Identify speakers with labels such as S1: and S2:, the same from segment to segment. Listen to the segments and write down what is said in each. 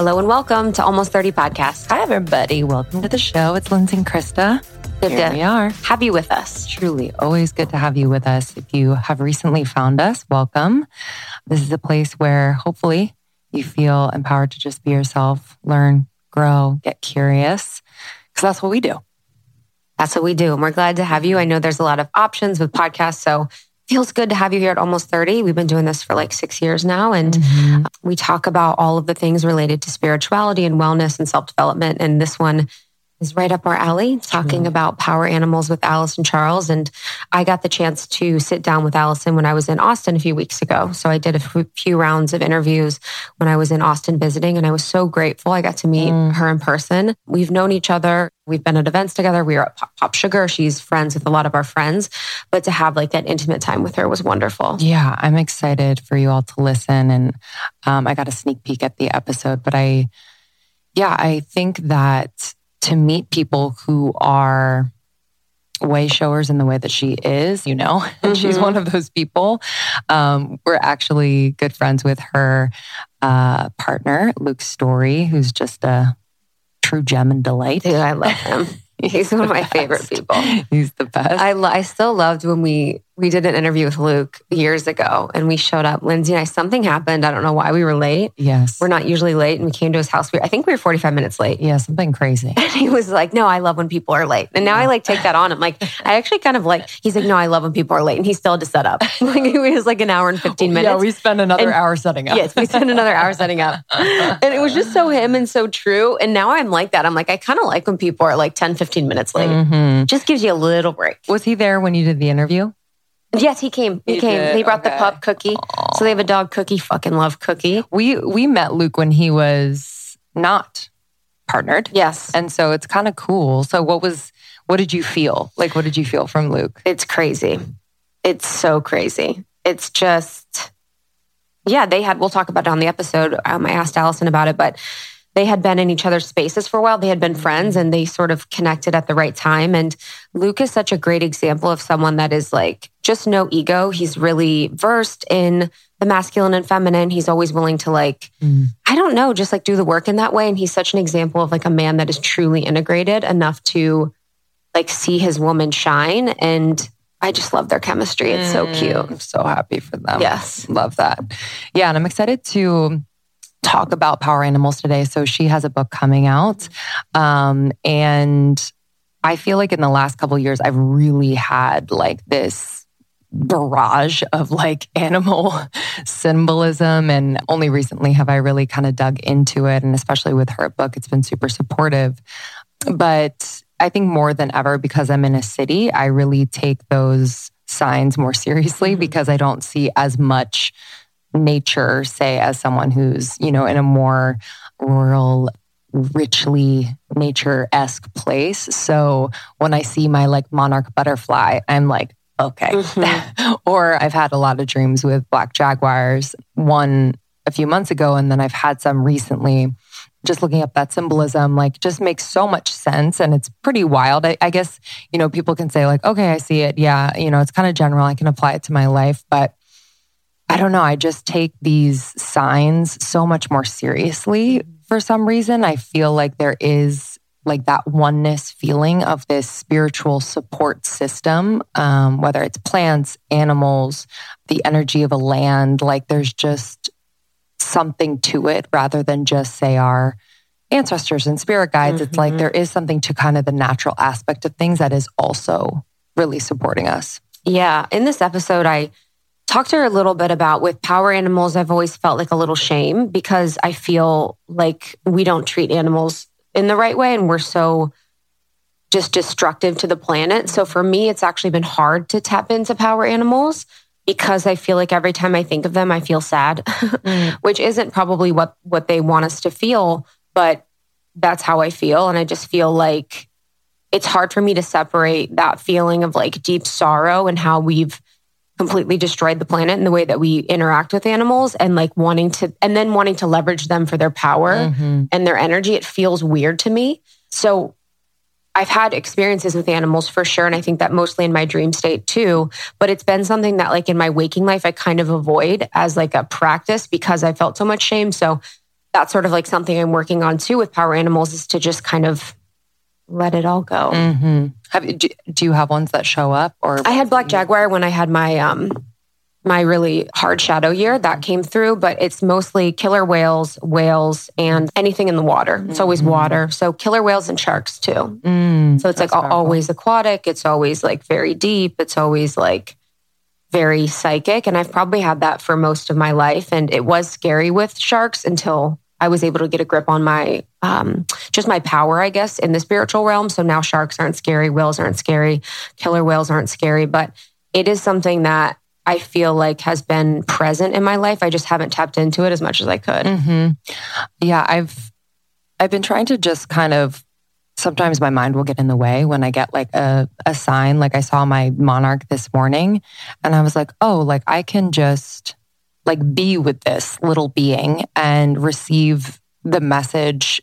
S1: Hello and welcome to Almost 30 Podcast.
S2: Hi, everybody. Welcome to the show. It's Lindsay and Krista.
S1: Good
S2: Here
S1: to
S2: we are.
S1: have you with us.
S2: Truly, always good to have you with us. If you have recently found us, welcome. This is a place where hopefully you feel empowered to just be yourself, learn, grow, get curious, because that's what we do.
S1: That's what we do. And we're glad to have you. I know there's a lot of options with podcasts. So feels good to have you here at almost 30. We've been doing this for like six years now. And
S2: Mm-hmm.
S1: we talk about all of the things related to spirituality and wellness and self development. And this one is right up our alley, talking about power animals with Alyson Charles. And I got the chance to sit down with Alyson when I was in Austin a few weeks ago. So I did a few rounds of interviews when I was in Austin visiting, and I was so grateful I got to meet her in person. We've known each other. We've been at events together. We were at Pop, Pop Sugar. She's friends with a lot of our friends, but to have like that intimate time with her was wonderful.
S2: Yeah, I'm excited for you all to listen. And um, I got a sneak peek at the episode, but I, yeah, I think that to meet people who are way showers in the way that she is, you know, and she's
S1: Mhm.
S2: one of those people. Um, we're actually good friends with her uh, partner, Luke Storey, who's just a true gem and delight.
S1: Dude, I love him. He's one of my favorite people.
S2: He's the best.
S1: I, lo- I still loved when we we did an interview with Luke years ago and we showed up. Lindsay and I, something happened. I don't know why we were late.
S2: yes.
S1: We're not usually late. And we came to his house. We, I think we were 45 minutes late.
S2: yeah, something crazy.
S1: And he was like, No, I love when people are late. And now I like take that on. I'm like, I actually kind of like, he's like, No, I love when people are late. And he still had to set up. like it was like an hour and 15 minutes.
S2: Yeah, we spent another
S1: And-
S2: hour setting up.
S1: Yes, we spent another hour setting up. And it was just so him and so true. And now I'm like that. I'm like, I kind of like when people are like 10, 15 minutes late.
S2: Mhm.
S1: Just gives you a little break.
S2: Was he there when you did the interview?
S1: Yes, he came. He,
S2: He
S1: came.
S2: did?
S1: He brought the
S2: Okay.
S1: pup Cookie. So they have a dog Cookie. Fucking love Cookie.
S2: We we met Luke when he was not partnered.
S1: Yes.
S2: And so it's kind of cool. So what was what did you feel? Like what did you feel from Luke?
S1: It's crazy. It's so crazy. It's just, yeah, they had, we'll talk about it on the episode. Um, I asked Alyson about it, but they had been in each other's spaces for a while. They had been friends and they sort of connected at the right time. And Luke is such a great example of someone that is like just no ego. He's really versed in the masculine and feminine. He's always willing to like, mm. I don't know, just like do the work in that way. And he's such an example of like a man that is truly integrated enough to like see his woman shine. And I just love their chemistry. It's so mm. cute.
S2: I'm so happy for them.
S1: Yes.
S2: Love that. Yeah, and I'm excited to talk about power animals today. So she has a book coming out. Um, and I feel like in the last couple of years, I've really had like this barrage of like animal symbolism. And only recently have I really kind of dug into it. And especially with her book, it's been super supportive. But I think more than ever, because I'm in a city, I really take those signs more seriously because I don't see as much nature, say, as someone who's, you know, in a more rural, richly nature esque place. So when I see my like monarch butterfly, I'm like, okay. Mm-hmm. or I've had a lot of dreams with black jaguars, one a few months ago, and then I've had some recently. Just looking up that symbolism, like, just makes so much sense. And it's pretty wild. I, I guess, you know, people can say, like, okay, I see it. Yeah. You know, it's kind of general. I can apply it to my life. But I don't know. I just take these signs so much more seriously for some reason. I feel like there is like that oneness feeling of this spiritual support system, um, whether it's plants, animals, the energy of a land. Like there's just something to it rather than just say our ancestors and spirit guides. It's like
S1: Mhm.
S2: there is something to kind of the natural aspect of things that is also really supporting us.
S1: Yeah. In this episode, I talked to her a little bit about with power animals, I've always felt like a little shame because I feel like we don't treat animals in the right way and we're so just destructive to the planet. So for me, it's actually been hard to tap into power animals because I feel like every time I think of them, I feel sad, mm. which isn't probably what, what they want us to feel, but that's how I feel. And I just feel like it's hard for me to separate that feeling of like deep sorrow and how we've completely destroyed the planet and the way that we interact with animals and like wanting to and then wanting to leverage them for their power
S2: Mhm.
S1: and their energy it feels weird to me so i've had experiences with animals for sure and i think that mostly in my dream state too but it's been something that like in my waking life i kind of avoid as like a practice because i felt so much shame so that's sort of like something I'm working on too with power animals is to just kind of let it all go.
S2: Mm-hmm. Have, do, do you have ones that show up or?
S1: I had black jaguar when I had my um my really hard shadow year that came through, but it's mostly killer whales, whales, and anything in the water. It's always
S2: Mm-hmm.
S1: water. So killer whales and sharks too.
S2: Mm,
S1: So it's like
S2: powerful.
S1: always aquatic. It's always like very deep. It's always like very psychic. And I've probably had that for most of my life. And it was scary with sharks until I was able to get a grip on my, um, just my power, I guess, in the spiritual realm. So now sharks aren't scary. Whales aren't scary. Killer whales aren't scary. But it is something that I feel like has been present in my life. I just haven't tapped into it as much as I could.
S2: hmm Yeah, I've I've been trying to just kind of sometimes my mind will get in the way when I get like a, a sign. Like I saw my monarch this morning and I was like, oh, like I can just like be with this little being and receive the message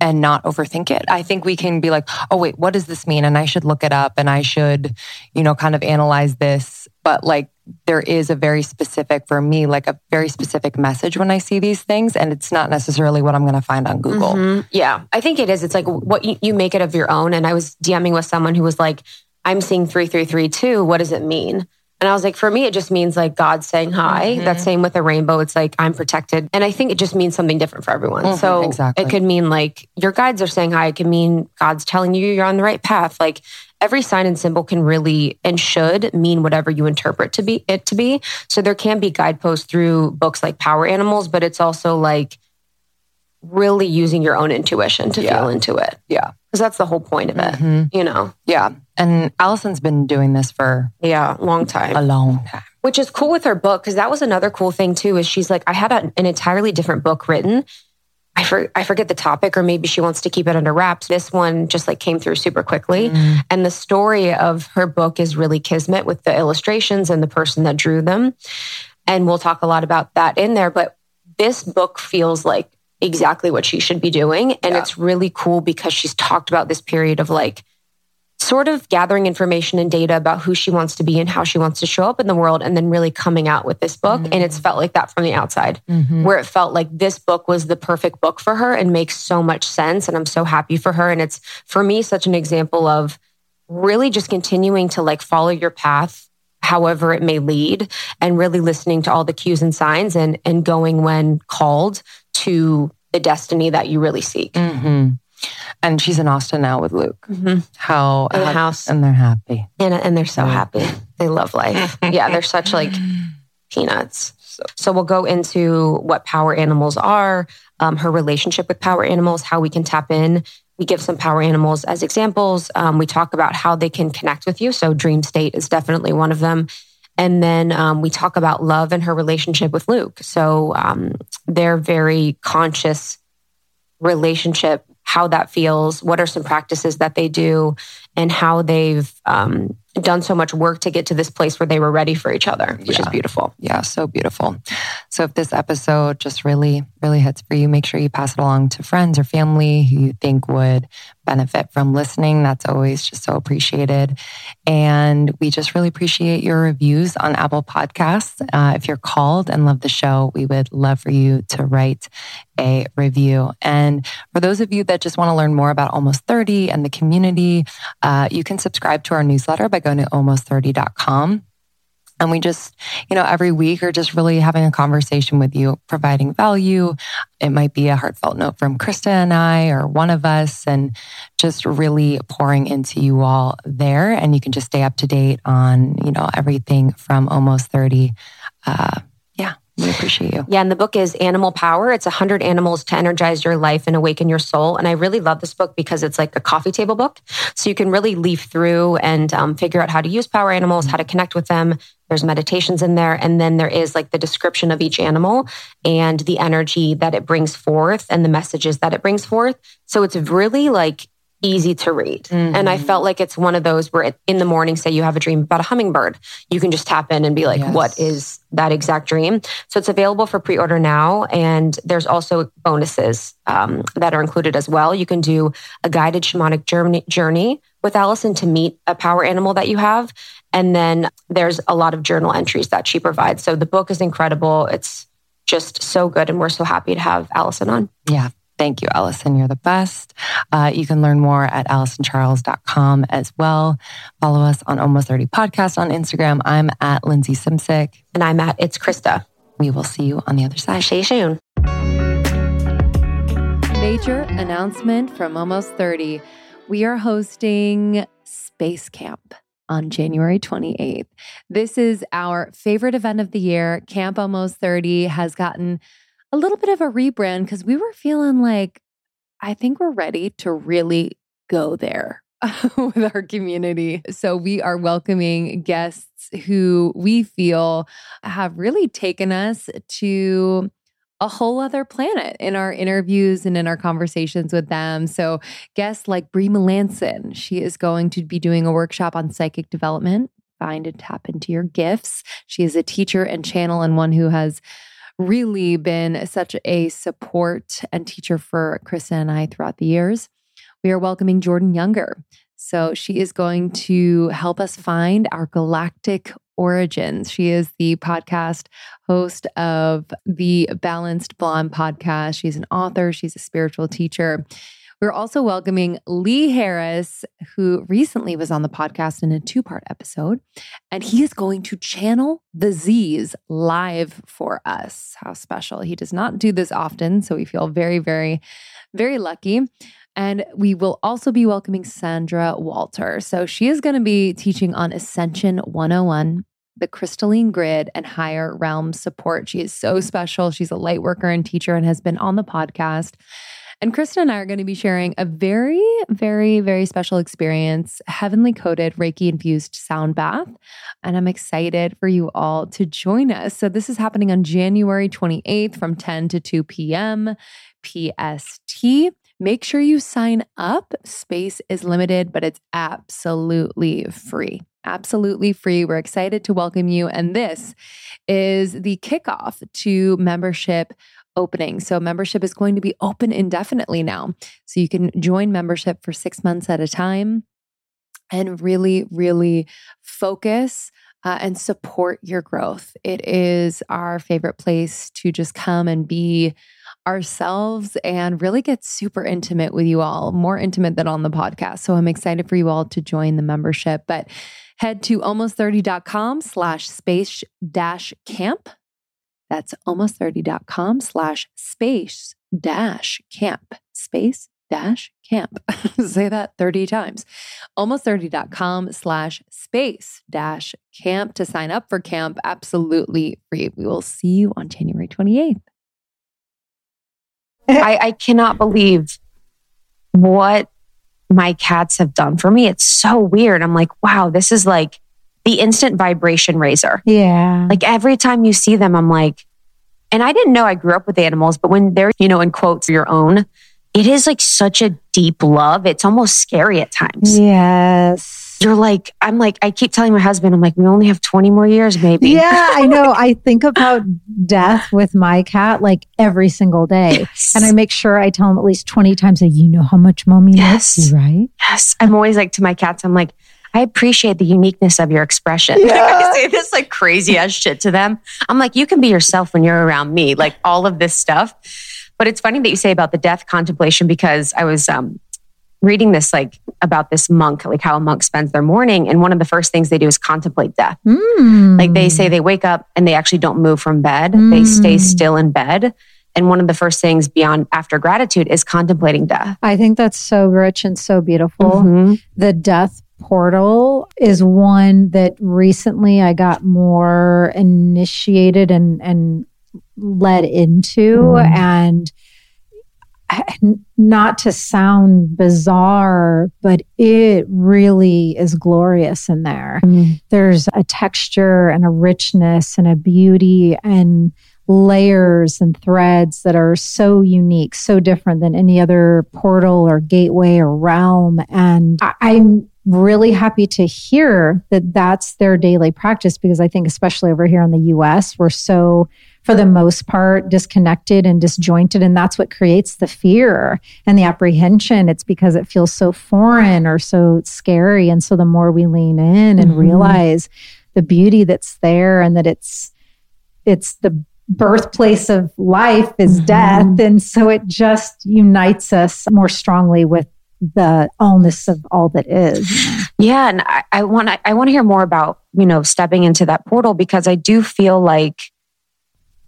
S2: and not overthink it. I think we can be like, oh, wait, what does this mean? And I should look it up and I should, you know, kind of analyze this. But like, there is a very specific, for me, like a very specific message when I see these things. And it's not necessarily what I'm going to find on Google.
S1: Mhm. Yeah, I think it is. It's like what you, you make it of your own. And I was DMing with someone who was like, I'm seeing 3332. What does it mean? And I was like, for me, it just means like God saying hi.
S2: Mhm.
S1: That same with a rainbow. It's like I'm protected. And I think it just means something different for everyone.
S2: Mhm,
S1: so
S2: exactly.
S1: it could mean like your guides are saying hi. It could mean God's telling you you're on the right path. Like every sign and symbol can really and should mean whatever you interpret to be it to be. So there can be guideposts through books like Power Animals, but it's also like really using your own intuition to
S2: Yeah.
S1: feel into it.
S2: Yeah.
S1: Because that's the whole point of it,
S2: Mhm.
S1: you know?
S2: Yeah. And Alyson's been doing this for
S1: Yeah, long time.
S2: a long time.
S1: Which is cool with her book because that was another cool thing too. Is she's like, I had a, an entirely different book written. I, for, I forget the topic, or maybe she wants to keep it under wraps. This one just like came through super quickly.
S2: Mm.
S1: And the story of her book is really kismet with the illustrations and the person that drew them. And we'll talk a lot about that in there. But this book feels like exactly what she should be doing. And
S2: Yeah.
S1: it's really cool because she's talked about this period of like sort of gathering information and data about who she wants to be and how she wants to show up in the world and then really coming out with this book. And it's felt like that from the outside
S2: Mhm.
S1: where it felt like this book was the perfect book for her and makes so much sense. And I'm so happy for her. And it's for me such an example of really just continuing to like follow your path, however it may lead, and really listening to all the cues and signs and and going when called to the destiny that you really seek.
S2: Mhm. And she's in Austin now with Luke.
S1: Mhm.
S2: How
S1: In the house.
S2: and they're happy.
S1: And, and they're so happy. They love life. yeah, they're such like peanuts. So we'll go into what power animals are, um, her relationship with power animals, how we can tap in. We give some power animals as examples. Um, we talk about how they can connect with you. So dream state is definitely one of them. And then um, we talk about love and her relationship with Luke. So um, they're very conscious relationship, how that feels, what are some practices that they do, and how they've um, done so much work to get to this place where they were ready for each other, which is beautiful.
S2: Yeah, so beautiful. So if this episode just really, really hits for you, make sure you pass it along to friends or family who you think would benefit from listening. That's always just so appreciated. And we just really appreciate your reviews on Apple Podcasts. Uh, if you're called and love the show, we would love for you to write a review. And for those of you that just want to learn more about Almost 30 and the community, uh, you can subscribe to our newsletter by going to almost30.com. And we just, you know, every week are just really having a conversation with you, providing value. It might be a heartfelt note from Krista and I or one of us, and just really pouring into you all there. And you can just stay up to date on, you know, everything from almost 30. Uh, we appreciate you.
S1: Yeah, and the book is Animal Power. It's 100 animals to energize your life and awaken your soul. And I really love this book because it's like a coffee table book. So you can really leaf through and um, figure out how to use power animals, how to connect with them. There's meditations in there. And then there is like the description of each animal and the energy that it brings forth and the messages that it brings forth. So it's really like easy to read. And I felt like it's one of those where in the morning, say you have a dream about a hummingbird, you can just tap in and be like,
S2: Yes.
S1: what is that exact dream? So it's available for pre order now. And there's also bonuses um, that are included as well. You can do a guided shamanic journey, journey with Alyson to meet a power animal that you have. And then there's a lot of journal entries that she provides. So the book is incredible. It's just so good. And we're so happy to have Alyson on.
S2: Yeah. Thank you, Alyson. You're the best. Uh, you can learn more at AlysonCharles.com as well. Follow us on Almost 30 Podcast on Instagram. I'm at Lindsay Simsek.
S1: And I'm at It's Krista.
S2: We will see you on the other side.
S1: Stay soon.
S2: Major announcement from Almost 30. We are hosting Space Camp on January 28th. This is our favorite event of the year. Camp Almost 30 has gotten a little bit of a rebrand because we were feeling like, I think we're ready to really go there with our community. So we are welcoming guests who we feel have really taken us to a whole other planet in our interviews and in our conversations with them. So, guests like Brie Melanson, she is going to be doing a workshop on psychic development, find and tap into your gifts. She is a teacher and channel and one who has really been such a support and teacher for Krista and I throughout the years. We are welcoming Jordan Younger. So she is going to help us find our galactic origins. She is the podcast host of the Balanced Blonde podcast. She's an author, she's a spiritual teacher. We're also welcoming Lee Harris, who recently was on the podcast in a two part episode, and he is going to channel the Z's live for us. How special. He does not do this often, so we feel very, very, very lucky. And we will also be welcoming Sandra Walter. So she is going to be teaching on Ascension 101 the crystalline grid and higher realm support. She is so special. She's a light worker and teacher and has been on the podcast. And Krista and I are going to be sharing a very, very, very special experience heavenly coated Reiki infused sound bath. And I'm excited for you all to join us. So, this is happening on January 28th from 10 to 2 p.m. PST. Make sure you sign up. Space is limited, but it's absolutely free. Absolutely free. We're excited to welcome you. And this is the kickoff to membership opening. So, membership is going to be open indefinitely now. So, you can join membership for six months at a time and really, really focus. Uh, and support your growth. It is our favorite place to just come and be ourselves and really get super intimate with you all, more intimate than on the podcast. So I'm excited for you all to join the membership. But head to almost30.com slash space dash camp that's almost30.com slash space dash camp. Space dash camp. Say that 30 times. Almost30.com slash space dash camp to sign up for camp absolutely free. We will see you on January 28th.
S1: I, I cannot believe what my cats have done for me. It's so weird. I'm like, wow, this is like the instant vibration raiser.
S3: Yeah.
S1: Like every time you see them, I'm like, and I didn't know I grew up with animals, but when they're, you know, in quotes, your own, it is like such a deep love. It's almost scary at times.
S3: Yes.
S1: You're like, I'm like, I keep telling my husband, I'm like, we only have 20 more years, maybe.
S3: Yeah, I know. I think about death with my cat like every single day.
S1: Yes.
S3: And I make sure I tell him at least 20 times that you know how much mommy
S1: Yes.
S3: loves you, right?
S1: Yes. I'm always like to my cats, I'm like, I appreciate the uniqueness of your expression. Like, I say this like crazy ass shit to them. I'm like, you can be yourself when you're around me, like all of this stuff. But it's funny that you say about the death contemplation because I was um, reading this like about this monk, like how a monk spends their morning. And one of the first things they do is contemplate death.
S3: Mm.
S1: Like they say they wake up and they actually don't move from bed, they stay
S3: Mm.
S1: still in bed. And one of the first things beyond after gratitude is contemplating death.
S3: I think that's so rich and so beautiful.
S1: Mhm.
S3: The death portal is one that recently I got more initiated and and led into
S1: Mhm.
S3: and not to sound bizarre but it really is glorious in there there's a texture and a richness and a beauty and layers and threads that are so unique, so different than any other portal or gateway or realm. And I- I'm really happy to hear that that's their daily practice because I think, especially over here in the US, we're so, for the most part, disconnected and disjointed. And that's what creates the fear and the apprehension. It's because it feels so foreign or so scary. And so the more we lean in and
S1: Mhm.
S3: realize the beauty that's there and that it's, it's the birthplace of life is mm-hmm. death. And so it just unites us more strongly with the allness of all that is.
S1: Yeah. And I want I want to hear more about, you know, stepping into that portal because I do feel like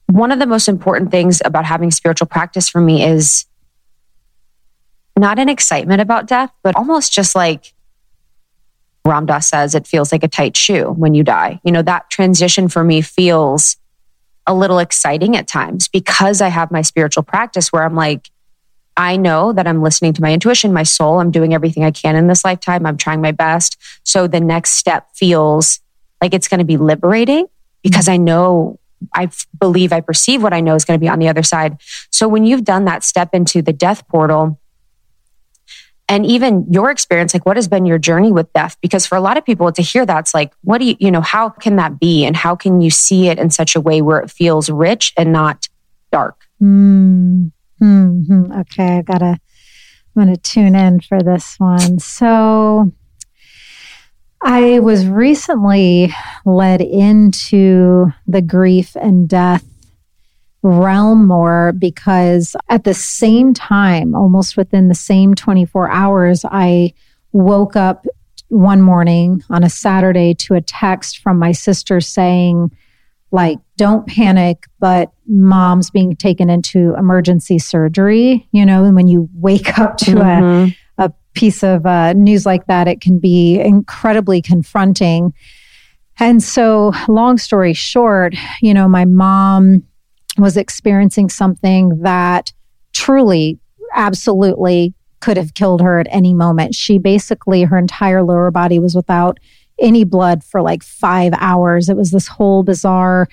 S1: one of the most important things about having spiritual practice for me is not an excitement about death, but almost just like Ram Dass says, it feels like a tight shoe when you die. You know, that transition for me feels a little exciting at times because I have my spiritual practice where I'm like, I know that I'm listening to my intuition, my soul. I'm doing everything I can in this lifetime. I'm trying my best. So the next step feels like it's going to be liberating because I know I believe I perceive what I know is going to be on the other side. So when you've done that step into the death portal, and even your experience, like what has been your journey with death? Because for a lot of people to hear that's like, what do you, you know, how can that be? And how can you see it in such a way where it feels rich and not dark?
S3: Mm. Mm-hmm. Okay, I gotta. I'm to tune in for this one. So, I was recently led into the grief and death realm more because at the same time, almost within the same 24 hours, I woke up one morning on a Saturday to a text from my sister saying, like, don't panic, but mom's being taken into emergency surgery. You know, and when you wake up to mm-hmm. a, a piece of uh, news like that, it can be incredibly confronting. And so, long story short, you know, my mom was experiencing something that truly, absolutely could have killed her at any moment. She basically, her entire lower body was without any blood for like five hours. It was this whole bizarre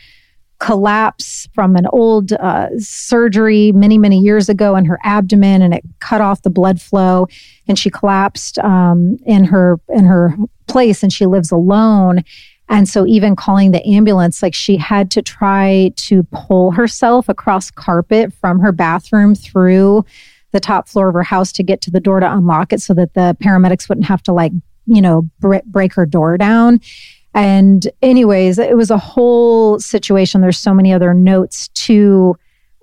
S3: collapse from an old uh, surgery many, many years ago in her abdomen, and it cut off the blood flow. And she collapsed um, in her in her place, and she lives alone. And so, even calling the ambulance, like she had to try to pull herself across carpet from her bathroom through the top floor of her house to get to the door to unlock it so that the paramedics wouldn't have to like you know, break her door down. And, anyways, it was a whole situation. There's so many other notes to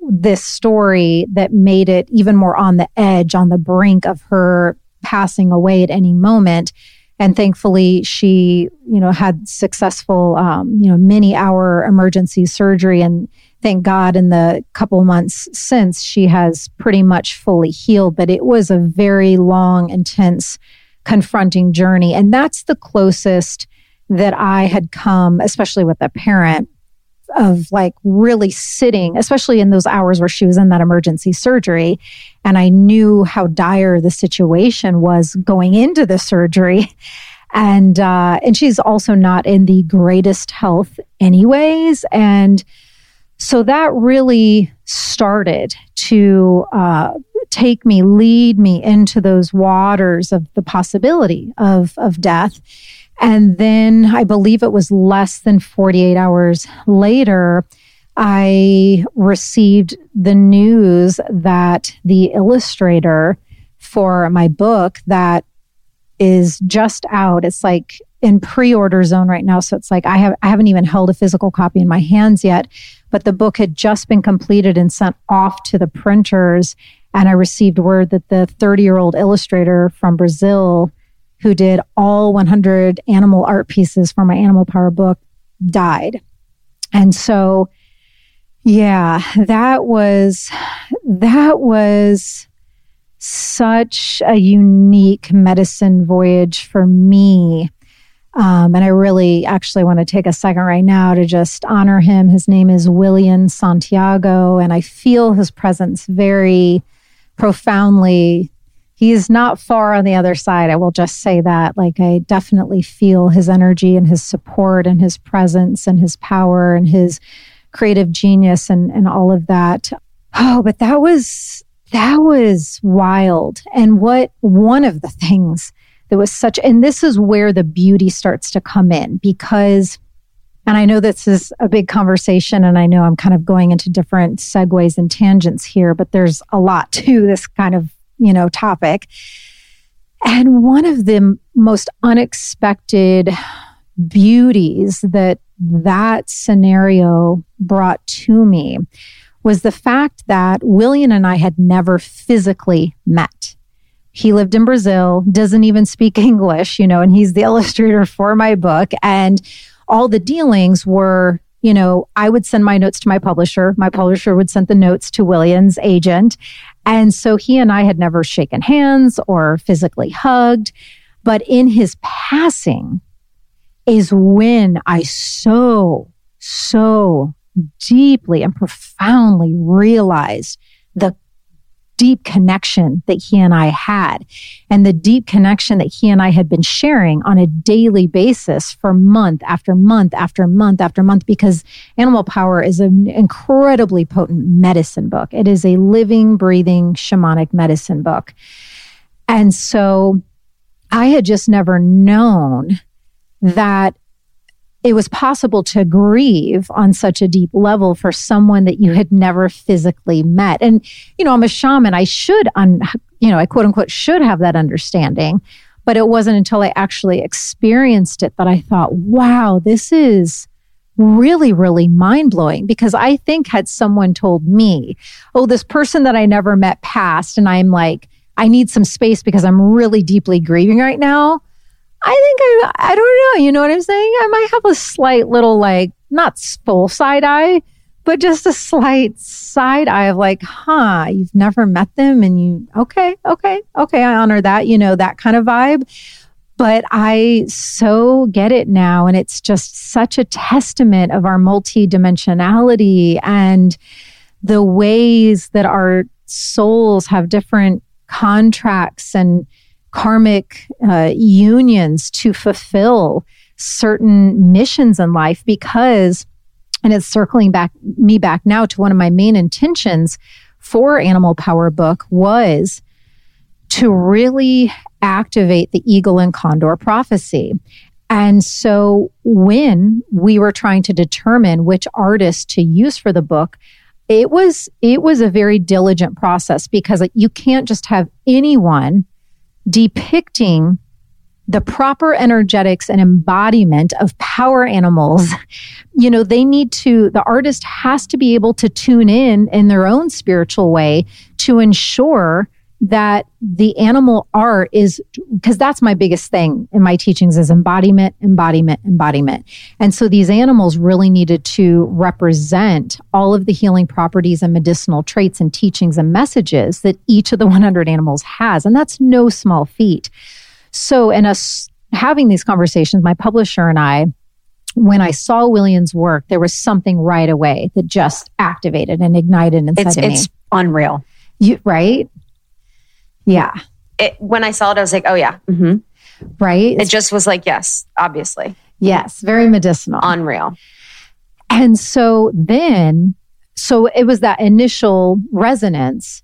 S3: this story that made it even more on the edge, on the brink of her passing away at any moment. And thankfully, she, you know, had successful, um, you know, many hour emergency surgery. And thank God, in the couple months since, she has pretty much fully healed. But it was a very long, intense confronting journey. And that's the closest that I had come, especially with a parent, of like really sitting, especially in those hours where she was in that emergency surgery. And I knew how dire the situation was going into the surgery. And, uh, and she's also not in the greatest health anyways. And so that really started to, uh, take me, lead me into those waters of the possibility of, of death. And then I believe it was less than 48 hours later, I received the news that the illustrator for my book that is just out. It's like in pre-order zone right now. So it's like I have I haven't even held a physical copy in my hands yet, but the book had just been completed and sent off to the printers and I received word that the 30 year old illustrator from Brazil who did all 100 animal art pieces for my Animal Power book died. And so, yeah, that was, that was such a unique medicine voyage for me. Um, and I really actually want to take a second right now to just honor him. His name is William Santiago, and I feel his presence very profoundly he's not far on the other side. I will just say that. Like, I definitely feel his energy and his support and his presence and his power and his creative genius and, and all of that. Oh, but that was, that was wild. And what one of the things that was such, and this is where the beauty starts to come in because and I know this is a big conversation, and I know I'm kind of going into different segues and tangents here, but there's a lot to this kind of, you know, topic. And one of the most unexpected beauties that that scenario brought to me was the fact that William and I had never physically met. He lived in Brazil, doesn't even speak English, you know, and he's the illustrator for my book. And all the dealings were, you know, I would send my notes to my publisher. My publisher would send the notes to William's agent. And so he and I had never shaken hands or physically hugged. But in his passing is when I so, so deeply and profoundly realized the deep connection that he and I had and the deep connection that he and I had been sharing on a daily basis for month after month after month after month because Animal Power is an incredibly potent medicine book. It is a living, breathing shamanic medicine book. And so I had just never known that it was possible to grieve on such a deep level for someone that you had never physically met. And, you know, I'm a shaman. I should, un, you know, I quote unquote should have that understanding. But it wasn't until I actually experienced it that I thought, wow, this is really, really mind blowing. Because I think had someone told me, oh, this person that I never met passed, and I'm like, I need some space because I'm really deeply grieving right now. I think I, I don't know. You know what I'm saying? I might have a slight little, like, not full side eye, but just a slight side eye of like, huh, you've never met them and you, okay, okay, okay, I honor that, you know, that kind of vibe. But I so get it now. And it's just such a testament of our multidimensionality and the ways that our souls have different contracts and karmic uh, unions to fulfill certain missions in life because and it's circling back me back now to one of my main intentions for animal power book was to really activate the eagle and condor prophecy. And so when we were trying to determine which artist to use for the book it was it was a very diligent process because you can't just have anyone depicting the proper energetics and embodiment of power animals, you know, they need to, the artist has to be able to tune in in their own spiritual way to ensure that the animal art is because that's my biggest thing in my teachings is embodiment embodiment embodiment and so these animals really needed to represent all of the healing properties and medicinal traits and teachings and messages that each of the 100 animals has and that's no small feat so in us having these conversations my publisher and i when I saw William's work, there was something right away that just activated and ignited inside
S1: it's,
S3: of me.
S1: It's unreal.
S3: You, right? Yeah.
S1: It, when I saw it, I was like, oh, yeah. Mm-hmm.
S3: Right.
S1: It just was like, yes, obviously.
S3: Yes. Very medicinal.
S1: Unreal.
S3: And so then, so it was that initial resonance.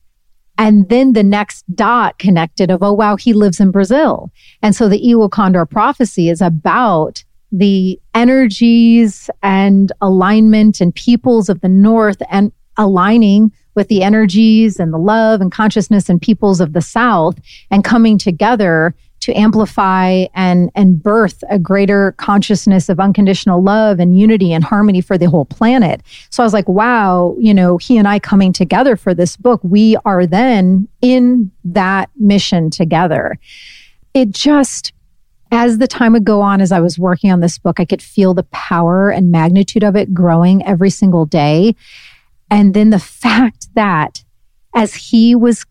S3: And then the next dot connected of, oh, wow, he lives in Brazil. And so the Eagle Condor prophecy is about the energies and alignment and peoples of the North and aligning with the energies and the love and consciousness and peoples of the South and coming together to amplify and, and birth a greater consciousness of unconditional love and unity and harmony for the whole planet. So I was like, wow, you know, he and I coming together for this book, we are then in that mission together. It just, as the time would go on, as I was working on this book, I could feel the power and magnitude of it growing every single day. And then the fact that as he was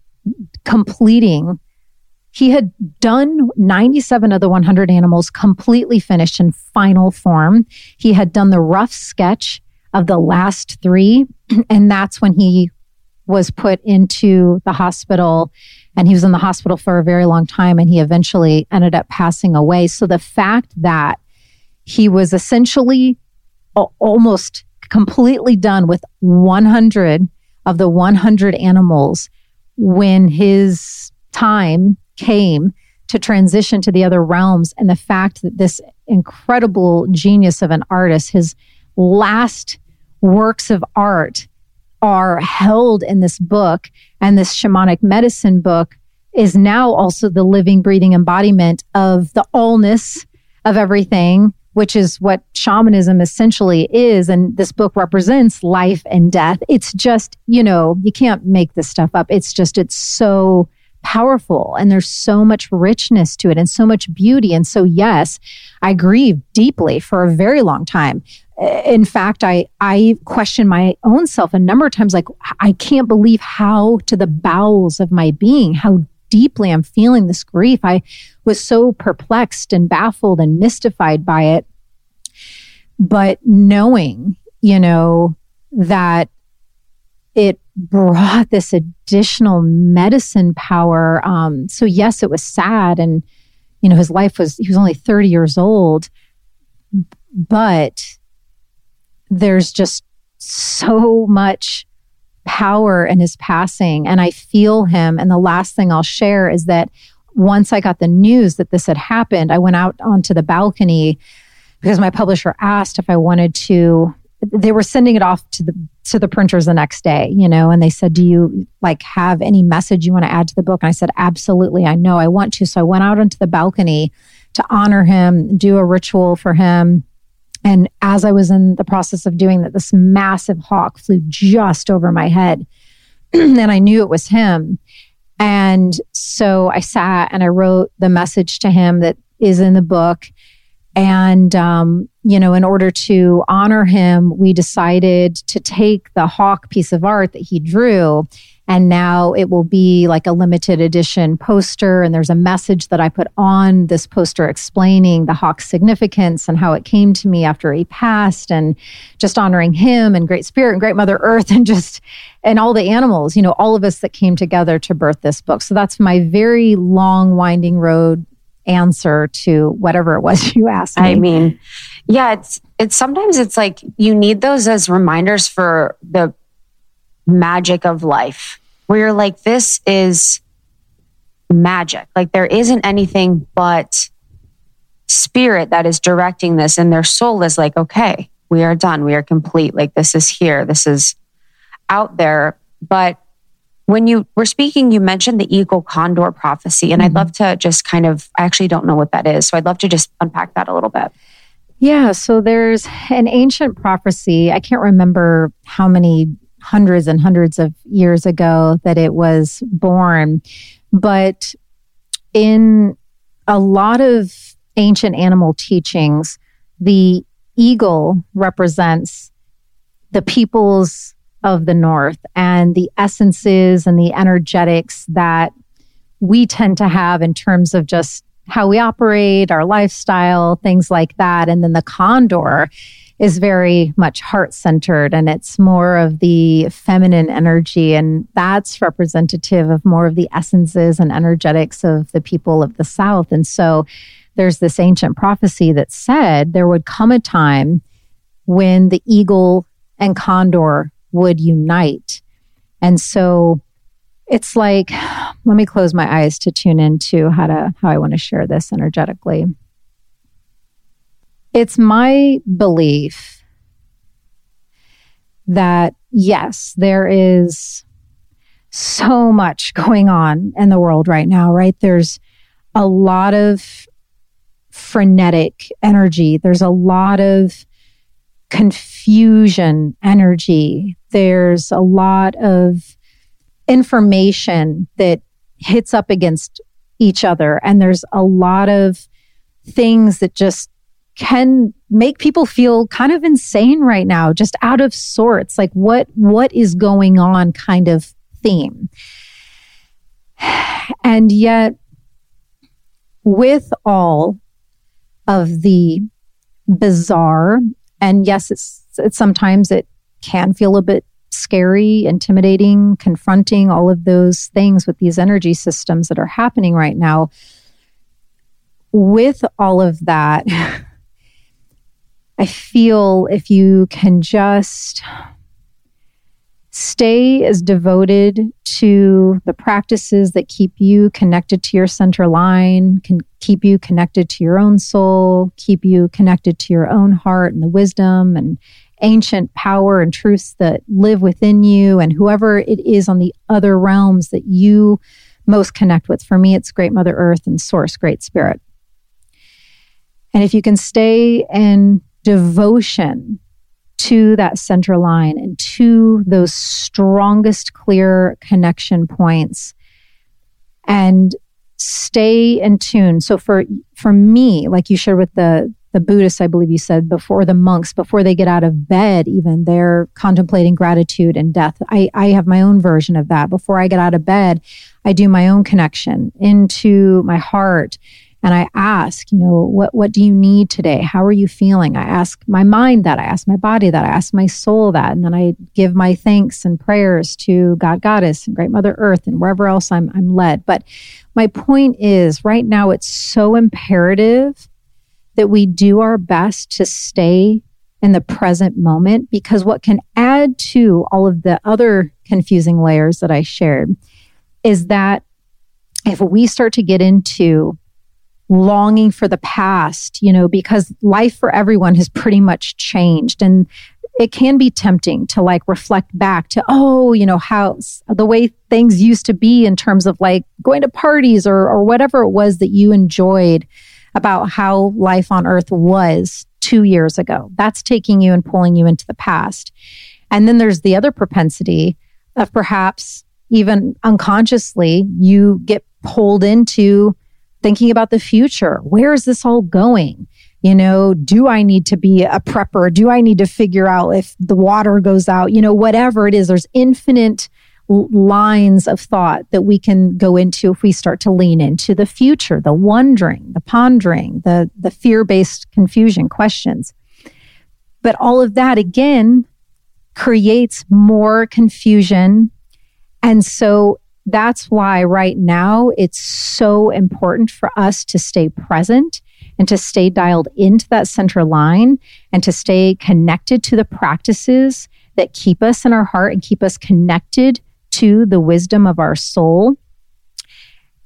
S3: completing, he had done 97 of the 100 animals completely finished in final form. He had done the rough sketch of the last three. And that's when he was put into the hospital and he was in the hospital for a very long time and he eventually ended up passing away. So the fact that he was essentially almost completely done with 100 of the 100 animals when his time came to transition to the other realms. And the fact that this incredible genius of an artist, his last works of art are held in this book and this shamanic medicine book is now also the living, breathing embodiment of the allness of everything which is what shamanism essentially is. And this book represents life and death. It's just, you know, you can't make this stuff up. It's just, it's so powerful and there's so much richness to it and so much beauty. And so, yes, I grieved deeply for a very long time. In fact, I, I questioned my own self a number of times, like, I can't believe how to the bowels of my being, how deeply I'm feeling this grief. I was so perplexed and baffled and mystified by it. But knowing, you know, that it brought this additional medicine power. Um, so, yes, it was sad. And, you know, his life was, he was only 30 years old. But there's just so much power in his passing and I feel him. And the last thing I'll share is that once I got the news that this had happened, I went out onto the balcony because my publisher asked if I wanted to they were sending it off to the to the printers the next day, you know, and they said, "Do you like have any message you want to add to the book?" And I said, "Absolutely, I know I want to." So I went out onto the balcony to honor him, do a ritual for him, and as I was in the process of doing that, this massive hawk flew just over my head. and I knew it was him. And so I sat and I wrote the message to him that is in the book. And, um, you know, in order to honor him, we decided to take the hawk piece of art that he drew and now it will be like a limited edition poster. And there's a message that I put on this poster explaining the hawk's significance and how it came to me after he passed and just honoring him and Great Spirit and Great Mother Earth and just, and all the animals, you know, all of us that came together to birth this book. So that's my very long, winding road answer to whatever it was you asked me.
S1: I mean, yeah, it's, it's sometimes it's like you need those as reminders for the magic of life where you're like, this is magic. Like there isn't anything but spirit that is directing this. And their soul is like, okay, we are done. We are complete. Like this is here. This is out there. But when you were speaking, you mentioned the eagle condor prophecy. And mm-hmm. I'd love to just kind of, I actually don't know what that is. So I'd love to just unpack that a little bit.
S3: Yeah. So there's an ancient prophecy. I can't remember how many hundreds and hundreds of years ago that it was born. But in a lot of ancient animal teachings, the eagle represents the peoples of the north and the essences and the energetics that we tend to have in terms of just how we operate, our lifestyle, things like that. And then the condor is very much heart centered and it's more of the feminine energy. And that's representative of more of the essences and energetics of the people of the South. And so there's this ancient prophecy that said there would come a time when the eagle and condor would unite. And so it's like, let me close my eyes to tune into how to, how I want to share this energetically. It's my belief that yes, there is so much going on in the world right now, right? There's a lot of frenetic energy. There's a lot of confusion energy. There's a lot of information that hits up against each other. And there's a lot of things that just can make people feel kind of insane right now, just out of sorts. Like what, what is going on kind of theme. And yet, with all of the bizarre, and yes, it's, it's sometimes it can feel a bit scary, intimidating, confronting, all of those things with these energy systems that are happening right now. With all of that, I feel if you can just stay as devoted to the practices that keep you connected to your center line, can keep you connected to your own soul, keep you connected to your own heart and the wisdom and ancient power and truths that live within you and whoever it is on the other realms that you most connect with. For me, it's Great Mother Earth and Source, Great Spirit And if you can stay in devotion to that center line and to those strongest clear connection points and stay in tune. So for for me, like you shared with the the Buddhists, I believe you said before the monks, before they get out of bed, even they're contemplating gratitude and death. I, I have my own version of that. Before I get out of bed, I do my own connection into my heart and I ask, you know, what, what do you need today? How are you feeling? I ask my mind that, I ask my body that, I ask my soul that, and then I give my thanks and prayers to God, Goddess, and Great Mother Earth, and wherever else I'm, I'm led. But my point is, right now, it's so imperative that we do our best to stay in the present moment because what can add to all of the other confusing layers that I shared is that if we start to get into longing for the past, you know, because life for everyone has pretty much changed. And it can be tempting to like reflect back to, oh, you know, how the way things used to be in terms of like going to parties or, or whatever it was that you enjoyed about how life on earth was two years ago. That's taking you and pulling you into the past. And then there's the other propensity of perhaps even unconsciously, you get pulled into thinking about the future. Where is this all going? You know, do I need to be a prepper? Do I need to figure out if the water goes out? You know, whatever it is, there's infinite lines of thought that we can go into if we start to lean into the future, the wondering, the pondering, the, the fear based confusion questions. But all of that again creates more confusion. And so that's why right now it's so important for us to stay present and to stay dialed into that center line and to stay connected to the practices that keep us in our heart and keep us connected to the wisdom of our soul.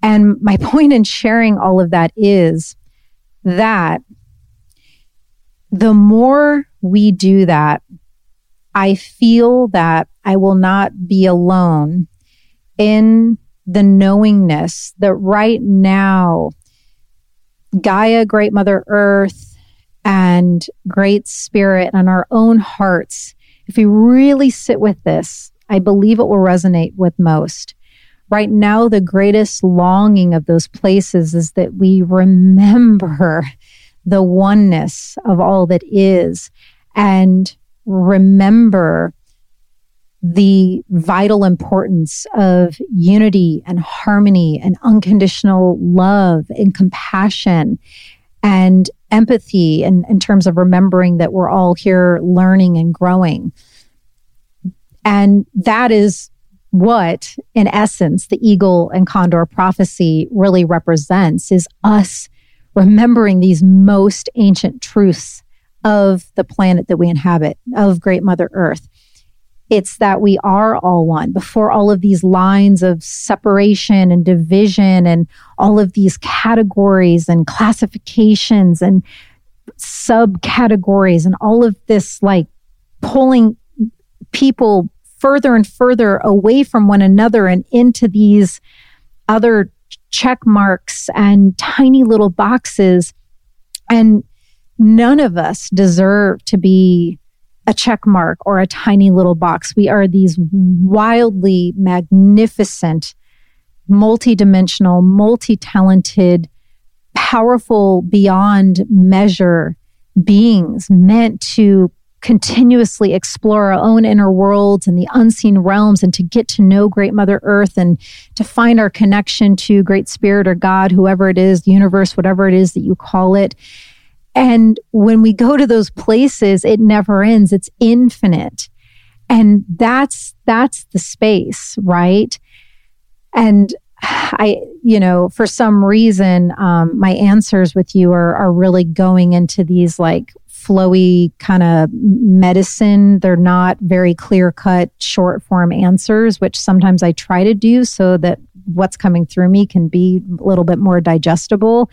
S3: And my point in sharing all of that is that the more we do that, I feel that I will not be alone in the knowingness that right now, Gaia, Great Mother Earth, and Great Spirit and our own hearts, if we really sit with this, I believe it will resonate with most. Right now, the greatest longing of those places is that we remember the oneness of all that is and remember the vital importance of unity and harmony and unconditional love and compassion and empathy and in terms of remembering that we're all here learning and growing. And that is what, in essence, the eagle and condor prophecy really represents is us remembering these most ancient truths of the planet that we inhabit, of Great Mother Earth. It's that we are all one before all of these lines of separation and division and all of these categories and classifications and subcategories and all of this like pulling people further and further away from one another and into these other check marks and tiny little boxes. And none of us deserve to be a check mark or a tiny little box. We are these wildly magnificent, multidimensional, multi talented, powerful beyond measure beings meant to continuously explore our own inner worlds and the unseen realms and to get to know great mother earth and to find our connection to great spirit or god whoever it is universe whatever it is that you call it and when we go to those places, it never ends. It's infinite. And that's, that's the space, right? And I, you know, for some reason, um, my answers with you are, are really going into these like flowy kind of medicine. They're not very clear cut, short form answers, which sometimes I try to do so that what's coming through me can be a little bit more digestible.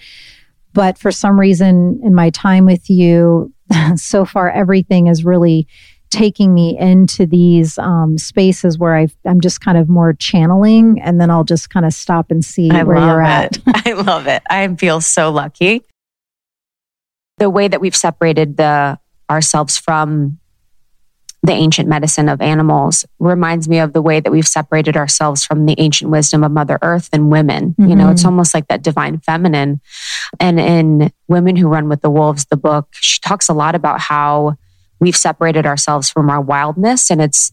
S3: But for some reason, in my time with you, so far, everything is really taking me into these um, spaces where i am just kind of more channeling, and then I'll just kind of stop and see
S4: I
S3: where you're
S4: it.
S3: at.
S4: I love it. I feel so lucky
S1: the way that we've separated the ourselves from the ancient medicine of animals reminds me of the way that we've separated ourselves from the ancient wisdom of Mother Earth and women. Mm-hmm. You know, it's mm-hmm. almost like that divine feminine. And in Women Who Run with the Wolves, the book, she talks a lot about how we've separated ourselves from our wildness and it's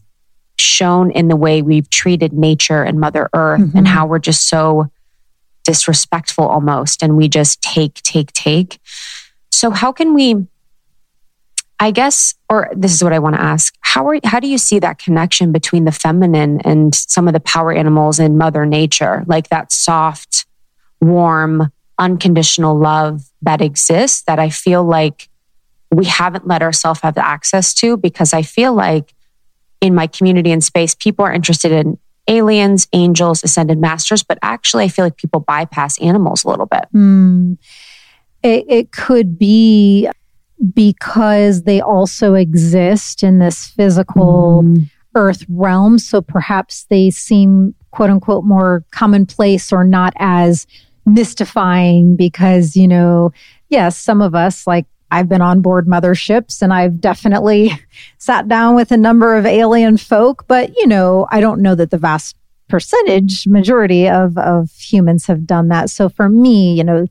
S1: shown in the way we've treated nature and Mother Earth mm-hmm. and how we're just so disrespectful almost and we just take, take, take. So, how can we? I guess, or this is what I want to ask. How are, how do you see that connection between the feminine and some of the power animals in mother nature? Like that soft, warm, unconditional love that exists that I feel like we haven't let ourselves have access to because I feel like in my community and space, people are interested in aliens, angels, ascended masters, but actually I feel like people bypass animals a little bit.
S3: Mm. It, it could be because they also exist in this physical mm. earth realm. So perhaps they seem quote unquote more commonplace or not as mystifying because, you know, yes, some of us like I've been on board motherships and I've definitely sat down with a number of alien folk, but you know, I don't know that the vast percentage majority of, of humans have done that. So for me, you know,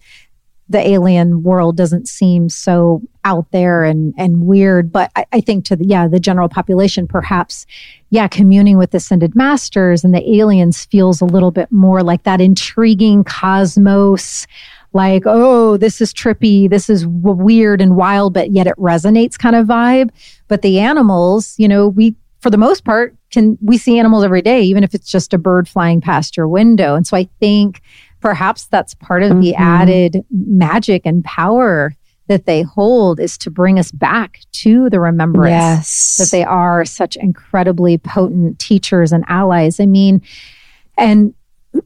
S3: the alien world doesn't seem so out there and, and weird. But I, I, think to the, yeah, the general population, perhaps, yeah, communing with ascended masters and the aliens feels a little bit more like that intriguing cosmos. Like, oh, this is trippy. This is w- weird and wild, but yet it resonates kind of vibe. But the animals, you know, we, for the most part, can, we see animals every day, even if it's just a bird flying past your window. And so I think perhaps that's part of mm-hmm. the added magic and power that they hold is to bring us back to the remembrance yes. that they are such incredibly potent teachers and allies. I mean, and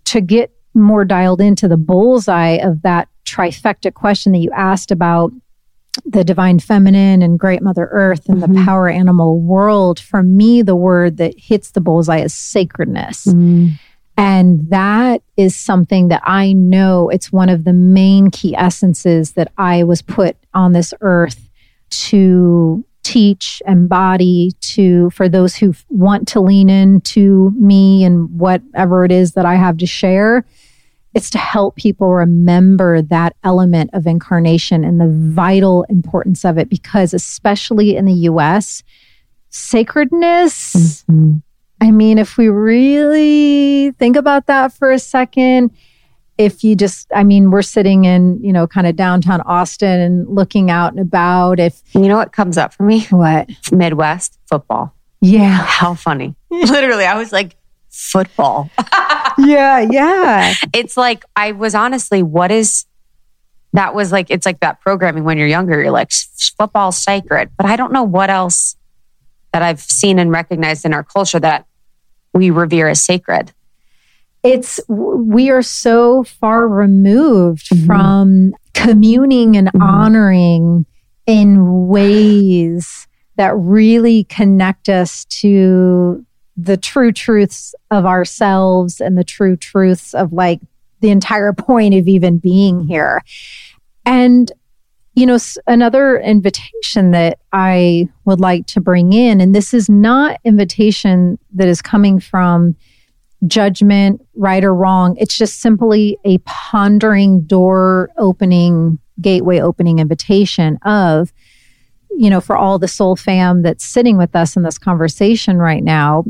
S3: to get more dialed into the bullseye of that trifecta question that you asked about the divine feminine and great mother earth and mm-hmm. the power animal world for me the word that hits the bullseye is sacredness mm. And that is something that I know it's one of the main key essences that I was put on this earth to teach, embody to for those who want to lean into me and whatever it is that I have to share. It's to help people remember that element of incarnation and the vital importance of it because especially in the US, sacredness mm-hmm I mean, if we really think about that for a second, if you just, I mean, we're sitting in, you know, kind of downtown Austin and looking out and about. If
S1: you know what comes up for me?
S3: What?
S1: Midwest football.
S3: Yeah.
S1: How funny. Literally, I was like, football.
S3: yeah, yeah.
S1: It's like, I was honestly, what is that? Was like, it's like that programming when you're younger, you're like, football's sacred. But I don't know what else that I've seen and recognized in our culture that we revere as sacred?
S3: It's, we are so far removed mm-hmm. from communing and mm-hmm. honoring in ways that really connect us to the true truths of ourselves and the true truths of like the entire point of even being here. And you know, another invitation that I would like to bring in, and this is not invitation that is coming from judgment, right or wrong. It's just simply a pondering door opening, gateway opening invitation of, you know, for all the soul fam that's sitting with us in this conversation right now.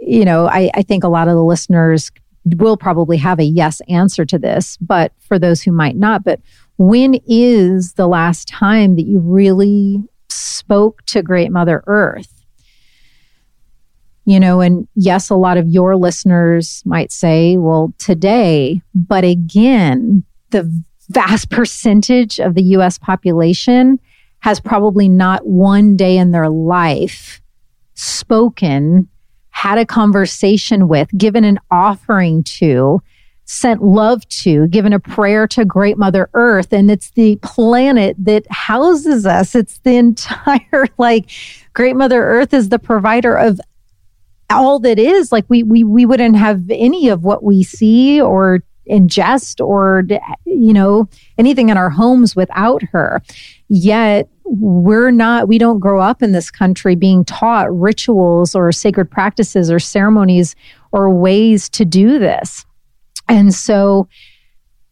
S3: You know, I, I think a lot of the listeners will probably have a yes answer to this, but for those who might not, but when is the last time that you really spoke to Great Mother Earth? You know, and yes, a lot of your listeners might say, well, today, but again, the vast percentage of the US population has probably not one day in their life spoken, had a conversation with, given an offering to sent love to, given a prayer to Great Mother Earth. And it's the planet that houses us. It's the entire, like, Great Mother Earth is the provider of all that is. Like, we, we, we wouldn't have any of what we see or ingest or, you know, anything in our homes without her. Yet we're not, we don't grow up in this country being taught rituals or sacred practices or ceremonies or ways to do this. And so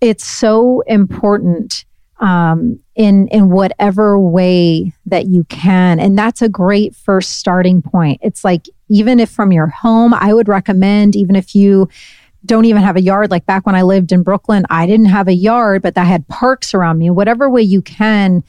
S3: it's so important um, in in whatever way that you can, and that's a great first starting point. It's like even if from your home, I would recommend even if you don't even have a yard. Like back when I lived in Brooklyn, I didn't have a yard, but I had parks around me. Whatever way you can,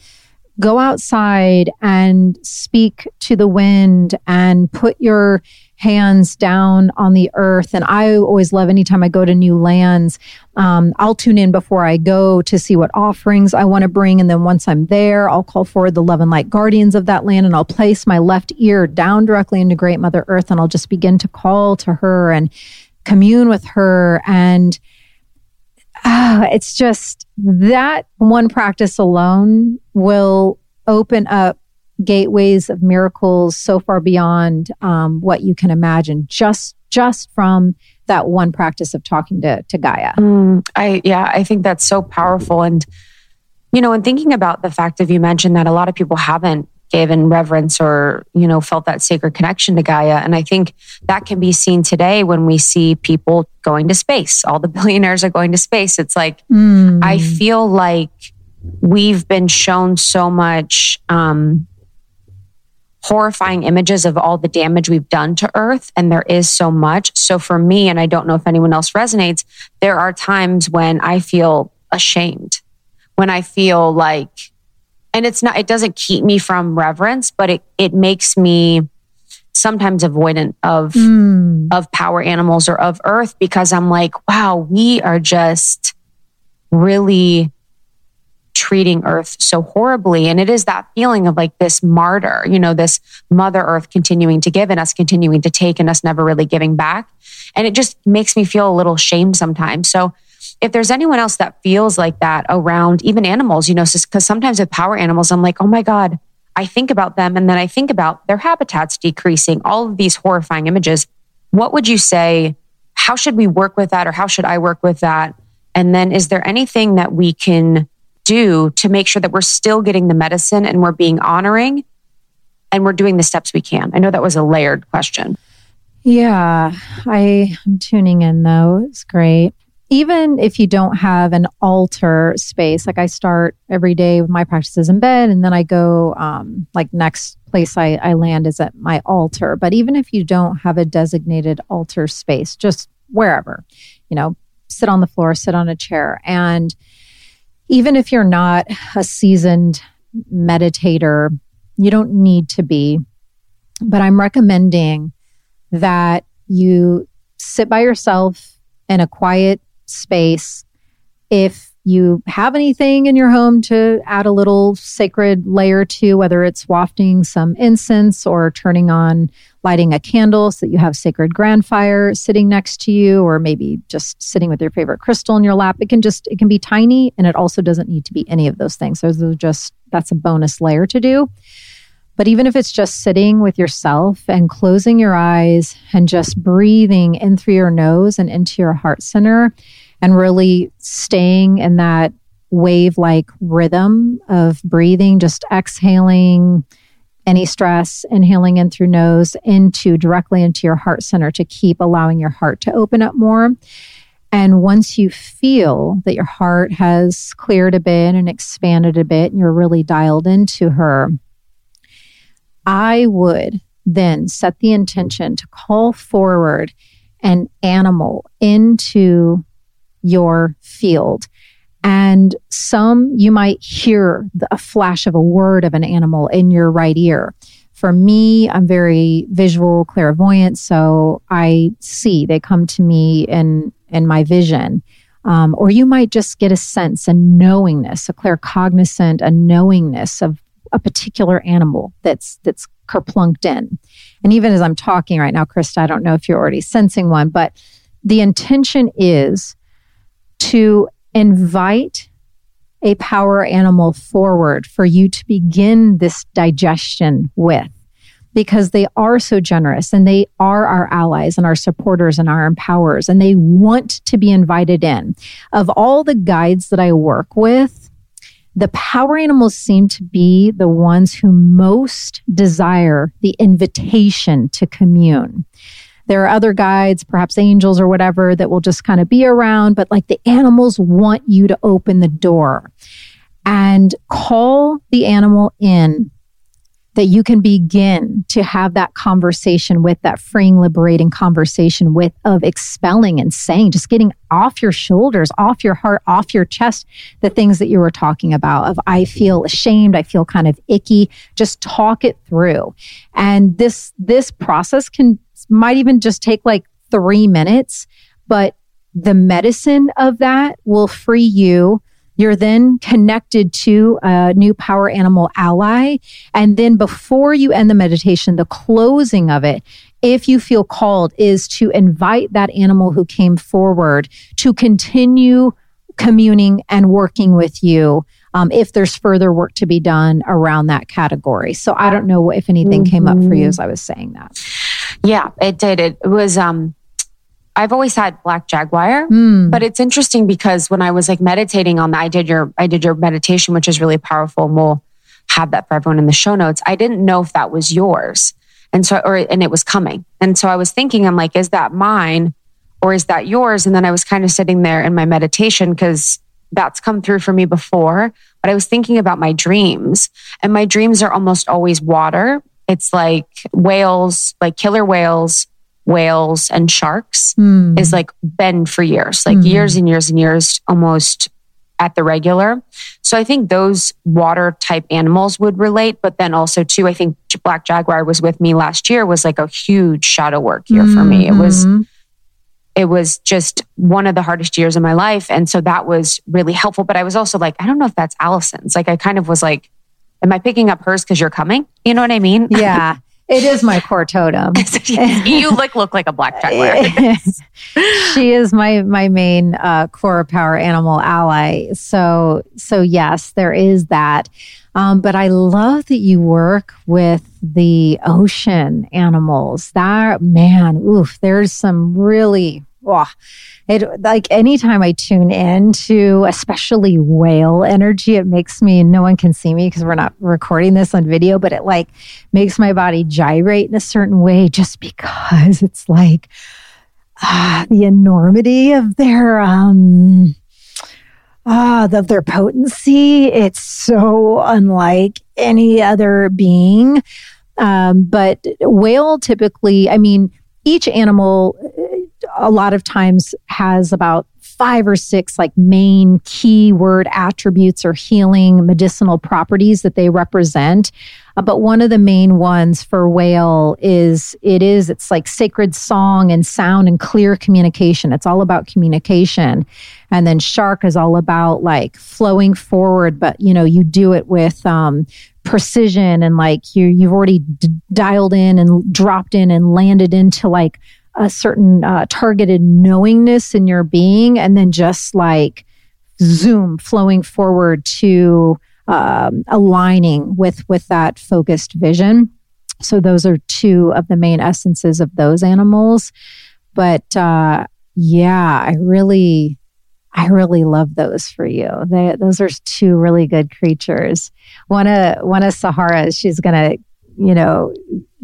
S3: go outside and speak to the wind and put your hands down on the earth. And I always love anytime I go to new lands, um, I'll tune in before I go to see what offerings I want to bring. And then once I'm there, I'll call forward the love and light guardians of that land and I'll place my left ear down directly into Great Mother Earth and I'll just begin to call to her and commune with her. And uh, it's just that one practice alone will open up gateways of miracles so far beyond um, what you can imagine just just from that one practice of talking to to Gaia.
S1: Mm, I yeah, I think that's so powerful. And you know, and thinking about the fact of you mentioned that a lot of people haven't given reverence or you know felt that sacred connection to Gaia, and I think that can be seen today when we see people going to space. All the billionaires are going to space. It's like mm. I feel like we've been shown so much. Um, horrifying images of all the damage we've done to earth and there is so much so for me and i don't know if anyone else resonates there are times when i feel ashamed when i feel like and it's not it doesn't keep me from reverence but it it makes me sometimes avoidant of mm. of power animals or of earth because i'm like wow we are just really treating earth so horribly. And it is that feeling of like this martyr, you know, this mother earth continuing to give and us continuing to take and us never really giving back. And it just makes me feel a little shame sometimes. So if there's anyone else that feels like that around even animals, you know, because sometimes with power animals, I'm like, oh my God, I think about them and then I think about their habitats decreasing, all of these horrifying images. What would you say? How should we work with that or how should I work with that? And then is there anything that we can do to make sure that we're still getting the medicine and we're being honoring and we're doing the steps we can? I know that was a layered question.
S3: Yeah, I, am tuning in though. It's great. Even if you don't have an altar space, like I start every day with my practices in bed, and then I go, um, like next place I, I land is at my altar. But even if you don't have a designated altar space, just wherever, you know, sit on the floor, sit on a chair, and even if you're not a seasoned meditator, you don't need to be. But I'm recommending that you sit by yourself in a quiet space. If you have anything in your home to add a little sacred layer to, whether it's wafting some incense or turning on lighting a candle so that you have sacred grand fire sitting next to you, or maybe just sitting with your favorite crystal in your lap. It can just, it can be tiny and it also doesn't need to be any of those things. Those are just, that's a bonus layer to do. But even if it's just sitting with yourself and closing your eyes and just breathing in through your nose and into your heart center and really staying in that wave like rhythm of breathing, just exhaling any stress, inhaling in through nose into directly into your heart center to keep allowing your heart to open up more. And once you feel that your heart has cleared a bit and expanded a bit, and you're really dialed into her, I would then set the intention to call forward an animal into your field and some you might hear the, a flash of a word of an animal in your right ear. For me, I'm very visual clairvoyant, so I see they come to me in in my vision. Um, or you might just get a sense, a knowingness, a claircognizant, a knowingness of a particular animal that's that's kerplunked in. And even as I'm talking right now, Krista, I don't know if you're already sensing one, but the intention is to invite a power animal forward for you to begin this digestion with. because they are so generous and they are our allies and our supporters and our empowers and they want to be invited in. Of all the guides that I work with, the power animals seem to be the ones who most desire the invitation to commune. There are other guides, perhaps angels or whatever, that will just kind of be around, but like the animals want you to open the door and call the animal in that you can begin to have that conversation with that freeing, liberating conversation with of expelling and saying, just getting off your shoulders, off your heart, off your chest, the things that you were talking about of I feel ashamed, I feel kind of icky. Just talk it through. And this, this process can, might even just take like three minutes, but the medicine of that will free you you're then connected to a new power animal ally. And then before you end the meditation, the closing of it, if you feel called, is to invite that animal who came forward to continue communing and working with you um, if there's further work to be done around that category. So I don't know if anything mm-hmm. came up for you mm-hmm. as I was saying that.
S1: Yeah, it did. It was um I've always had black jaguar, mm. but it's interesting because when I was like meditating on that, I did your, I did your meditation, which is really powerful. And we'll have that for everyone in the show notes. I didn't know if that was yours. And so, or, and it was coming. And so I was thinking, I'm like, is that mine or is that yours? And then I was kind of sitting there in my meditation because that's come through for me before. But I was thinking about my dreams and my dreams are almost always water. It's like whales, like killer whales whales and sharks mm. is like been for years, like mm. years and years and years, almost at the regular. So I think those water type animals would relate. But then also too, I think Black Jaguar was with me last year was like a huge shadow work year mm-hmm. for me. It was, mm-hmm. it was just one of the hardest years of my life. And so that was really helpful. But I was also like, I don't know if that's Alyson's. Like I kind of was like, am I picking up hers because you're coming? You know what I mean?
S3: Yeah. It is my core totem.
S1: you look look like a black jaguar.
S3: she is my my main uh, core power animal ally. So so yes, there is that. Um, but I love that you work with the ocean animals. That man, oof, there's some really oh, it like anytime I tune in to especially whale energy, it makes me no one can see me because we're not recording this on video, but it like makes my body gyrate in a certain way just because it's like ah, the enormity of their um ah of their potency. It's so unlike any other being. Um, but whale typically, I mean, each animal a lot of times has about five or six like main keyword attributes or healing medicinal properties that they represent. Uh, but one of the main ones for whale is it is it's like sacred song and sound and clear communication. It's all about communication. And then shark is all about like flowing forward, but you know, you do it with um precision and like you you've already d- dialed in and dropped in and landed into like a certain uh, targeted knowingness in your being and then just like zoom flowing forward to um, aligning with with that focused vision. So those are two of the main essences of those animals. But uh, yeah i really i really love those for you. They, those are two really good creatures. One of one of sahara she's gonna you know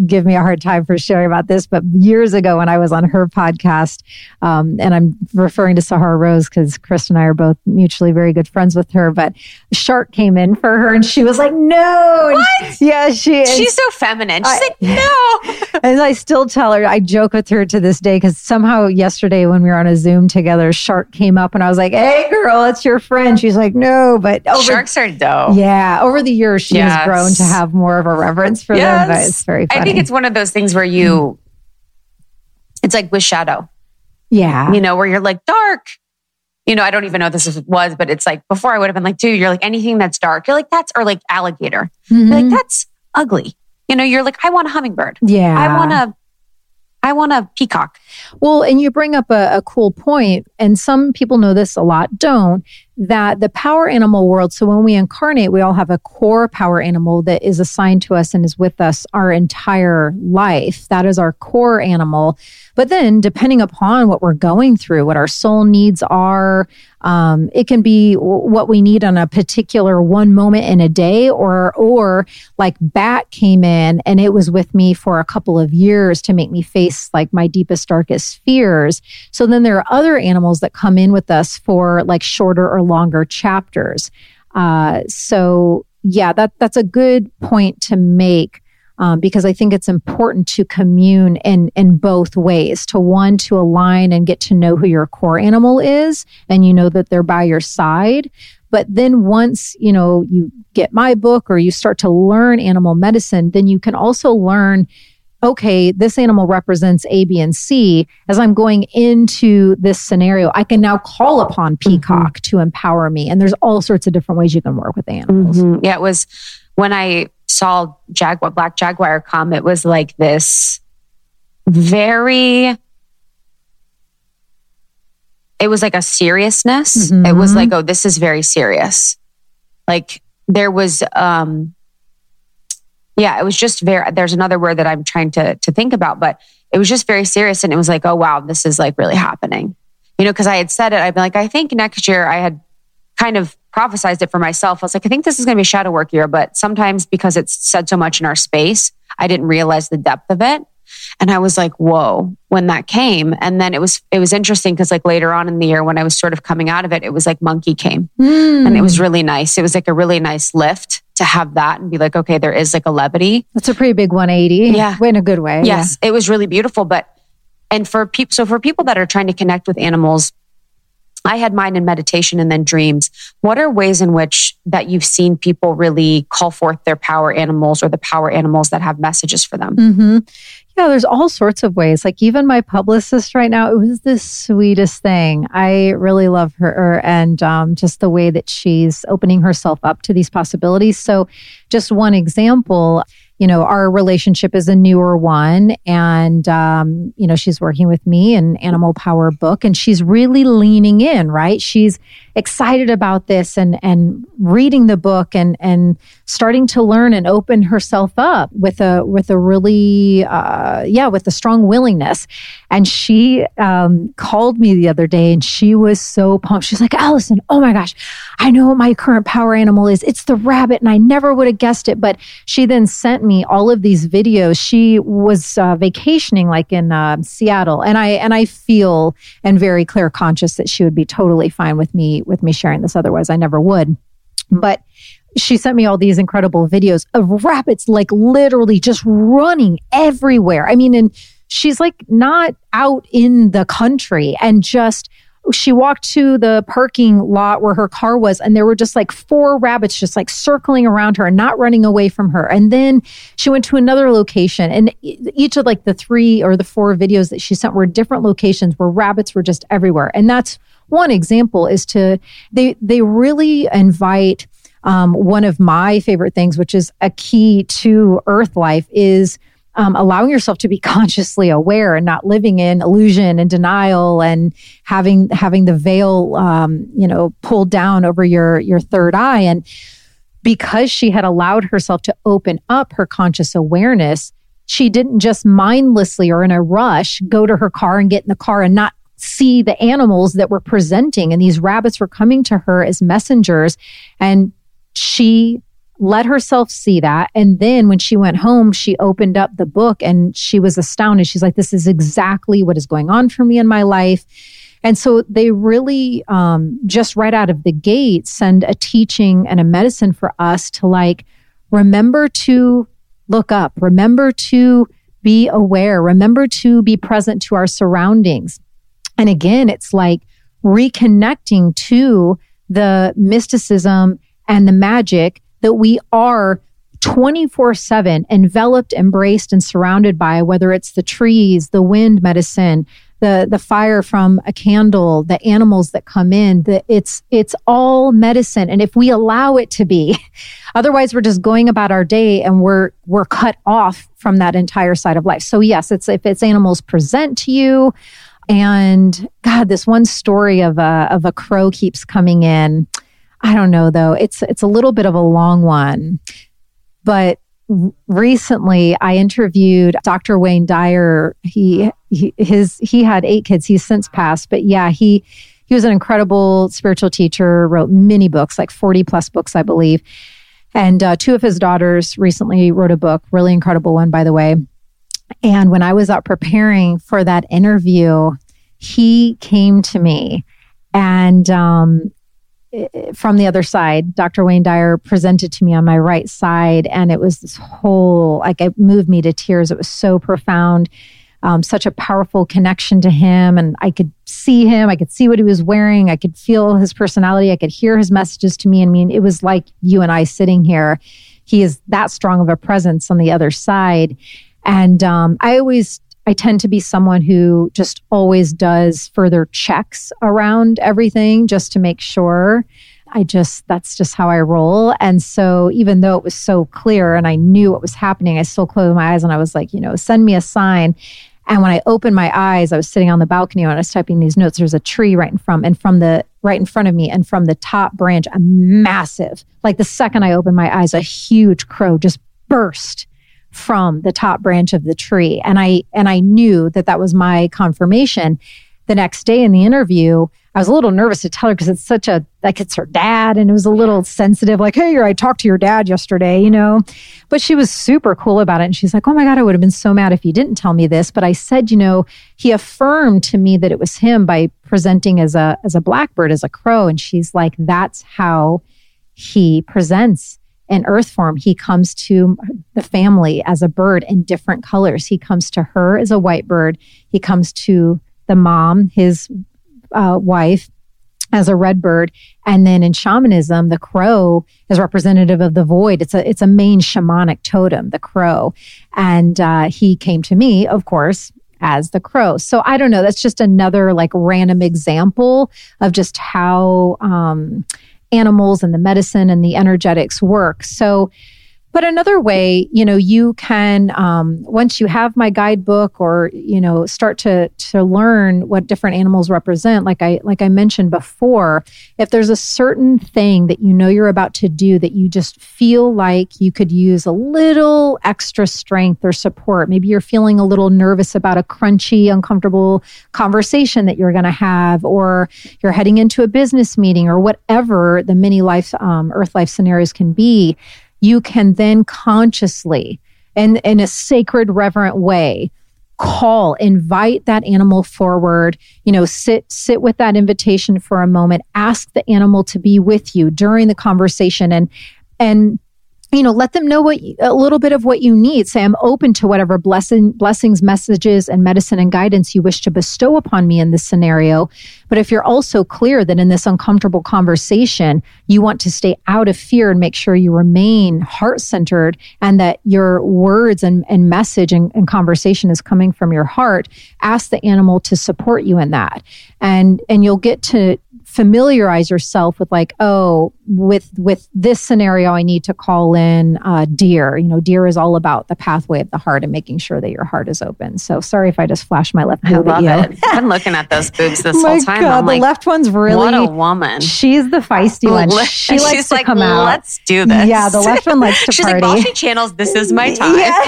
S3: give me a hard time for sharing about this, but years ago when I was on her podcast, um, and I'm referring to Sahara Rose because Chris and I are both mutually very good friends with her, but Shark came in for her and she was like, no.
S1: What?
S3: yeah, she
S1: She's so feminine. She's I, like, no.
S3: and I still tell her, I joke with her to this day because somehow yesterday when we were on a Zoom together, Shark came up and I was like, hey, girl, it's your friend. She's like, no, but
S1: over, Sharks are dope.
S3: Yeah. Over the years, she yes. has grown to have more of a reverence for yes. them, but it's very funny
S1: think it's one of those things where you, it's like with shadow.
S3: Yeah.
S1: You know, where you're like dark. You know, I don't even know this was, but it's like before I would have been like, dude, you're like anything that's dark. You're like, that's, or like alligator. Mm-hmm. like, that's ugly. You know, you're like, I want a hummingbird.
S3: Yeah.
S1: I want a, I want a peacock.
S3: Well, and you bring up a, a cool point, and some people know this, a lot don't that the power animal world, so when we incarnate, we all have a core power animal that is assigned to us and is with us our entire life. That is our core animal. But then, depending upon what we're going through, what our soul needs are, um, it can be what we need on a particular one moment in a day, or or like bat came in and it was with me for a couple of years to make me face like my deepest darkest fears. So then there are other animals that come in with us for like shorter or longer chapters. Uh, so yeah, that that's a good point to make um, because I think it's important to commune in in both ways. To one, to align and get to know who your core animal is, and you know that they're by your side. But then once you know you get my book or you start to learn animal medicine, then you can also learn. Okay, this animal represents A, B, and C. As I'm going into this scenario, I can now call upon mm-hmm. Peacock mm-hmm. to empower me. And there's all sorts of different ways you can work with animals.
S1: Mm-hmm. Yeah, it was when I saw Jaguar, Black Jaguar come, it was like this very, it was like a seriousness. Mm-hmm. It was like, oh, this is very serious. Like there was, um, yeah, it was just very, there's another word that I'm trying to, to think about, but it was just very serious. And it was like, oh, wow, this is like really happening. You know, cause I had said it, I'd be like, I think next year I had kind of prophesized it for myself. I was like, I think this is going to be a shadow work year, but sometimes because it's said so much in our space, I didn't realize the depth of it. And I was like, whoa, when that came. And then it was, it was interesting because like later on in the year when I was sort of coming out of it, it was like monkey came mm. and it was really nice. It was like a really nice lift to have that and be like, okay, there is like a levity.
S3: That's a pretty big 180.
S1: Yeah.
S3: In a good way.
S1: Yes. Yeah. It was really beautiful. But, and for people, so for people that are trying to connect with animals, I had mine in meditation and then dreams. What are ways in which that you've seen people really call forth their power animals or the power animals that have messages for them?
S3: Mm-hmm. Yeah, there's all sorts of ways. Like even my publicist right now, it was the sweetest thing. I really love her and um, just the way that she's opening herself up to these possibilities. So, just one example you know, our relationship is a newer one. And, um, you know, she's working with me in Animal Power book and she's really leaning in, right? She's excited about this and, and reading the book and, and starting to learn and open herself up with a, with a really, uh, yeah, with a strong willingness. And she, um, called me the other day and she was so pumped. She's like, Alyson, oh my gosh, I know what my current power animal is. It's the rabbit. And I never would have guessed it. But she then sent me all of these videos. She was uh, vacationing like in uh, Seattle, and I and I feel and very clear conscious that she would be totally fine with me with me sharing this. Otherwise, I never would. But she sent me all these incredible videos of rabbits like literally just running everywhere. I mean, and she's like not out in the country and just she walked to the parking lot where her car was and there were just like four rabbits just like circling around her and not running away from her. And then she went to another location and each of like the three or the four videos that she sent were different locations where rabbits were just everywhere. And that's one example is to they they really invite um, one of my favorite things which is a key to earth life is um, allowing yourself to be consciously aware and not living in illusion and denial and having having the veil um, you know pulled down over your your third eye. And because she had allowed herself to open up her conscious awareness she didn't just mindlessly or in a rush go to her car and get in the car and not see the animals that were presenting. And these rabbits were coming to her as messengers. And she let herself see that. And then when she went home, she opened up the book and she was astounded. She's like, this is exactly what is going on for me in my life. And so they really, um, just right out of the gate, send a teaching and a medicine for us to like, remember to look up, remember to be aware, remember to be present to our surroundings. And again, it's like reconnecting to the mysticism and the magic that we are 24 7 enveloped, embraced, and surrounded by, whether it's the trees, the wind medicine, the, the fire from a candle, the animals that come in, the, it's, it's all medicine. And if we allow it to be, otherwise we're just going about our day and we're, we're cut off from that entire side of life. So yes, it's, if it's animals present to you, And God, this one story of a of a crow keeps coming in. I don't know though. It's it's a little bit of a long one. But recently I interviewed Dr. Wayne Dyer. He, he his he had eight kids. He's since passed, but yeah, he he was an incredible spiritual teacher, wrote many books, like 40 plus books, I believe. And uh, two of his daughters recently wrote a book, really incredible one, by the way. And when I was out preparing for that interview, he came to me and um, from the other side, Dr. Wayne Dyer presented to me on my right side, and it was this whole like it moved me to tears. It was so profound, um, such a powerful connection to him, and I could see him. I could see what he was wearing. I could feel his personality. I could hear his messages to me. I mean, it was like you and I sitting here. He is that strong of a presence on the other side, and um, I always I tend to be someone who just always does further checks around everything just to make sure. I just, that's just how I roll. And so, even though it was so clear and I knew what was happening, I still closed my eyes and I was like, you know, send me a sign. And when I opened my eyes, I was sitting on the balcony and I was typing these notes. There's a tree right in front, and from the right in front of me, and from the top branch, a massive, like the second I opened my eyes, a huge crow just burst from the top branch of the tree. And I, and I knew that that was my confirmation. The next day in the interview, I was a little nervous to tell her because it's such a, like it's her dad and it was a little sensitive, like, hey, I talked to your dad yesterday, you know? But she was super cool about it. And she's like, oh my God, I would have been so mad if you didn't tell me this. But I said, you know, he affirmed to me that it was him by presenting as a, as a blackbird, as a crow. And she's like, that's how he presents in earth form. He comes to the family as a bird in different colors. He comes to her as a white bird. He comes to the mom, his uh, wife, as a red bird. And then in shamanism, the crow is representative of the void. It's a it's a main shamanic totem, the crow. And uh, he came to me, of course, as the crow. So I don't know. That's just another like random example of just how um, animals and the medicine and the energetics work. So but another way, you know, you can um, once you have my guidebook or you know start to to learn what different animals represent. Like I like I mentioned before, if there's a certain thing that you know you're about to do that you just feel like you could use a little extra strength or support. Maybe you're feeling a little nervous about a crunchy, uncomfortable conversation that you're going to have, or you're heading into a business meeting, or whatever the many life um, Earth life scenarios can be you can then consciously and in a sacred, reverent way call invite that animal forward you know sit sit with that invitation for a moment ask the animal to be with you during the conversation and and you know, let them know what a little bit of what you need. Say, I'm open to whatever blessing, blessings, messages, and medicine and guidance you wish to bestow upon me in this scenario. But if you're also clear that in this uncomfortable conversation, you want to stay out of fear and make sure you remain heart centered and that your words and, and message and, and conversation is coming from your heart, ask the animal to support you in that. And, and you'll get to, familiarize yourself with like oh with with this scenario i need to call in uh, deer you know deer is all about the pathway of the heart and making sure that your heart is open. So sorry if i just flashed my left boob
S1: I love it. I'm looking at those boobs this
S3: my
S1: whole time
S3: God,
S1: I'm
S3: the
S1: like,
S3: left one's really
S1: what a woman.
S3: she's the feisty one. She
S1: She's
S3: likes to
S1: like,
S3: come out.
S1: Let's do this.
S3: Yeah the left one likes to
S1: she's
S3: party
S1: like while she channels this is my time.
S3: Yeah.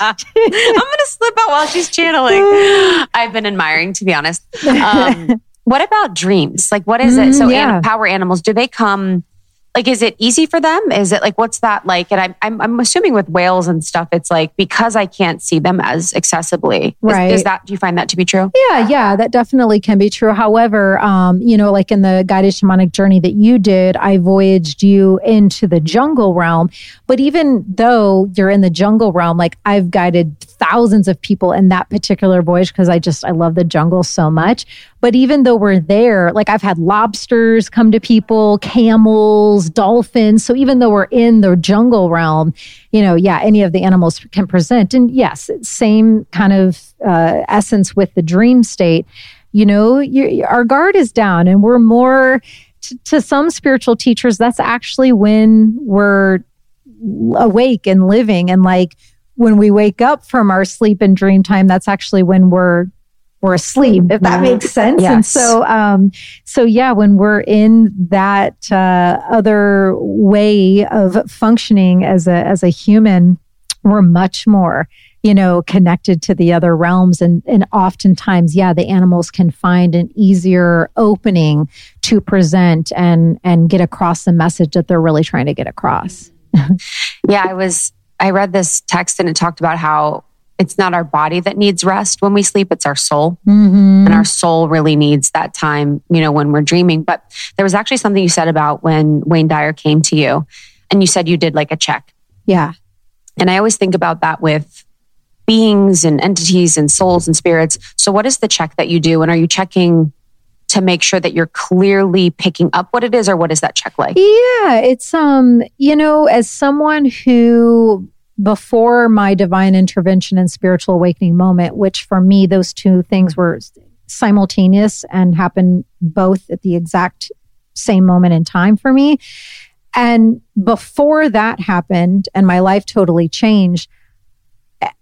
S1: i'm gonna slip out while she's channeling. I've been admiring to be honest. Um, what about dreams? Like, what is it? So,
S3: Mm, yeah.
S1: an- power animals, do they come? Like, is it easy for them? Is it like, what's that like? And I'm, I'm, I'm assuming with whales and stuff, it's like because I can't see them as accessibly. Is,
S3: Right.
S1: Is that, do you find that to be true?
S3: Yeah, yeah, that definitely can be true. However, um, you know, like in the guided shamanic journey that you did, I voyaged you into the jungle realm. But even though you're in the jungle realm, like I've guided thousands of people in that particular voyage because I just I love the jungle so much. But even though we're there, like I've had lobsters come to people, camels, dolphins. So even though we're in the jungle realm, you know, yeah, any of the animals can present. And yes, same kind of uh, essence with the dream state. You know, you, our guard is down and we're more, to, to some spiritual teachers, that's actually when we're awake and living. And like when we wake up from our sleep and dream time, that's actually when we're we're asleep, if that makes sense.
S1: Yes.
S3: And so, um, so yeah, when we're in that uh, other way of functioning as a as a human, we're much more you know connected to the other realms and and oftentimes yeah the animals can find an easier opening to present and and get across the message that they're really trying to get across
S1: yeah i was i read this text and it talked about how it's not our body that needs rest when we sleep it's our soul.
S3: Mm-hmm.
S1: and our soul really needs that time you know when we're dreaming. But there was actually something you said about when wayne dyer came to you and you said you did like a check.
S3: Yeah.
S1: And i always think about that with beings and entities and souls and spirits. So what is the check that you do? And are you checking to make sure that you're clearly picking up what it is or what is that check like?
S3: Yeah it's um you know as someone who before my divine intervention and spiritual awakening moment, which for me, those two things were simultaneous and happened both at the exact same moment in time for me. And before that happened and my life totally changed,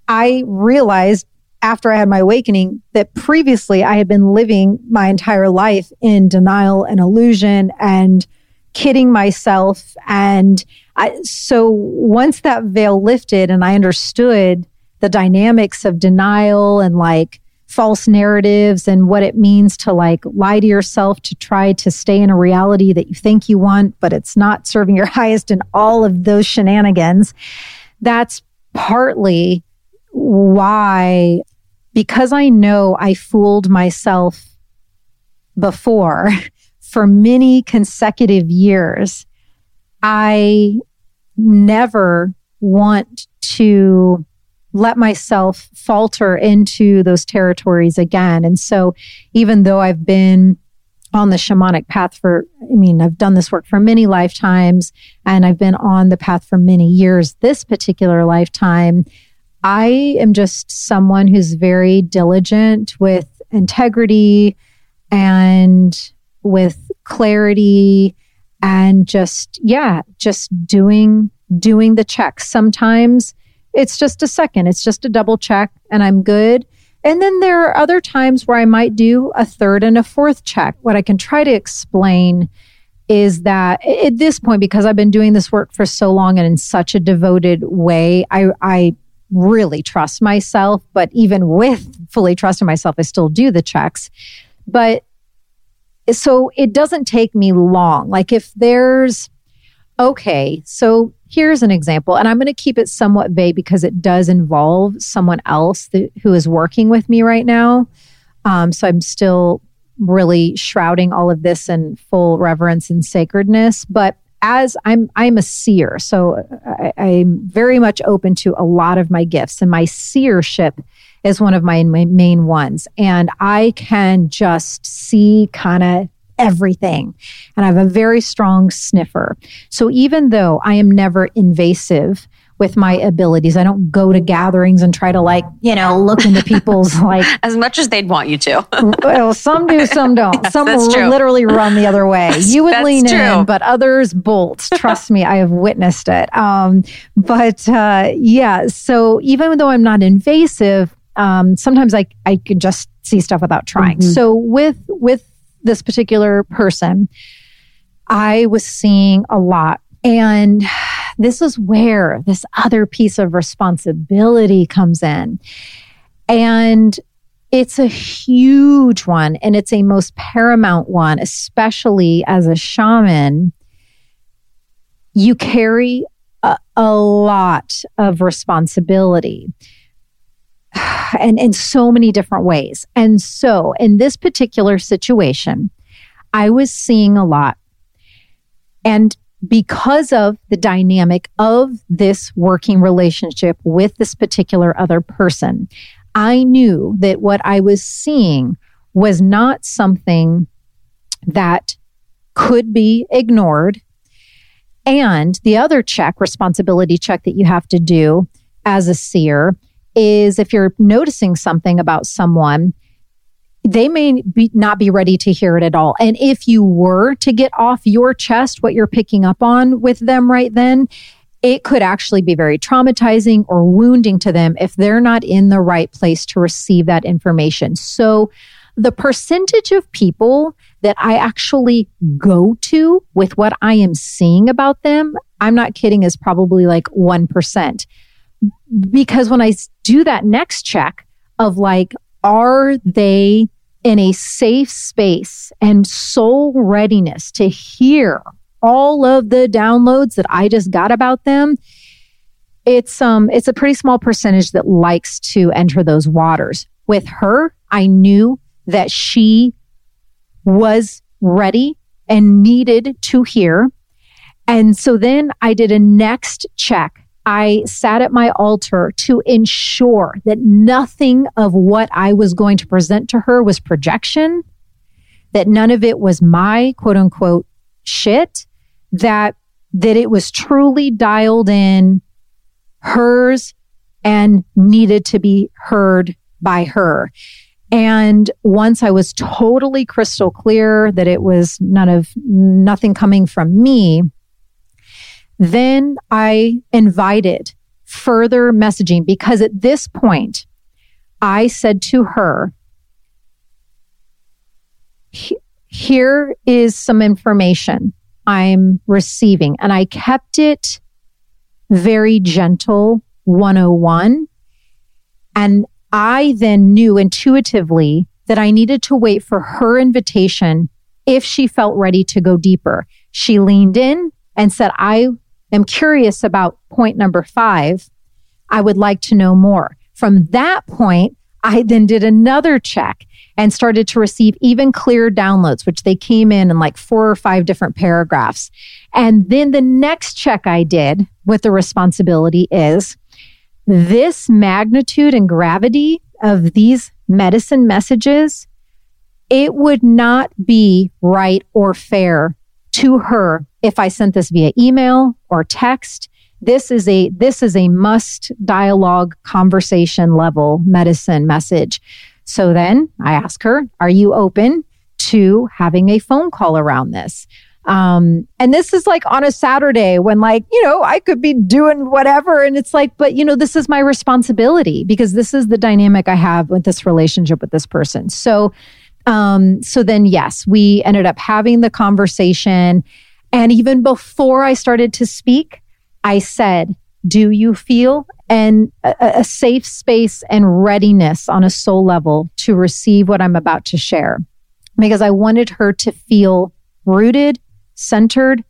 S3: I realized after I had my awakening that previously I had been living my entire life in denial and illusion and kidding myself and I, so once that veil lifted and I understood the dynamics of denial and like false narratives and what it means to like lie to yourself to try to stay in a reality that you think you want, but it's not serving your highest and all of those shenanigans. That's partly why, because I know I fooled myself before for many consecutive years I never want to let myself falter into those territories again. And so, even though I've been on the shamanic path for, I mean, I've done this work for many lifetimes and I've been on the path for many years. This particular lifetime, I am just someone who's very diligent with integrity and with clarity and just yeah just doing doing the checks sometimes it's just a second it's just a double check and i'm good. And then there are other times where i might do a third and a fourth check. What i can try to explain is that at this point because i've been doing this work for so long and in such a devoted way i i really trust myself but even with fully trusting myself i still do the checks. But so it doesn't take me long. Like if there's, okay, so here's an example, and I'm going to keep it somewhat vague because it does involve someone else who is working with me right now. Um, so I'm still really shrouding all of this in full reverence and sacredness. But as I'm, I'm a seer, so I, I'm very much open to a lot of my gifts, and my seership is one of my, my main ones. And I can just see kind of everything. And I have a very strong sniffer. So even though I am never invasive, with my abilities. I don't go to gatherings and try to like, you know, look into people's like
S1: as much as they'd want you to.
S3: well, some do, some don't. yes, some will true. literally run the other way. You would that's lean true. in, but others bolt. Trust me, I have witnessed it. Um, but uh, yeah, so even though I'm not invasive, um, sometimes I I can just see stuff without trying. Mm-hmm. So with with this particular person, I was seeing a lot, and this is where this other piece of responsibility comes in, and it's a huge one, and it's a most paramount one, especially as a shaman. You carry a, a lot of responsibility and in so many different ways. And so in this particular situation, I was seeing a lot. And because of the dynamic of this working relationship with this particular other person, I knew that what I was seeing was not something that could be ignored. And the other check, responsibility check that you have to do as a seer is if you're noticing something about someone, they may be, not be ready to hear it at all. And if you were to get off your chest what you're picking up on with them right then, it could actually be very traumatizing or wounding to them if they're not in the right place to receive that information. So the percentage of people that I actually go to with what I am seeing about them, I'm not kidding, is probably like 1%. Because when I do that next check of like, are they in a safe space and soul readiness to hear all of the downloads that I just got about them, it's um it's a pretty small percentage that likes to enter those waters. With her, I knew that she was ready and needed to hear. And so then I did a next check. I sat at my altar to ensure that nothing of what I was going to present to her was projection, that none of it was my quote unquote shit, that that it was truly dialed in hers and needed to be heard by her. And once I was totally crystal clear that it was none of nothing coming from me, then I invited further messaging because at this point, I said to her, here is some information I'm receiving. And I kept it very gentle 101. And I then knew intuitively that I needed to wait for her invitation if she felt ready to go deeper. She leaned in and said, I am curious about point number five. I would like to know more. From that point, I then did another check and started to receive even clearer downloads, which they came in in like four or five different paragraphs. And then the next check I did with the responsibility is this magnitude and gravity of these medicine messages, it would not be right or fair to her if I sent this via email or text. This is a, this is a must dialogue conversation level medicine message. So then I ask her, are you open to having a phone call around this? Um, and this is like on a Saturday when like, you know, I could be doing whatever. And it's like, but you know, this is my responsibility because this is the dynamic I have with this relationship with this person. So, um, so then yes, we ended up having the conversation. And even before I started to speak, I said, do you feel and a, a, safe space and readiness on a soul level to receive what I'm about to share. Because I wanted her to feel rooted, centered,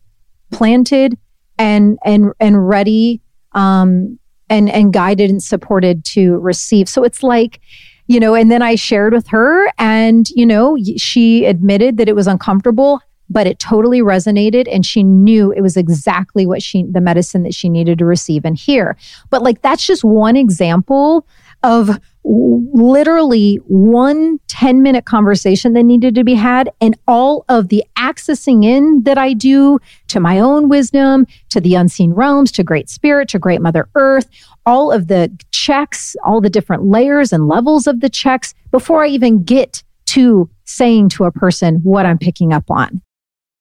S3: planted, and and and ready, um, and and guided and supported to receive. So it's like, you know, and then I shared with her, and you know, she admitted that it was uncomfortable but it totally resonated and she knew it was exactly what she the medicine that she needed to receive and hear but like that's just one example of literally one 10 minute conversation that needed to be had and all of the accessing in that I do to my own wisdom, to the unseen realms, to great spirit, to great mother earth, all of the checks, all the different layers and levels of the checks before I even get to saying to a person what I'm picking up on.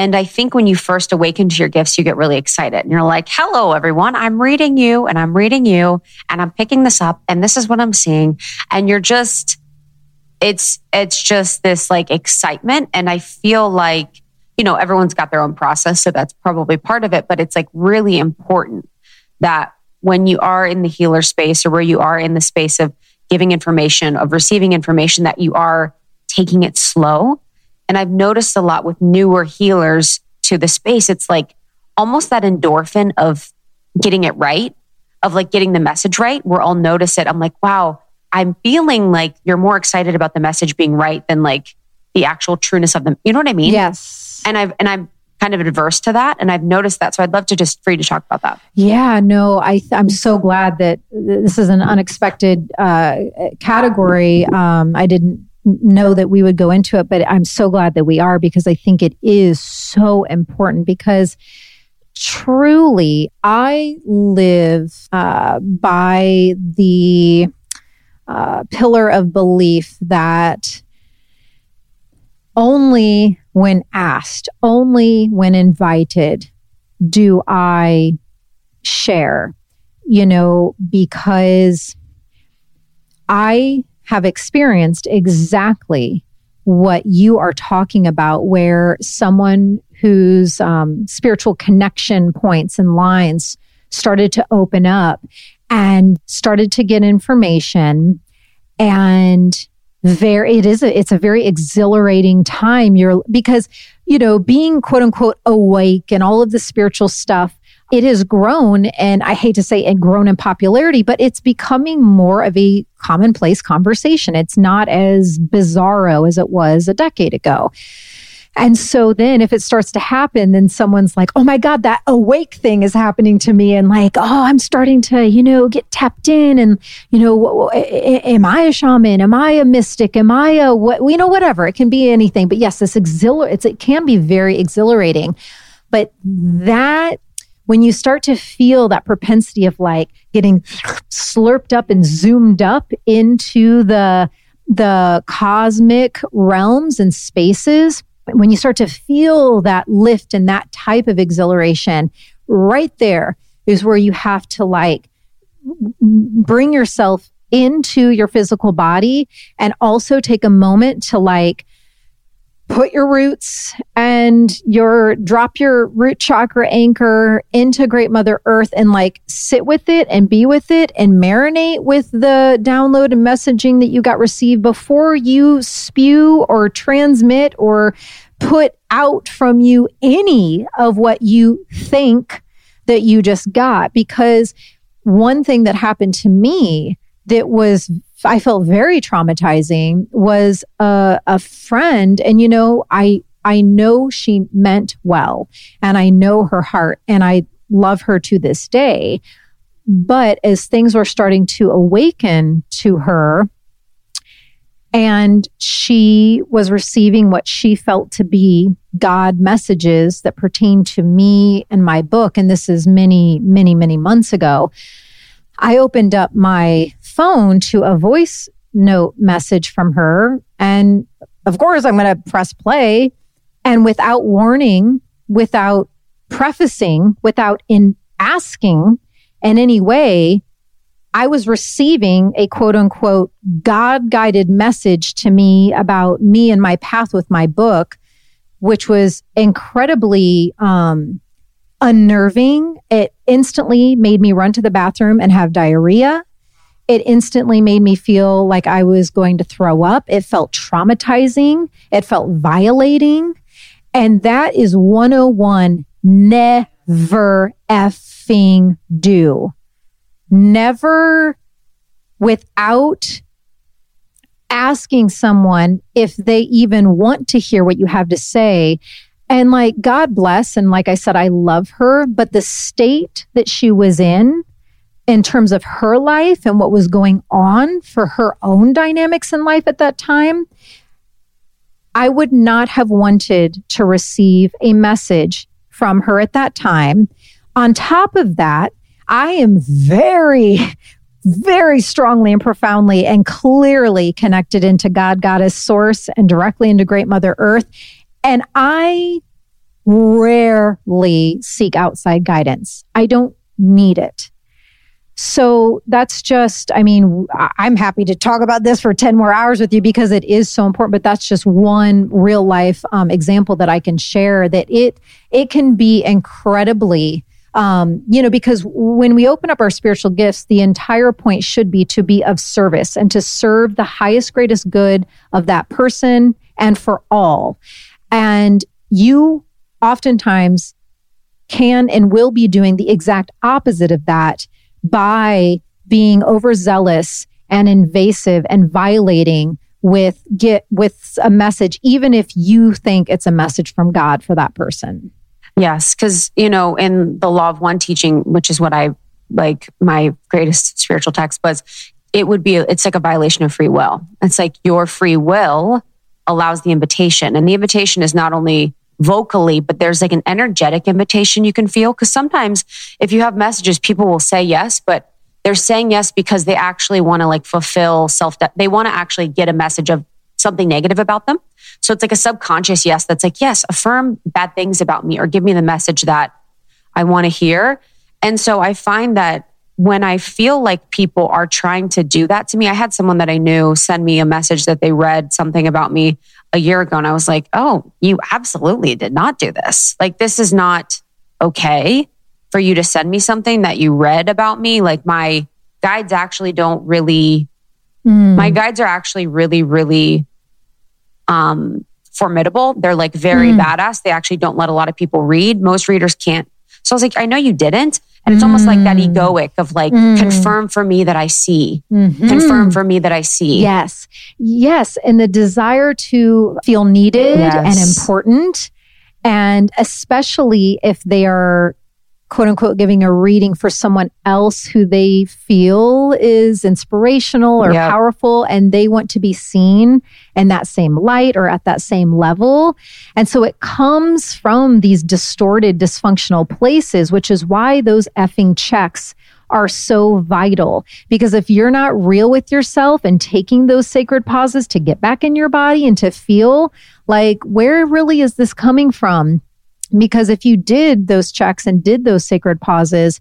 S1: And I think when you first awaken to your gifts, you get really excited and you're like, hello, everyone. I'm reading you and I'm reading you and I'm picking this up and this is what I'm seeing. And you're just, it's, it's just this like excitement. And I feel like, you know, everyone's got their own process. So that's probably part of it, but it's like really important that when you are in the healer space or where you are in the space of giving information, of receiving information, that you are taking it slow and I've noticed a lot with newer healers to the space, it's like almost that endorphin of getting it right, of like getting the message right, where I'll notice it. I'm like, wow, I'm feeling like you're more excited about the message being right than like the actual trueness of them. You know what I mean?
S3: Yes.
S1: And I've, and I'm kind of adverse to that. And I've noticed that. So I'd love to just free to talk about that.
S3: Yeah, no, I, I'm so glad that this is an unexpected uh, category. Um, I didn't know that we would go into it, but I'm so glad that we are because I think it is so important because truly I live uh, by the uh, pillar of belief that only when asked, only when invited, do I share, you know, because I have experienced exactly what you are talking about, where someone whose um, spiritual connection points and lines started to open up and started to get information. And very it is a it's a very exhilarating time. You're because you know being quote unquote awake and all of the spiritual stuff it has grown and I hate to say it grown in popularity, but it's becoming more of a commonplace conversation. It's not as bizarro as it was a decade ago. And so then if it starts to happen, then someone's like, oh my God, that awake thing is happening to me. And like, oh, I'm starting to, you know, get tapped in. And, you know, am I a shaman? Am I a mystic? Am I a what, you know, whatever. It can be anything. But yes, this exhilar, it can be very exhilarating. But that when you start to feel that propensity of like getting slurped up and zoomed up into the the cosmic realms and spaces when you start to feel that lift and that type of exhilaration right there is where you have to like bring yourself into your physical body and also take a moment to like put your roots and your drop your root chakra anchor into great mother earth and like sit with it and be with it and marinate with the download and messaging that you got received before you spew or transmit or put out from you any of what you think that you just got. Because one thing that happened to me that was I felt very traumatizing was a, a friend. And, you know, I, I know she meant well and I know her heart and I love her to this day. but as things were starting to awaken to her, and she was receiving what she felt to be God messages that pertain to me and my book. And this is many, many, many months ago. I opened up my phone to a voice note message from her. And of course, I'm going to press play. And without warning, without prefacing, without in asking in any way, I was receiving a quote unquote God guided message to me about me and my path with my book, which was incredibly um, unnerving. It instantly made me run to the bathroom and have diarrhea. It instantly made me feel like I was going to throw up. It felt traumatizing. It felt violating. And that is 101 never effing do never without asking someone if they even want to hear what you have to say. And like, God bless. And like I said, I love her, but the state that she was in, in terms of her life and what was going on for her own dynamics in life at that time, I would not have wanted to receive a message from her at that time. On top of that, I am very, very strongly and profoundly and clearly connected into God, Goddess, Source, and directly into Great Mother Earth. And I rarely seek outside guidance. I don't need it. So that's just, I mean, I'm happy to talk about this for 10 more hours with you because it is so important, but that's just one real life um, example that I can share that it, it can be incredibly um, you know, because when we open up our spiritual gifts, the entire point should be to be of service and to serve the highest, greatest good of that person and for all. And you oftentimes can and will be doing the exact opposite of that by being overzealous and invasive and violating with get with a message even if you think it's a message from God for that person.
S1: Yes, because, you know, in the law of one teaching, which is what I like, my greatest spiritual text was, it would be, it's like a violation of free will. It's like your free will allows the invitation. And the invitation is not only vocally, but there's like an energetic invitation you can feel. Cause sometimes if you have messages, people will say yes, but they're saying yes because they actually want to like fulfill self, they want to actually get a message of something negative about them. So it's like a subconscious yes that's like, yes, affirm bad things about me or give me the message that I want to hear. And so I find that when I feel like people are trying to do that to me, I had someone that I knew send me a message that they read something about me a year ago. And I was like, oh, you absolutely did not do this. Like, this is not okay for you to send me something that you read about me. Like, my guides actually don't really, mm. my guides are actually really, really um, formidable. They're like very mm. badass. They actually don't let a lot of people read. Most readers can't. So I was like, I know you didn't. And it's mm. almost like that hmm. egoic of like, mm. confirm for me that I see, mm-hmm. confirm for me that I see.
S3: Yes. Yes. And the desire to feel needed yes. and important. And especially if they are quote unquote giving a reading for someone else who they feel is inspirational or yep. powerful and they want to be seen in that same light or at that same level. And so it comes from these distorted, dysfunctional places, which is why those effing checks are so vital because if you're not real with yourself and taking those sacred pauses to get back in your body and to feel like, where really is this coming from? Because if you did those checks and did those sacred pauses,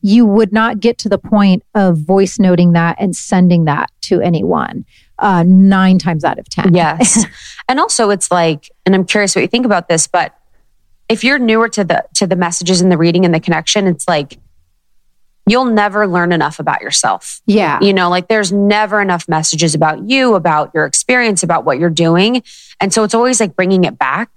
S3: you would not get to the point of voice noting that and sending that to anyone uh, nine times out of 10.
S1: Yes. and also it's like, and I'm curious what you think about this, but if you're newer to the, to the messages and the reading and the connection, it's like, you'll never learn enough about yourself.
S3: Yeah.
S1: You know, like there's never enough messages about you, about your experience, about what you're doing. And so it's always like bringing it back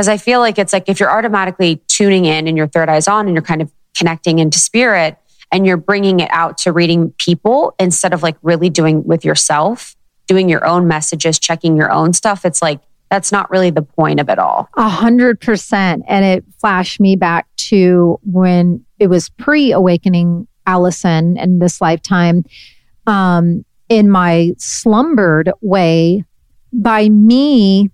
S1: because I feel like it's like if you're automatically tuning in and your third eye's on and you're kind of connecting into spirit and you're bringing it out to reading people instead of like really doing with yourself, doing your own messages, checking your own stuff, it's like that's not really the point of it all.
S3: A hundred percent. And it flashed me back to when it was pre awakening Alyson in this lifetime um, in my slumbered way by me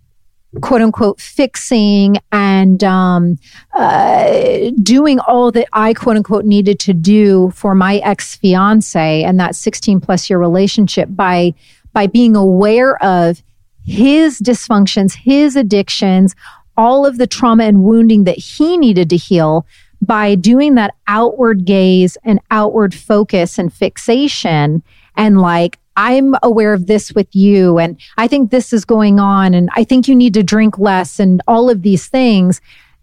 S3: quote unquote fixing and um, uh, doing all that I quote unquote needed to do for my ex fiance and that 16 plus year relationship by by being aware of his dysfunctions, his addictions, all of the trauma and wounding that he needed to heal by doing that outward gaze and outward focus and fixation and like I'm aware of this with you. And I think this is going on. And I think you need to drink less and all of these things.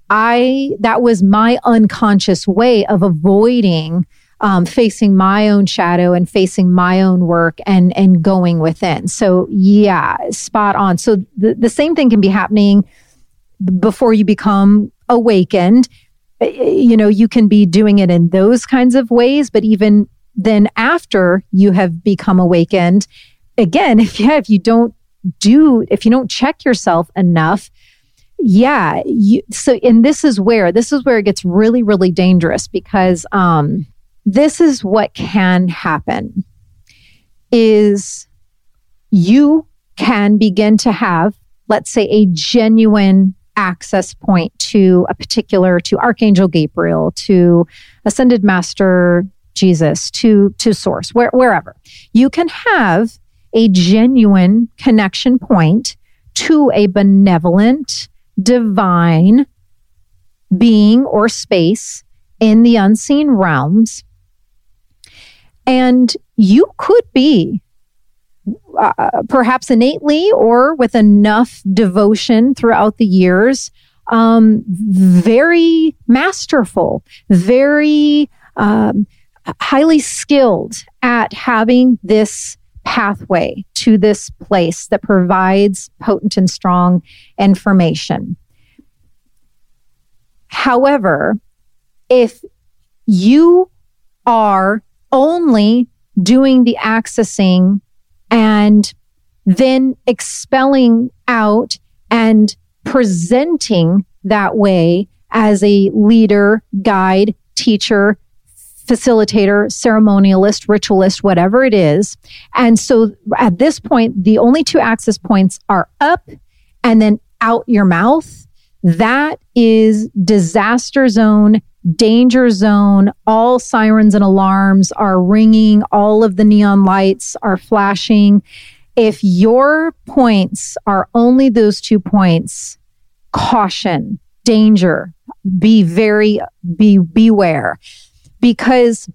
S3: I, that was my unconscious way of avoiding um, facing my own shadow and facing my own work and and going within. So yeah, spot on. So the, the same thing can be happening before you become awakened. You know, you can be doing it in those kinds of ways, but even then after you have become awakened, again, if you, if you don't do, if you don't check yourself enough, yeah, you, so, and this is where, this is where it gets really, really dangerous because, um, this is what can happen is you can begin to have, let's say, a genuine access point to a particular, to Archangel Gabriel, to Ascended Master Jesus to, to source, where, wherever. You can have a genuine connection point to a benevolent, divine being or space in the unseen realms. And you could be uh, perhaps innately or with enough devotion throughout the years, um, very masterful, very um, highly skilled at having this pathway to this place that provides potent and strong information. However, if you are only doing the accessing and then expelling out and presenting that way as a leader, guide, teacher, facilitator, ceremonialist, ritualist, whatever it is. And so at this point, the only two access points are up and then out your mouth. That is disaster zone, danger zone. All sirens and alarms are ringing. All of the neon lights are flashing. If your points are only those two points, caution, danger, be very, be, beware because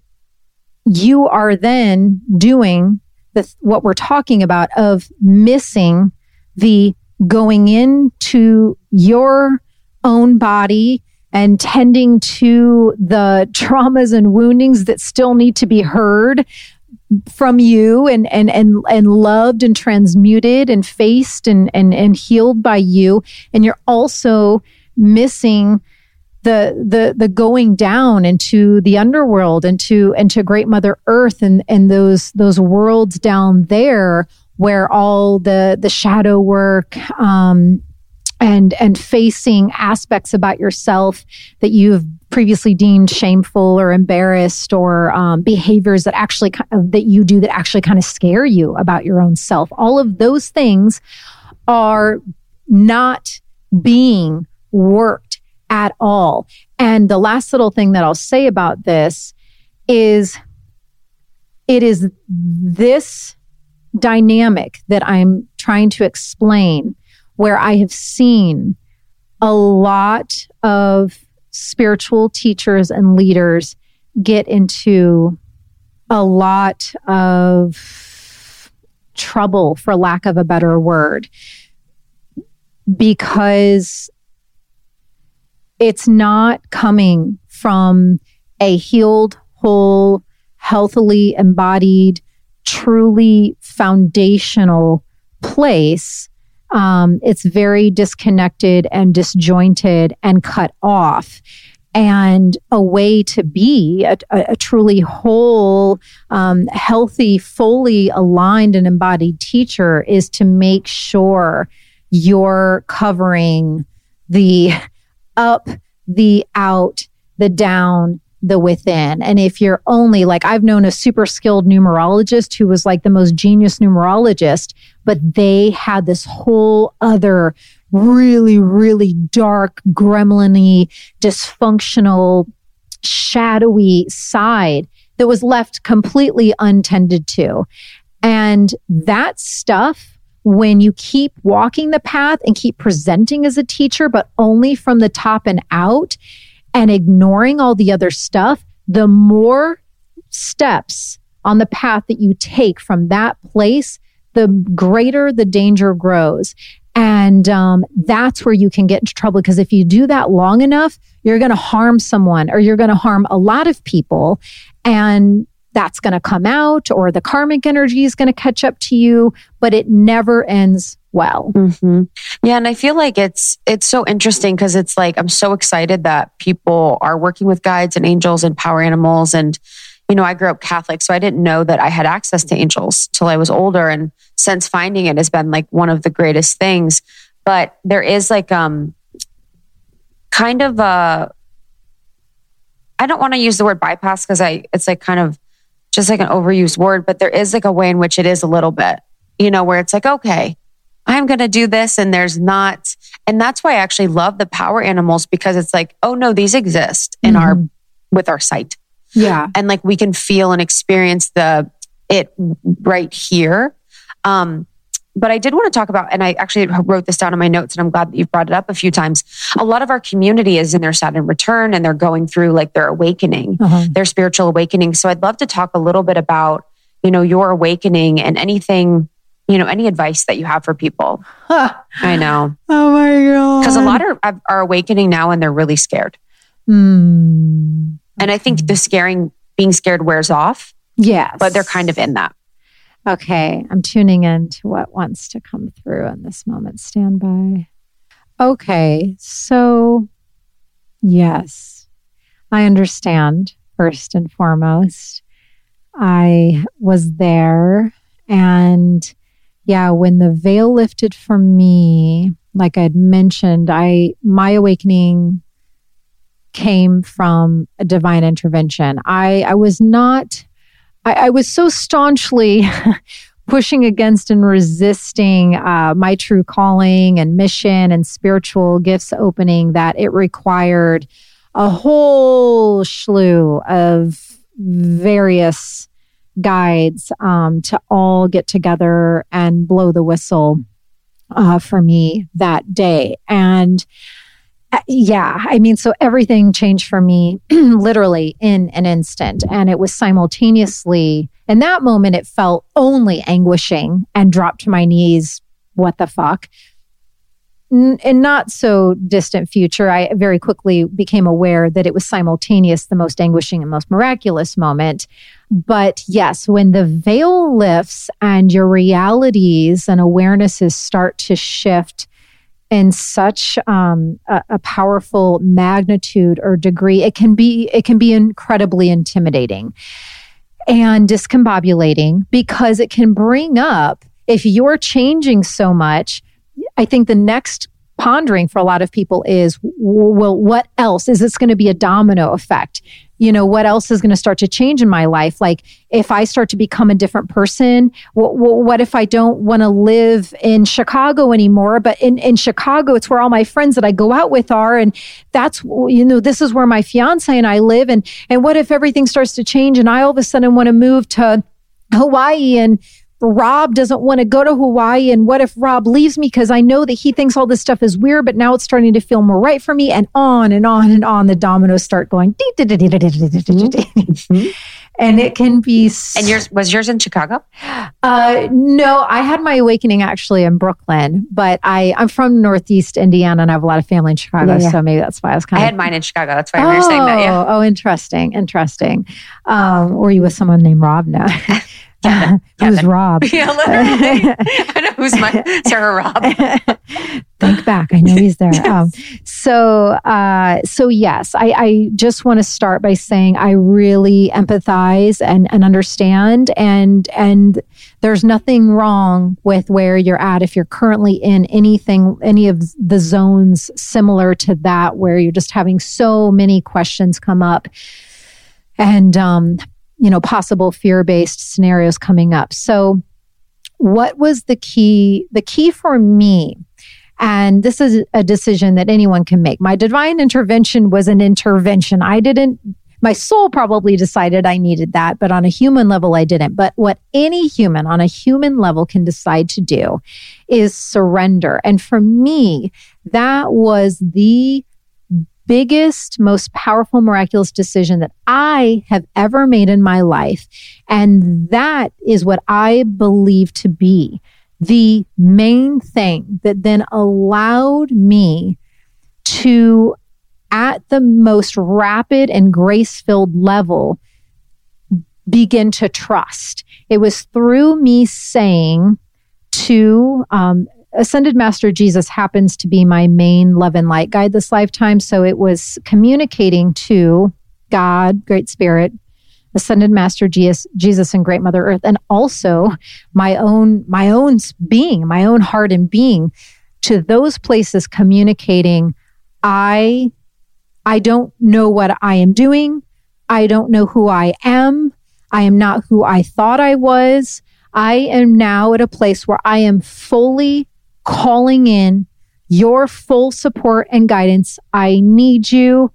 S3: you are then doing the, what we're talking about of missing the going into your own body and tending to the traumas and woundings that still need to be heard from you and and and and loved and transmuted and faced and and and healed by you. And you're also missing the the the going down into the underworld into into great mother earth and and those those worlds down there where all the the shadow work um and and facing aspects about yourself that you've previously deemed shameful or embarrassed or um, behaviors that actually that you do that actually kind of scare you about your own self. All of those things are not being worked at all. And the last little thing that I'll say about this is it is this dynamic that I'm trying to explain where I have seen a lot of spiritual teachers and leaders get into a lot of trouble, for lack of a better word, because it's not coming from a healed, whole, healthily embodied, truly foundational place. Um, it's very disconnected and disjointed and cut off. And a way to be a, a, truly whole, um, healthy, fully aligned and embodied teacher is to make sure you're covering the up, the out, the down, the within. And if you're only like, I've known a super skilled numerologist who was like the most genius numerologist, but they had this whole other really, really dark, gremlin dysfunctional, shadowy side that was left completely untended to. And that stuff, when you keep walking the path and keep presenting as a teacher, but only from the top and out and ignoring all the other stuff, the more steps on the path that you take from that place, the greater the danger grows. And um, that's where you can get into trouble because if you do that long enough, you're going to harm someone or you're going to harm a lot of people. And that's going to come out or the karmic energy is going to catch up to you, but it never ends well.
S1: Mm-hmm. Yeah. And I feel like it's, it's so interesting because it's like, I'm so excited that people are working with guides and angels and power animals. And, you know, I grew up Catholic, so I didn't know that I had access to angels till I was older. And since finding it has been like one of the greatest things. But there is like, um, kind of a, I don't want to use the word bypass because I, it's like kind of just like an overused word, but there is like a way in which it is a little bit, you know, where it's like, okay, I'm going to do this. And there's not, and that's why I actually love the power animals because it's like, oh no, these exist in mm-hmm. our, with our sight.
S3: Yeah.
S1: And like we can feel and experience the, it right here. Um, but I did want to talk about, and I actually wrote this down in my notes, and I'm glad that you've brought it up a few times. A lot of our community is in their Saturn return and they're going through like their awakening, uh-huh. their spiritual awakening. So I'd love to talk a little bit about, you know, your awakening and anything, you know, any advice that you have for people. I know.
S3: Oh my God.
S1: Because a lot are, are awakening now and they're really scared.
S3: Mm.
S1: And I think the scaring, being scared wears off.
S3: Yes.
S1: But they're kind of in that.
S3: Okay, I'm tuning in to what wants to come through in this moment. Stand by. Okay, so yes, I understand first and foremost. I was there, and yeah, when the veil lifted for me, like I'd mentioned, I my awakening came from a divine intervention. I I was not I, I was so staunchly pushing against and resisting uh, my true calling and mission and spiritual gifts opening that it required a whole slew of various guides um, to all get together and blow the whistle uh, for me that day. And Uh, yeah, I mean, so everything changed for me literally in an instant. And it was simultaneously, in that moment, it felt only anguishing and dropped to my knees. What the fuck? in not so distant future, I very quickly became aware that it was simultaneous, the most anguishing and most miraculous moment. But yes, when the veil lifts and your realities and awarenesses start to shift in such um, a, a, powerful magnitude or degree, it can be it can be incredibly intimidating and discombobulating because it can bring up if you're changing so much. I think the next pondering for a lot of people is well what else is this going to be a domino effect you know what else is going to start to change in my life? Like if i start to become a different person what, what if i don't want to live in chicago anymore? But in, in chicago it's where all my friends that i go out with are and that's you know this is where my fiance and i live and and what if everything starts to change and i all of a sudden want to move to hawaii and Rob doesn't want to go to Hawaii. And what if Rob leaves me because I know that he thinks all this stuff is weird, but now it's starting to feel more right for me. And on and on and on, the dominoes start going. And it can be.
S1: And yours was yours in Chicago?
S3: Uh, no, I had my awakening actually in Brooklyn, but I I'm from Northeast Indiana and I have a lot of family in Chicago, yeah, yeah. so maybe that's why I was kind
S1: I of. I had mine in Chicago. That's why oh, you're saying that. Yeah.
S3: Oh, interesting, interesting. Um, were you with someone named Rob now?
S1: Kevin.
S3: who's Rob?
S1: Yeah, literally. I know who's my Sarah Rob.
S3: Think back. I know he's there. Um, so, uh, so yes, I, I just want to start by saying I really empathize and, and understand, and and there's nothing wrong with where you're at if you're currently in anything, any of the zones similar to that, where you're just having so many questions come up and um, you know possible fear-based scenarios coming up. So, what was the key? The key for me. And this is a decision that anyone can make. My divine intervention was an intervention. I didn't my soul probably decided I needed that, but on a human level, I didn't. But what any human on a human level can decide to do is surrender. And for me, that was the biggest, most powerful, miraculous decision that I have ever made in my life. And that is what I believe to be the main thing that then allowed me to at the most rapid and grace filled level begin to trust. It was through me saying to um, Ascended Master Jesus happens to be my main love and light guide this lifetime. So it was communicating to God, Great Spirit, Ascended Master Jesus, Jesus and Great Mother Earth, and also my own, my own being, my own heart and being to those places communicating, I I don't know what I am doing. I don't know who I am. I am not who I thought I was. I am now at a place where I am fully calling in your full support and guidance. I need you.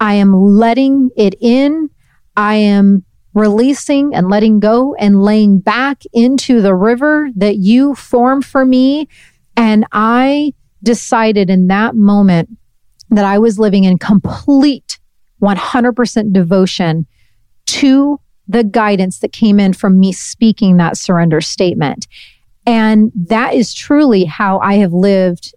S3: I am letting it in. I am releasing and letting go and laying back into the river that you form for me. And I decided in that moment that I was living in complete 100% devotion to the guidance that came in from me speaking that surrender statement. And that is truly how I have lived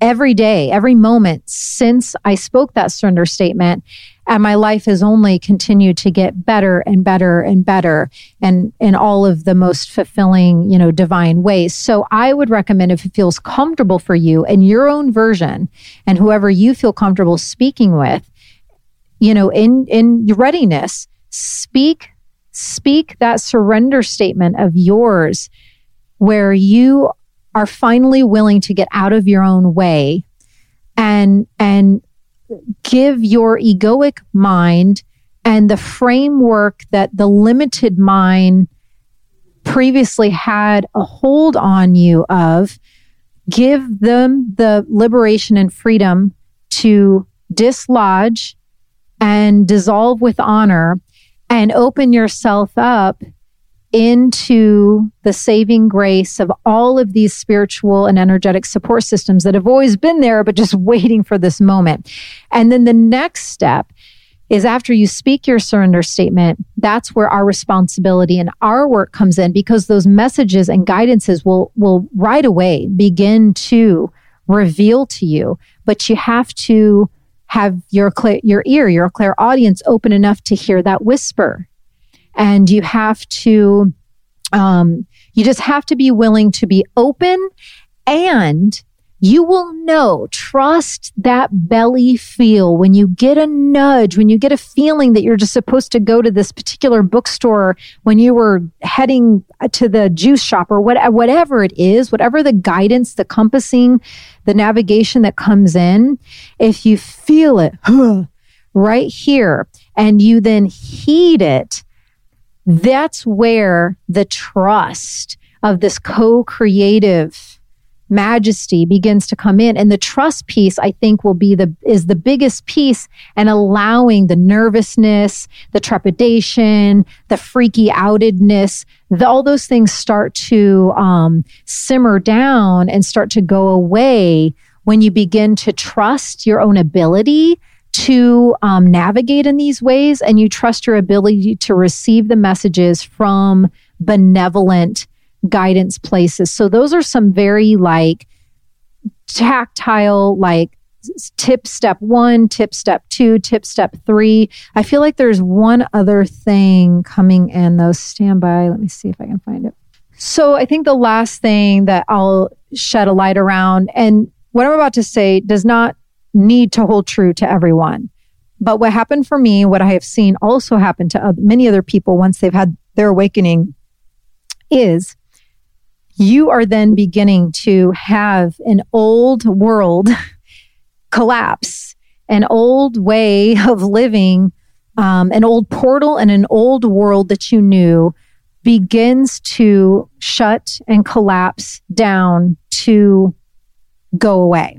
S3: every day, every moment since I spoke that surrender statement. And my life has only continued to get better and better and better and in all of the most fulfilling, you know, divine ways. So I would recommend if it feels comfortable for you and your own version and whoever you feel comfortable speaking with, you know, in, in your readiness, speak, speak that surrender statement of yours where you are finally willing to get out of your own way and and give your egoic mind and the framework that the limited mind previously had a hold on you of give them the liberation and freedom to dislodge and dissolve with honor and open yourself up into the saving grace of all of these spiritual and energetic support systems that have always been there, but just waiting for this moment. And then the next step is after you speak your surrender statement, that's where our responsibility and our work comes in because those messages and guidances will, will right away begin to reveal to you, but you have to have your, your ear, your clairaudience open enough to hear that whisper and you have to, um, you just have to be willing to be open and you will know, trust that belly feel when you get a nudge, when you get a feeling that you're just supposed to go to this particular bookstore when you were heading to the juice shop or what, whatever it is, whatever the guidance, the compassing, the navigation that comes in. If you feel it right here and you then heed it, that's where the trust of this co-creative majesty begins to come in. And the trust piece i think will be the is the biggest piece and allowing the nervousness the trepidation the freaky outedness the, all those things start to um, simmer down and start to go away when you begin to trust your own ability to um, navigate in these ways and you trust your ability to receive the messages from benevolent guidance places. So those are some very like tactile, like tip step one, tip step two, tip step three. I feel like there's one other thing coming in though. Stand by. Let me see if I can find it. So I think the last thing that I'll shed a light around and what I'm about to say does not need to hold true to everyone. But what happened for me, what I have seen also happen to many other people once they've had their awakening is you are then beginning to have an old world collapse, an old way of living um, an old portal and an old world that you knew begins to shut and collapse down to go away.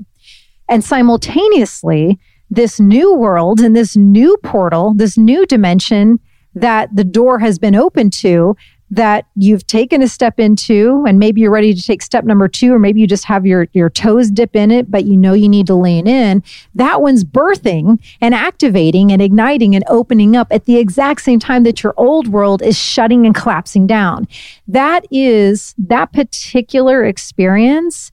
S3: And simultaneously, this new world and this new portal, this new dimension that the door has been opened to that you've taken a step into and maybe you're ready to take step number two or maybe you just have your your toes dip in it but you know you need to lean in. That one's birthing and activating and igniting and opening up at the exact same time that your old world is shutting and collapsing down. That is that particular experience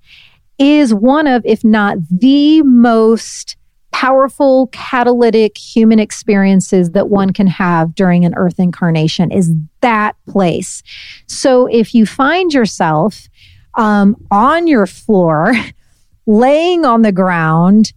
S3: is one of if not the most powerful catalytic human experiences that one can have during an earth incarnation is that place. So if you find yourself um, on your floor, laying on the ground,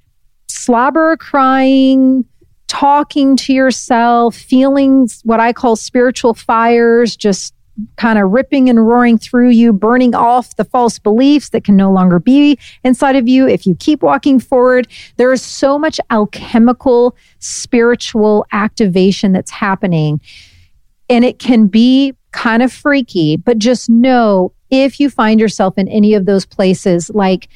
S3: slobber crying, talking to yourself, feeling what I call spiritual fires, just kind of ripping and roaring through you, burning off the false beliefs that can no longer be inside of you. If you keep walking forward, there is so much alchemical spiritual activation that's happening. And it can be kind of freaky, but just know if you find yourself in any of those places, like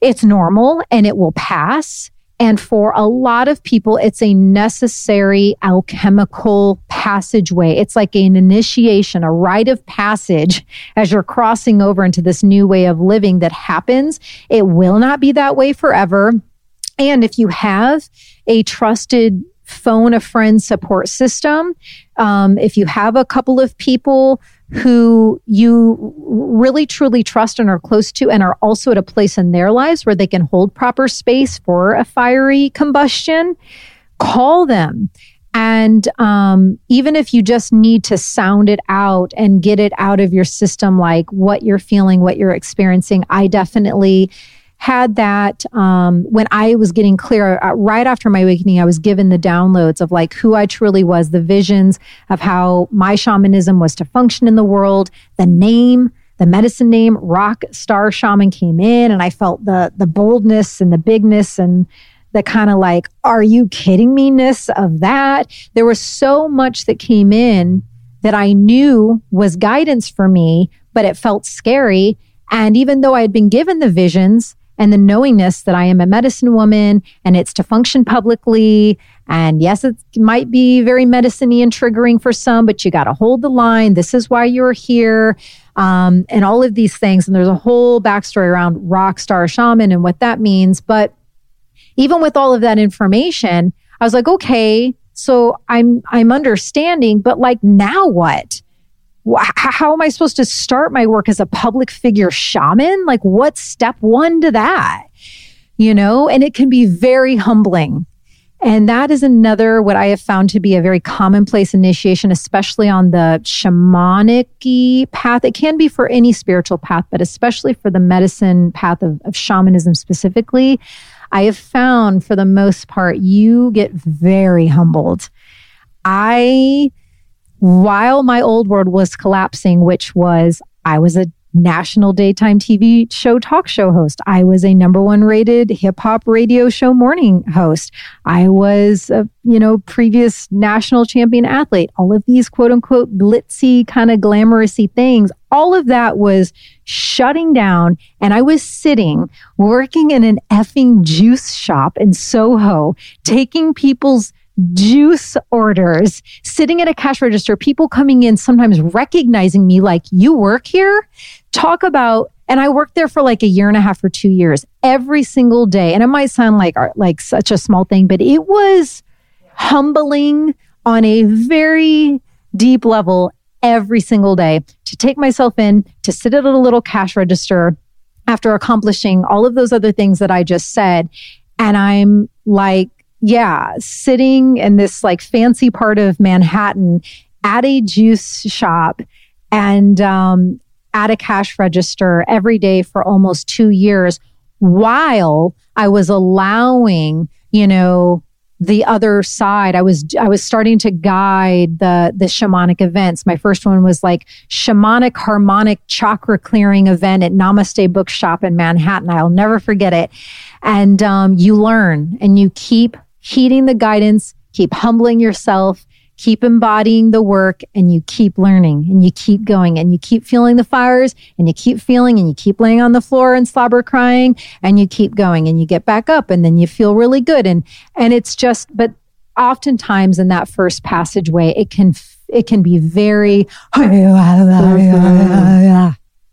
S3: it's normal and it will pass. And for a lot of people, it's a necessary alchemical passageway. It's like an initiation, a rite of passage as you're crossing over into this new way of living that happens. It will not be that way forever. And if you have a trusted phone a friend support system, um, if you have a couple of people who you really truly trust and are close to and are also at a place in their lives where they can hold proper space for a fiery combustion, call them. And um, even if you just need to sound it out and get it out of your system, like what you're feeling, what you're experiencing, I definitely had that um, when I was getting clear uh, right after my awakening. I was given the downloads of like who I truly was, the visions of how my shamanism was to function in the world, the name. The medicine name rock star shaman came in and I felt the the boldness and the bigness and the kind of like, are you kidding me ness of that. There was so much that came in that I knew was guidance for me, but it felt scary. And even though I had been given the visions, and the knowingness that I am a medicine woman and it's to function publicly. And yes, it might be very medicine and triggering for some, but you got to hold the line. This is why you're here. Um, and all of these things. And there's a whole backstory around rock star shaman and what that means. But even with all of that information, I was like, okay, so I'm, I'm understanding, but like now what? How am I supposed to start my work as a public figure shaman? Like, what's step one to that? You know, and it can be very humbling. And that is another what I have found to be a very commonplace initiation, especially on the shamanic path. It can be for any spiritual path, but especially for the medicine path of, of shamanism specifically. I have found for the most part, you get very humbled. I while my old world was collapsing, which was I was a national daytime TV show talk show host. I was a number one rated hip hop radio show morning host. I was a, you know, previous national champion athlete. All of these quote unquote glitzy kind of glamousy things. All of that was shutting down and I was sitting working in an effing juice shop in Soho, taking people's juice orders, sitting at a cash register, people coming in, sometimes recognizing me like, you work here? Talk about, and I worked there for like a year and a half or two years every single day. And it might sound like, uh, like such a small thing, but it was humbling on a very deep level every single day to take myself in, to sit at a little cash register after accomplishing all of those other things that I just said. And I'm like, yeah, sitting in this like fancy part of Manhattan at a juice shop and um, at a cash register every day for almost two years while I was allowing, you know, the other side. I was I was starting to guide the the shamanic events. My first one was like shamanic harmonic chakra clearing event at Namaste Bookshop in Manhattan. I'll never forget it. And um, you learn and you keep heeding the guidance, keep humbling yourself, keep embodying the work and you keep learning and you keep going and you keep feeling the fires and you keep feeling and you keep laying on the floor and slobber crying and you keep going and you get back up and then you feel really good. And and it's just but oftentimes in that first passageway it can it can be very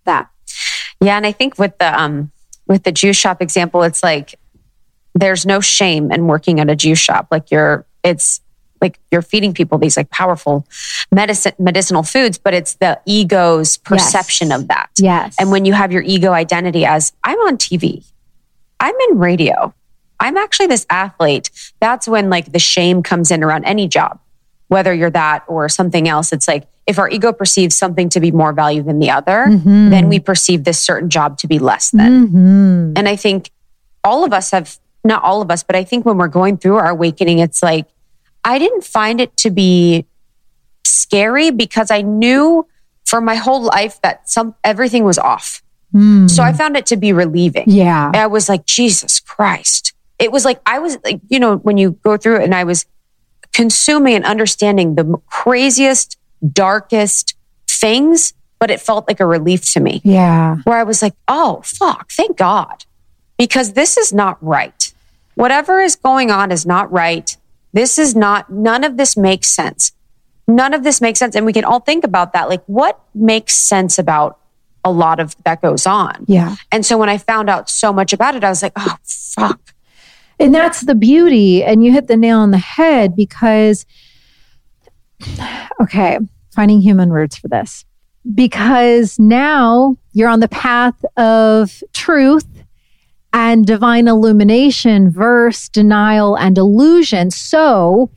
S3: that.
S1: Yeah and i think with the um with the juice shop example it's like there's no shame in working at a juice shop. Like you're it's like you're feeding people these like powerful medicine medicinal foods but it's the ego's perception
S3: Yes.
S1: of that.
S3: Yes.
S1: And when you have your ego identity as i'm on tv i'm in radio. I'm actually this athlete that's when like the shame comes in around any job. Whether you're that or something else it's like if our ego perceives something to be more value than the other
S3: Mhm.
S1: then we perceive this certain job to be less than.
S3: Mhm.
S1: and I think all of us have, not all of us, but I think when we're going through our awakening, it's like, I didn't find it to be scary because I knew for my whole life that some, everything was off.
S3: Mm.
S1: So I found it to be relieving.
S3: yeah
S1: I was like, Jesus Christ. It was like, I was like, you know, when you go through it and I was consuming and understanding the craziest, darkest things, but it felt like a relief to me
S3: yeah
S1: where I was like, oh, fuck, thank God. Because this is not right. Whatever is going on is not right. This is not, none of this makes sense. None of this makes sense. And we can all think about that. Like, what makes sense about a lot of that goes on?
S3: yeah
S1: And so when I found out so much about it, I was like, oh, fuck.
S3: And that's the beauty. And you hit the nail on the head because, okay, finding human words for this. Because now you're on the path of truth and divine illumination versus denial and illusion. So,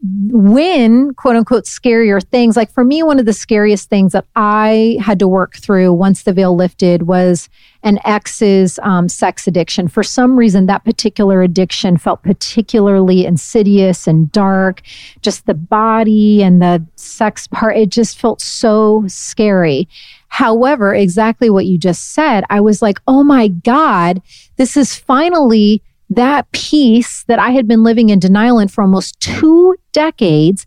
S3: when quote unquote scarier things, like for me, one of the scariest things that I had to work through once the veil lifted was an ex's um, sex addiction. For some reason, that particular addiction felt particularly insidious and dark. Just the body and the sex part, it just felt so scary. However, exactly what you just said, I was like, oh my God, this is finally that peace that I had been living in denial in for almost two decades.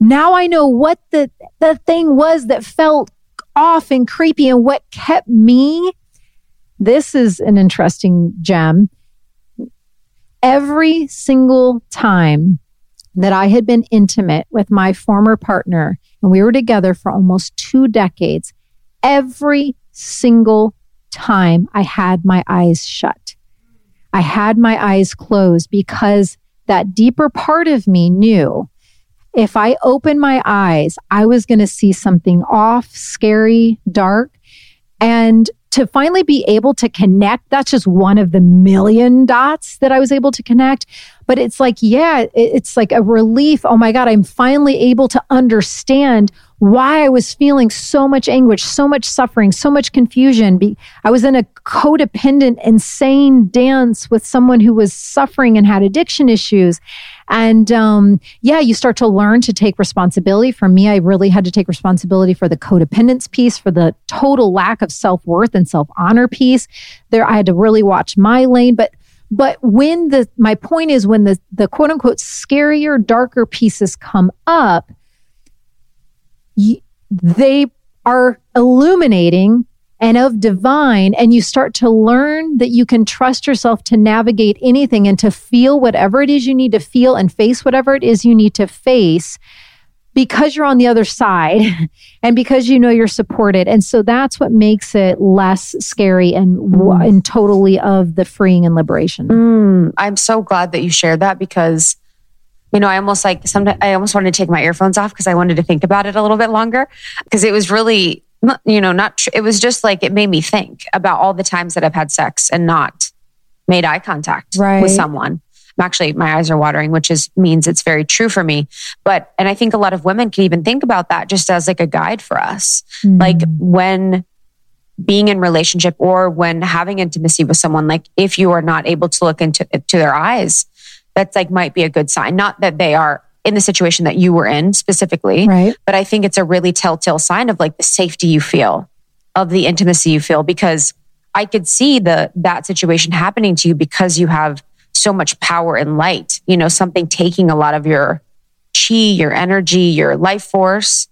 S3: Now I know what the, the thing was that felt off and creepy and what kept me. This is an interesting gem. Every single time that I had been intimate with my former partner, and we were together for almost two decades, every single time I had my eyes shut. I had my eyes closed because that deeper part of me knew if I opened my eyes, I was going to see something off, scary, dark. And to finally be able to connect, that's just one of the million dots that I was able to connect. But it's like, yeah, it's like a relief. Oh my God, I'm finally able to understand why I was feeling so much anguish, so much suffering, so much confusion. I was in a codependent, insane dance with someone who was suffering and had addiction issues. And um, yeah, you start to learn to take responsibility. For me, I really had to take responsibility for the codependence piece, for the total lack of self worth and self honor piece. There, I had to really watch my lane. But but when the my point is when the the quote unquote scarier, darker pieces come up, they are illuminating and of divine and you start to learn that you can trust yourself to navigate anything and to feel whatever it is you need to feel and face whatever it is you need to face because you're on the other side and because you know you're supported and so that's what makes it less scary and
S1: Mm.
S3: and totally of the freeing and liberation
S1: Mm, I'm so glad that you shared that because, you know, I almost like sometimes I almost wanted to take my earphones off because I wanted to think about it a little bit longer because it was really, you know, not, tr- it was just like it made me think about all the times that I've had sex and not made eye contact
S3: Right.
S1: with someone. I'm actually, my eyes are watering, which is means it's very true for me. But, and I think a lot of women can even think about that just as like a guide for us. Hmm. Like when being in relationship or when having intimacy with someone, like if you are not able to look into to their eyes, that's like might be a good sign. Not that they are in the situation that you were in specifically,
S3: right
S1: but I think it's a really telltale sign of like the safety you feel, of the intimacy you feel, because I could see the that situation happening to you because you have so much power and light, you know, something taking a lot of your chi, your energy, your life force,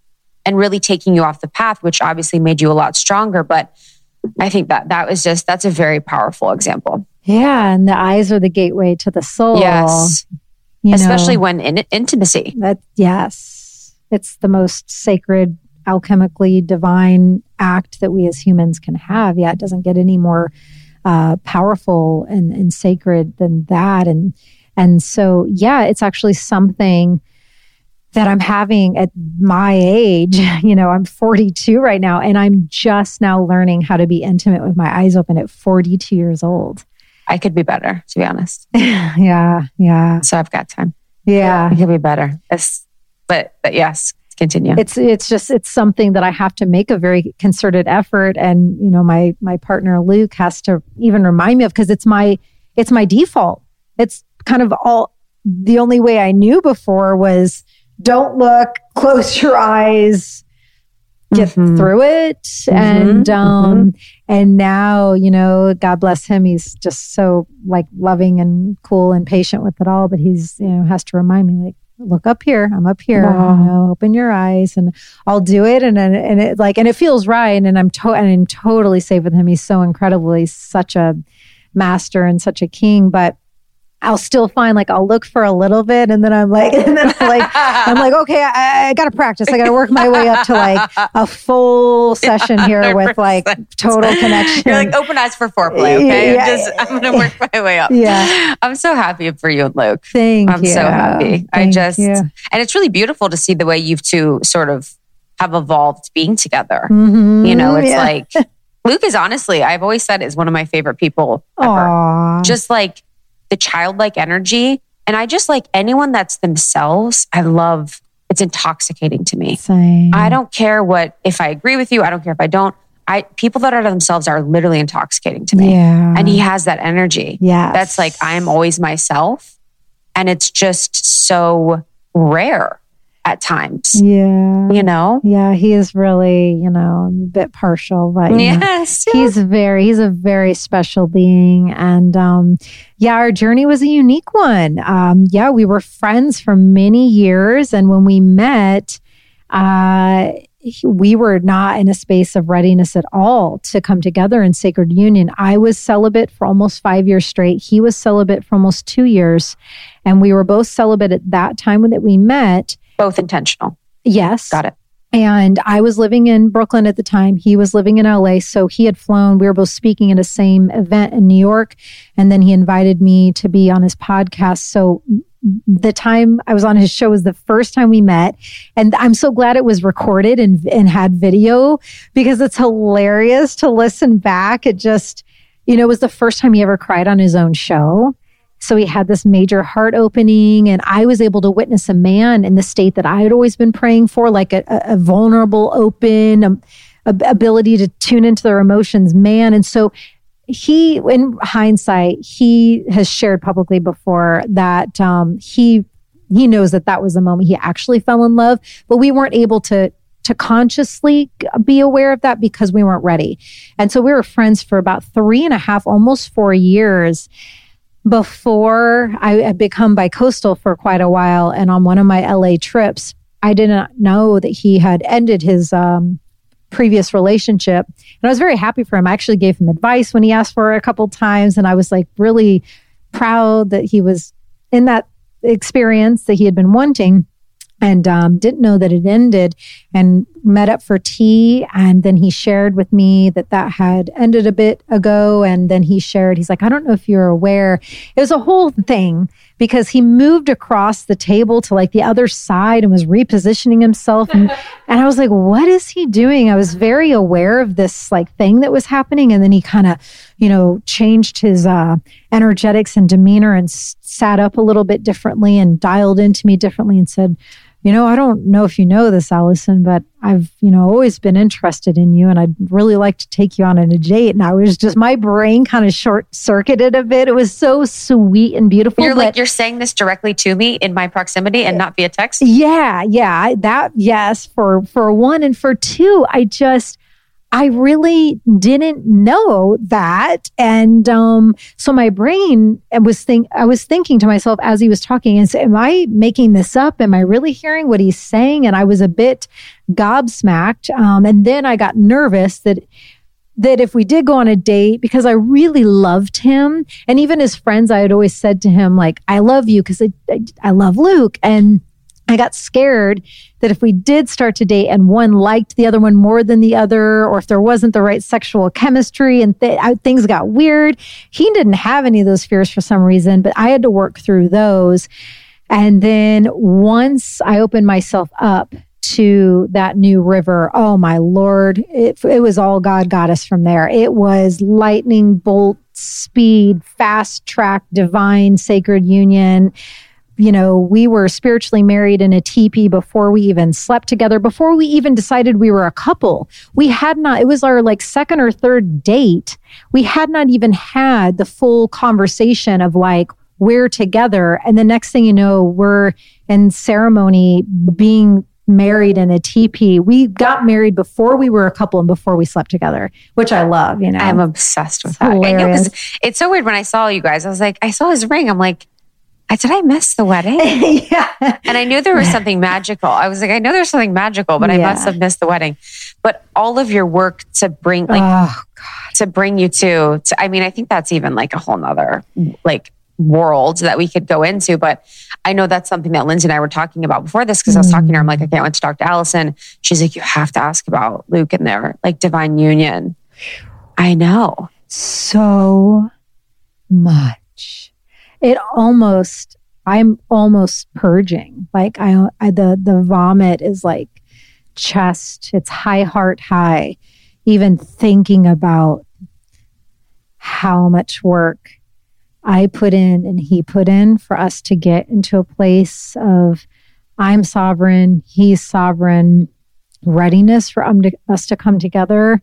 S1: and really taking you off the path, which obviously made you a lot stronger. But I think that that was just, that's a very powerful example.
S3: Yeah. And the eyes are the gateway to the soul.
S1: Yes.
S3: you
S1: Especially
S3: know.
S1: when in intimacy.
S3: That yes, it's the most sacred, alchemically divine act that we as humans can have. Yeah, it doesn't get any more uh, powerful and, and sacred than that. And and so yeah, it's actually something that I'm having at my age. You know, I'm 42 right now, and I'm just now learning how to be intimate with my eyes open at 42 years old.
S1: I could be better, to be honest.
S3: yeah, yeah,
S1: So I've got time.
S3: yeah.
S1: I could be better. It's, but, but yes, continue.
S3: it's it's just it's something that I have to make a very concerted effort and you know my my partner Luke has to even remind me of because it's my it's my default it's kind of all the only way I knew before was don't look close your eyes get
S1: Mhm.
S3: through it
S1: Mhm,
S3: and um and now you know god bless him. He's just so like loving and cool and patient with it all but he's you know has to remind me like look up here. I'm up here.
S1: Wow.
S3: you know open your eyes and i'll do it. And and, and it like and it feels right. And i'm to- and i'm totally safe with him. He's so incredible. He's such a master and such a king. But I'll still find like I'll look for a little bit and then I'm like and then I'm like I'm like okay I, I got to practice I got to work my way up to like a full session here with like total connection.
S1: You're like open eyes for foreplay. Okay,
S3: Yeah.
S1: I'm just I'm gonna work my way up.
S3: Yeah.
S1: I'm so happy for you and Luke.
S3: Thank
S1: I'm
S3: you.
S1: so happy. I just
S3: you.
S1: and it's really beautiful to see the way you two sort of have evolved being together.
S3: Mhm.
S1: You know, it's
S3: Yeah.
S1: like Luke is honestly, I've always said is one of my favorite people ever.
S3: Aw.
S1: Just like the childlike energy. And I just like anyone that's themselves, I love it's intoxicating to me.
S3: Same.
S1: I don't care what if I agree with you, I don't care if I don't. I people that are themselves are literally intoxicating to me.
S3: Yeah.
S1: And he has that energy.
S3: Yeah.
S1: That's like I am always myself. And it's just so rare at times.
S3: Yeah.
S1: You know?
S3: Yeah. He is really, you know, a bit partial, but you know,
S1: Yes.
S3: he's very he's a very special being and um yeah our journey was a unique one um yeah we were friends for many years and when we met uh we were not in a space of readiness at all to come together in sacred union. I was celibate for almost five years straight. He was celibate for almost two years. And we were both celibate at that time that we met.
S1: Both intentional.
S3: Yes.
S1: Got it.
S3: And I was living in Brooklyn at the time. He was living in LA. So he had flown. We were both speaking at a same event in New York. And then he invited me to be on his podcast. So the time I was on his show was the first time we met. And I'm so glad it was recorded and, and had video because it's hilarious to listen back. It just, you know, it was the first time he ever cried on his own show. So he had this major heart opening, and I was able to witness a man in the state that I had always been praying for, like a, a vulnerable, open um, ab- ability to tune into their emotions man. And so he, in hindsight, he has shared publicly before that um, he he knows that that was the moment he actually fell in love, but we weren't able to to consciously be aware of that because we weren't ready. And so we were friends for about three and a half, almost four years before I had become bicoastal for quite a while. And on one of my LA trips, I didn't know that he had ended his um, previous relationship. And I was very happy for him. I actually gave him advice when he asked for it a couple times. And I was like really proud that he was in that experience that he had been wanting and um, didn't know that it ended and met up for tea. And then he shared with me that that had ended a bit ago. And then he shared he's like i don't know if you're aware. It was a whole thing because he moved across the table to like the other side and was repositioning himself. And, and i was like what is he doing? I was very aware of this like thing that was happening. And then he kind of you know changed his uh energetics and demeanor and s- sat up a little bit differently and dialed into me differently and said you know, I don't know if you know this, Alyson, but I've, you know, always been interested in you and I'd really like to take you on a date. And I was just, my brain kind of short circuited a bit. It was so sweet and beautiful.
S1: You're like you're saying this directly to me in my proximity and not via text.
S3: yeah, yeah, that, yes, for, for one and for two, I just, I really didn't know that. And um, so my brain was think I was thinking to myself as he was talking, and am I making this up? Am I really hearing what he's saying? And I was a bit gobsmacked. Um, and then I got nervous that that if we did go on a date because I really loved him and even his friends I had always said to him like I love you because I, I, I love Luke and I got scared that if we did start to date and one liked the other one more than the other, or if there wasn't the right sexual chemistry and th- things got weird, he didn't have any of those fears for some reason, but I had to work through those. And then once I opened myself up to that new river, oh my Lord, it, it was all God got us from there. It was lightning bolt speed, fast track, divine, sacred union you know, we were spiritually married in a teepee before we even slept together, before we even decided we were a couple. We had not, it was our like second or third date. We had not even had the full conversation of like, we're together. And the next thing you know, we're in ceremony being married in a teepee. We got married before we were a couple and before we slept together, which I love, you know.
S1: I'm obsessed with it's that. Hilarious. it's so weird when I saw you guys. I was like, I saw his ring. I'm like, did I miss the wedding? yeah. And I knew there was something magical. I was like, I know there's something magical, but yeah. I must have missed the wedding. But all of your work to bring like oh, to bring you to, to I mean, I think that's even like a whole nother like world that we could go into. But I know that's something that Lindsey and I were talking about before this because mm. I was talking to her. I'm like, I can't wait to talk to Alyson. She's like, you have to ask about Luke and their like divine union. I know.
S3: So much it almost i'm almost purging like I, I the the vomit is like chest it's high heart high even thinking about how much work I put in and he put in for us to get into a place of I'm sovereign, he's sovereign, readiness for um, to, us to come together.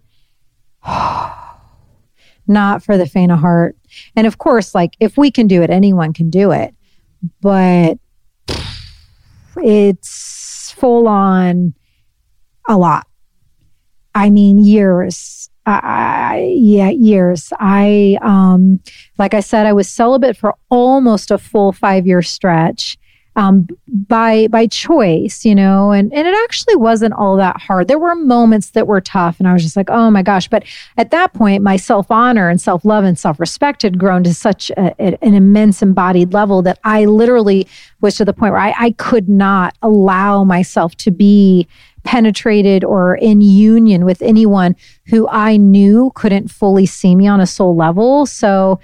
S3: Not for the faint of heart. And of course, like if we can do it, anyone can do it. But it's full on a lot. I mean, years. I, yeah, years. I, um, like I said, I was celibate for almost a full five year stretch um, by by choice, you know, and and it actually wasn't all that hard. There were moments that were tough, and I was just like, oh my gosh! But at that point, my self honor and self love and self respect had grown to such a, an immense embodied level that I literally was to the point where I, I could not allow myself to be penetrated or in union with anyone who I knew couldn't fully see me on a soul level. So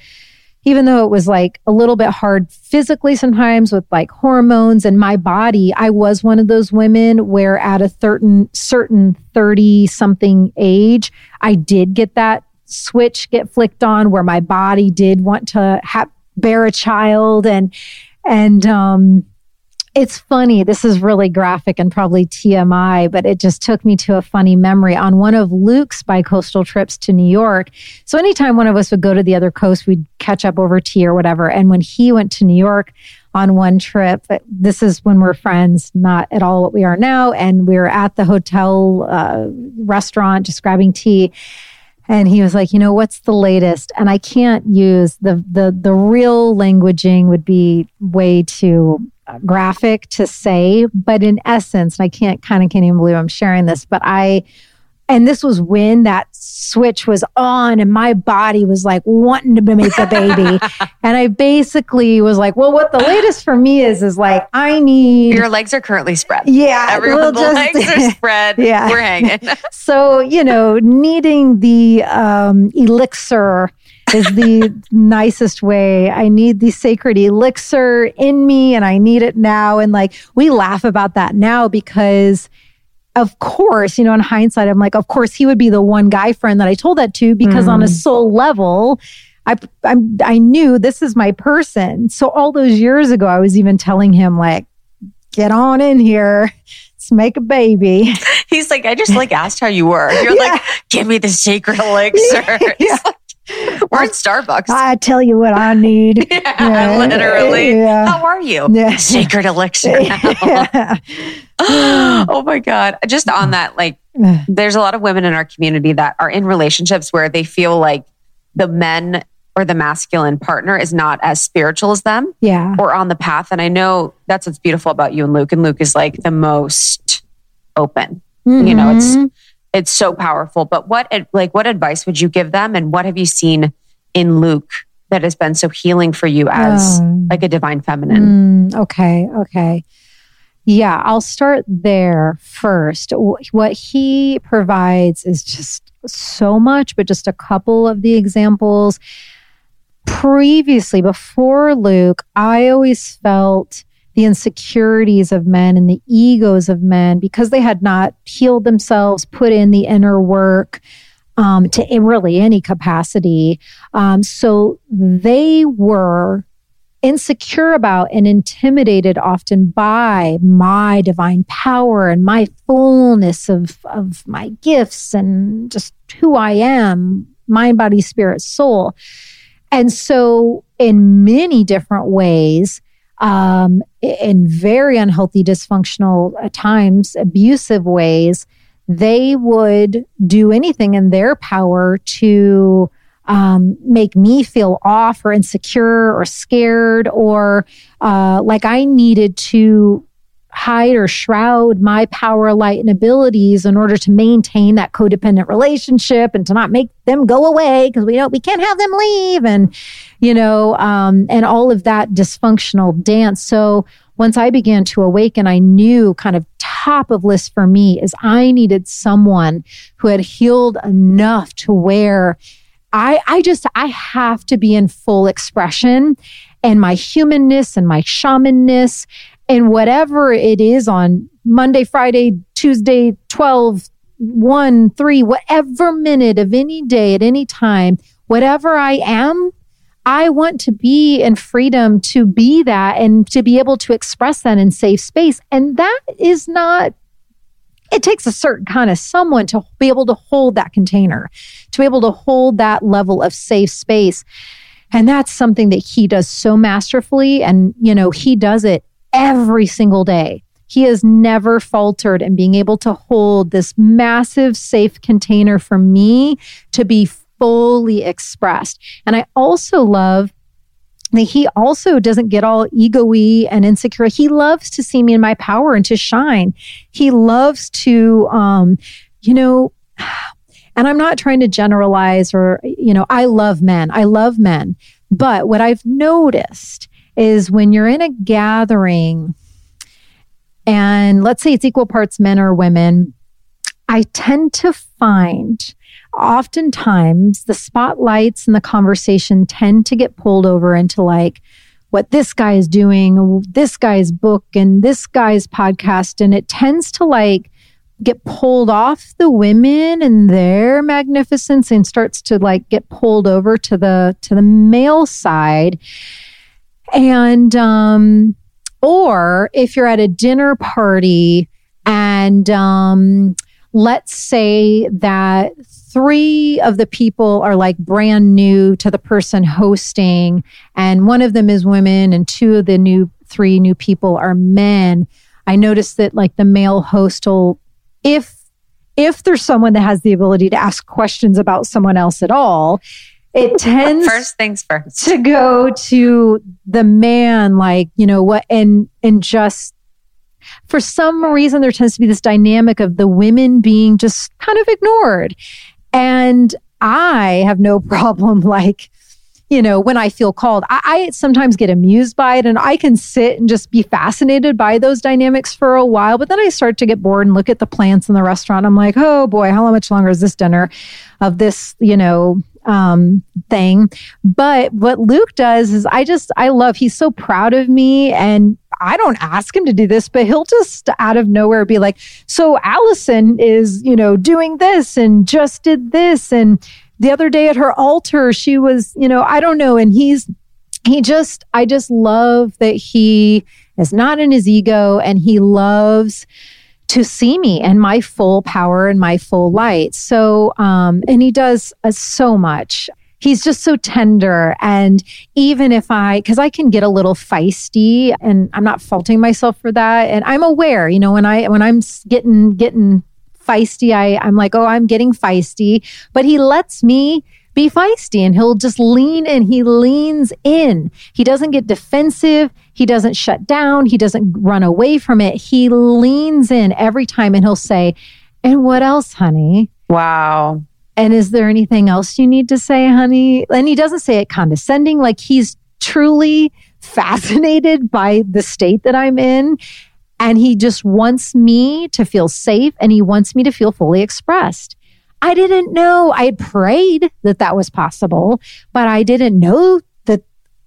S3: even though it was like a little bit hard physically sometimes with like hormones and my body, I was one of those women where at a certain certain 30 something age, I did get that switch get flicked on where my body did want to ha- bear a child and and um it's funny. This is really graphic and probably TMI, but it just took me to a funny memory on one of Luke's bicoastal trips to New York. So anytime one of us would go to the other coast, we'd catch up over tea or whatever. And when he went to New York on one trip, this is when we're friends, not at all what we are now. And we were at the hotel uh, restaurant just grabbing tea and he was like you know what's the latest and i can't use the the the real languaging would be way too graphic to say, but in essence, and I can't kind of can't even believe I'm sharing this, but I, and this was when that switch was on and my body was like wanting to make a baby. and I basically was like, well, what the latest for me is, is like, I need.
S1: Your legs are currently spread.
S3: Yeah.
S1: Everyone's we'll legs are spread. Yeah. We're hanging.
S3: so, you know, needing the um, elixir is the nicest way. I need the sacred elixir in me and I need it now. And like we laugh about that now because of course, you know, in hindsight, I'm like, of course, he would be the one guy friend that I told that to because mm. on a mm. soul level, I, I I knew this is my person. So all those years ago, I was even telling him like, get on in here, let's make a baby.
S1: He's like, I just like asked how you were. You're yeah. like, give me the sacred elixir. Yeah. We're at Starbucks.
S3: I tell you what I need.
S1: yeah, literally.
S3: Yeah.
S1: How are you?
S3: Yeah.
S1: Sacred elixir.
S3: Yeah.
S1: oh my God. Just on that, like, there's a lot of women in our community that are in relationships where they feel like the men or the masculine partner is not as spiritual as them
S3: yeah.
S1: or on the path. And I know that's what's beautiful about you and Luke. And Luke is like the most open. You know, it's
S3: Mhm.
S1: It's so powerful. But what like what advice would you give them? And what have you seen in Luke that has been so healing for you as
S3: Um,
S1: like a divine feminine?
S3: Mm, okay, okay. Yeah, I'll start there first. What he provides is just so much, but just a couple of the examples. Previously, before Luke, I always felt the insecurities of men and the egos of men because they had not healed themselves, put in the inner work um, to really any capacity. Um, so they were insecure about and intimidated often by my divine power and my fullness of, of my gifts and just who I am, mind, body, spirit, soul. And so, in many different ways, um, in very unhealthy, dysfunctional at times, abusive ways, they would do anything in their power to um, make me feel off or insecure or scared or uh, like I needed to hide or shroud my power, light, and abilities in order to maintain that codependent relationship and to not make them go away because we know we can't have them leave and you know um, and all of that dysfunctional dance. So once I began to awaken, I knew kind of top of list for me is I needed someone who had healed enough to where I, I just, I have to be in full expression and my humanness and my shamanness and whatever it is on Monday, Friday, Tuesday, 12, 1, 3, whatever minute of any day at any time, whatever I am, I want to be in freedom to be that and to be able to express that in safe space. And that is not it takes a certain kind of someone to be able to hold that container, to be able to hold that level of safe space. And that's something that he does so masterfully. And, you know, he does it every single day. He has never faltered in being able to hold this massive safe container for me to be fully expressed. And I also love that he also doesn't get all ego-y and insecure. He loves to see me in my power and to shine. He loves to, um, you know, and I'm not trying to generalize or, you know, I love men. I love men. But what I've noticed is when you're in a gathering and let's say it's equal parts men or women, I tend to find oftentimes the spotlights and the conversation tend to get pulled over into like what this guy is doing, this guy's book, and this guy's podcast. And it tends to like get pulled off the women and their magnificence and starts to like get pulled over to the to the male side. And um or if you're at a dinner party and um let's say that three of the people are like brand new to the person hosting and one of them is women and two of the new three new people are men i noticed that like the male host will if if there's someone that has the ability to ask questions about someone else at all it tends
S1: First things first.
S3: to go to the man like you know what and and just for some reason there tends to be this dynamic of the women being just kind of ignored and i have no problem like you know when i feel called I, I sometimes get amused by it and i can sit and just be fascinated by those dynamics for a while but then i start to get bored and look at the plants in the restaurant i'm like oh boy how much longer is this dinner of this you know um, thing. But what Luke does is I just, I love, he's so proud of me and I don't ask him to do this, but he'll just out of nowhere be like, so Alyson is, you know, doing this and just did this. And the other day at her altar, she was, you know, I don't know. And he's, he just, I just love that he is not in his ego and he loves to see me and my full power and my full light. So, um, and he does uh, so much. He's just so tender. And even if I, because I can get a little feisty and I'm not faulting myself for that. And I'm aware, you know, when I, when I'm getting, getting feisty, I, I'm like, oh, I'm getting feisty. But he lets me be feisty and he'll just lean in. He leans in. He doesn't get defensive. He doesn't shut down. He doesn't run away from it. He leans in every time and he'll say, and what else, honey?
S1: Wow.
S3: And is there anything else you need to say, honey? And he doesn't say it condescending, like he's truly fascinated by the state that I'm in. And he just wants me to feel safe and he wants me to feel fully expressed. I didn't know. I prayed that that was possible, but I didn't know that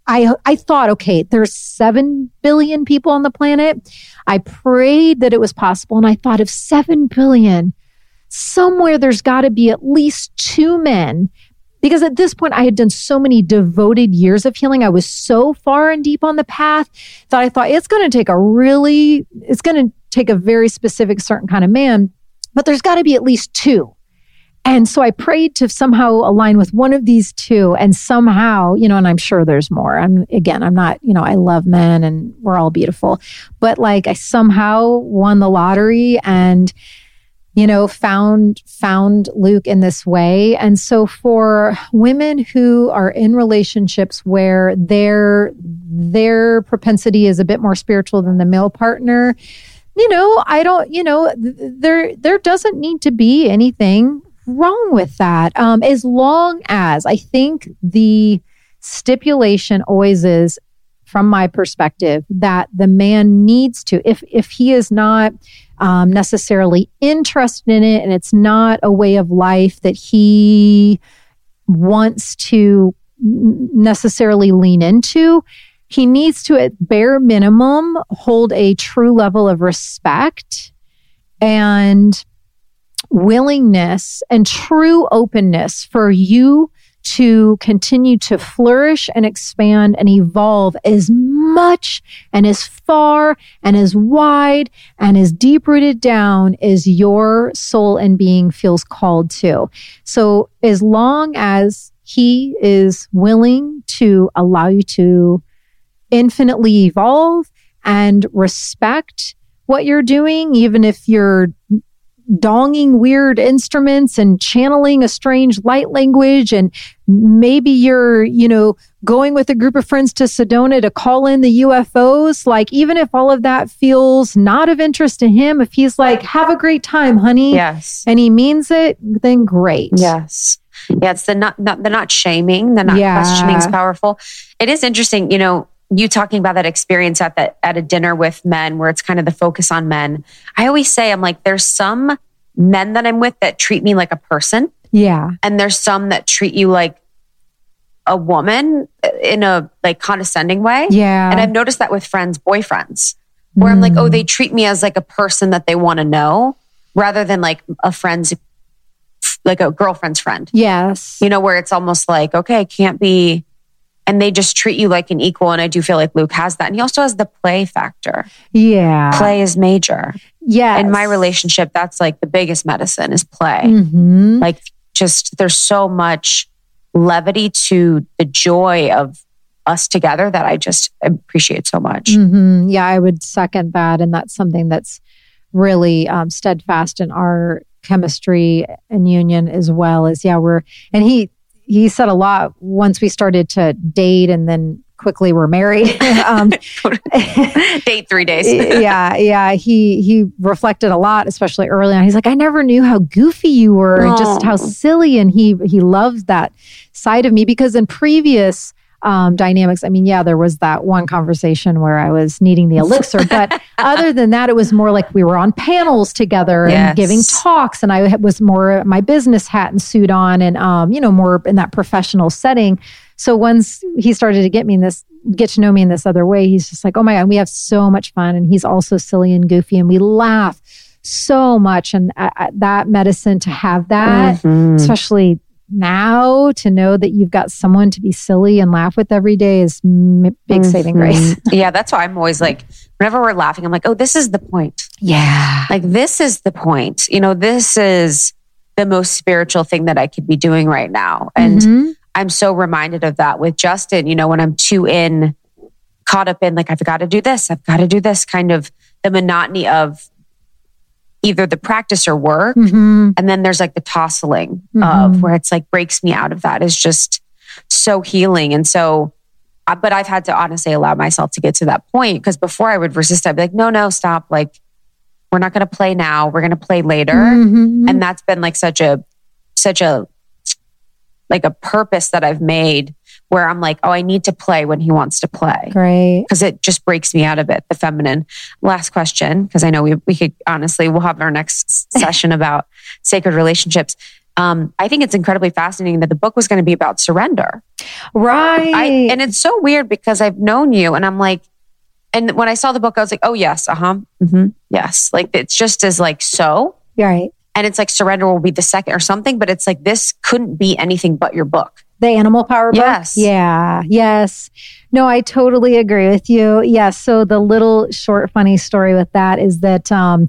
S3: I, I thought, okay, there's 7 billion people on the planet. I prayed that it was possible. And I thought if 7 billion, somewhere there's got to be at least two men because at this point I had done so many devoted years of healing. I was so far and deep on the path that I thought it's going to take a really, it's going to take a very specific, certain kind of man, but there's got to be at least two. And so I prayed to somehow align with one of these two and somehow, you know, and I'm sure there's more. I'm again, I'm not, you know, I love men and we're all beautiful, but like I somehow won the lottery and you know found found luke in this way and so for women who are in relationships where their their propensity is a bit more spiritual than the male partner you know i don't you know there there doesn't need to be anything wrong with that um as long as i think the stipulation always is from my perspective that the man needs to if if he is not um, necessarily interested in it and it's not a way of life that he wants to necessarily lean into. He needs to, at bare minimum, hold a true level of respect and willingness and true openness for you to continue to flourish and expand and evolve as much and as far and as wide and as deep rooted down as your soul and being feels called to. So as long as he is willing to allow you to infinitely evolve and respect what you're doing, even if you're donging weird instruments and channeling a strange light language. And maybe you're you know going with a group of friends to sedona to call in the ufos like even if all of that feels not of interest to him if he's like have a great time honey
S1: yes.
S3: and he means it then great.
S1: Yes. Yeah it's the not, not the not shaming the not
S3: Yeah.
S1: questioning is powerful. It is interesting you know you talking about that experience at that at a dinner with men where it's kind of the focus on men i always say i'm like there's some men that i'm with that treat me like a person.
S3: Yeah.
S1: And there's some that treat you like a woman in a like condescending way.
S3: Yeah.
S1: And i've noticed that with friends boyfriends where i'm like oh they treat me as like a person that they want to know rather than like a friend's like a girlfriend's friend.
S3: Yes.
S1: You know where it's almost like okay can't be and they just treat you like an equal and i do feel like luke has that. And he also has the play factor.
S3: Yeah.
S1: Play is major.
S3: Yeah
S1: in my relationship that's like the biggest medicine is play.
S3: Hmm
S1: like just there's so much levity to the joy of us together that I just appreciate so much.
S3: hmm Yeah, I would second that. And that's something that's really um, steadfast in our chemistry and union as well as, yeah, we're, and he, he said a lot once we started to date and then quickly were married. um,
S1: Date three days.
S3: yeah, yeah. He he reflected a lot, especially early on. He's like, I never knew how goofy you were, and just how silly. And he he loves that side of me because in previous um, dynamics, I mean, yeah, there was that one conversation where I was needing the elixir, but other than that, it was more like we were on panels together and
S1: Yes.
S3: giving talks, and I was more my business hat and suit on, and um, you know, more in that professional setting. So once he started to get me in this, get to know me in this other way, he's just like, oh my God, we have so much fun. And he's also silly and goofy and we laugh so much. And uh, uh, that medicine to have that,
S1: Mhm.
S3: especially now to know that you've got someone to be silly and laugh with every day is m- big saving
S1: Mhm.
S3: grace.
S1: Yeah, that's why I'm always like, whenever we're laughing, I'm like, oh, this is the point.
S3: Yeah.
S1: Like, this is the point. You know, this is the most spiritual thing that I could be doing right now. And
S3: Mhm.
S1: I'm so reminded of that with Justin, you know, when I'm too in, caught up in like, I've got to do this, I've got to do this kind of the monotony of either the practice or work.
S3: Mhm.
S1: And then there's like the tossling
S3: Mhm.
S1: of where it's like breaks me out of that is just so healing. And so, uh, but I've had to honestly allow myself to get to that point because before I would resist, I'd be like, no, no, stop. Like, we're not going to play now. We're going to play later.
S3: Mhm.
S1: And that's been like such a, such a, like a purpose that I've made where I'm like, oh, I need to play when he wants to play
S3: Great.
S1: because it just breaks me out of it, the feminine. Last question, because I know we, we could honestly, we'll have our next session about sacred relationships. Um, I think it's incredibly fascinating that the book was going to be about surrender.
S3: Right.
S1: I, and it's so weird because I've known you and I'm like, and when I saw the book, I was like, oh, yes, uh huh, hmm yes. Like it's just as like so.
S3: right.
S1: And it's like surrender will be the second or something, but it's like this couldn't be anything but your book.
S3: The animal power book?
S1: Yes.
S3: Yeah. Yes. No, I totally agree with you. Yes. So the little short funny story with that is that um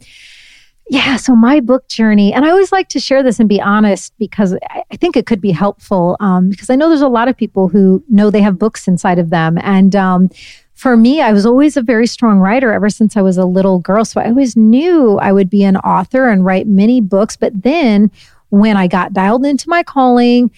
S3: yeah, so my book journey, and I always like to share this and be honest because I I think it could be helpful. Um, because I know there's a lot of people who know they have books inside of them. And um, for me, I was always a very strong writer ever since I was a little girl. So I always knew I would be an author and write many books. But then when I got dialed into my calling,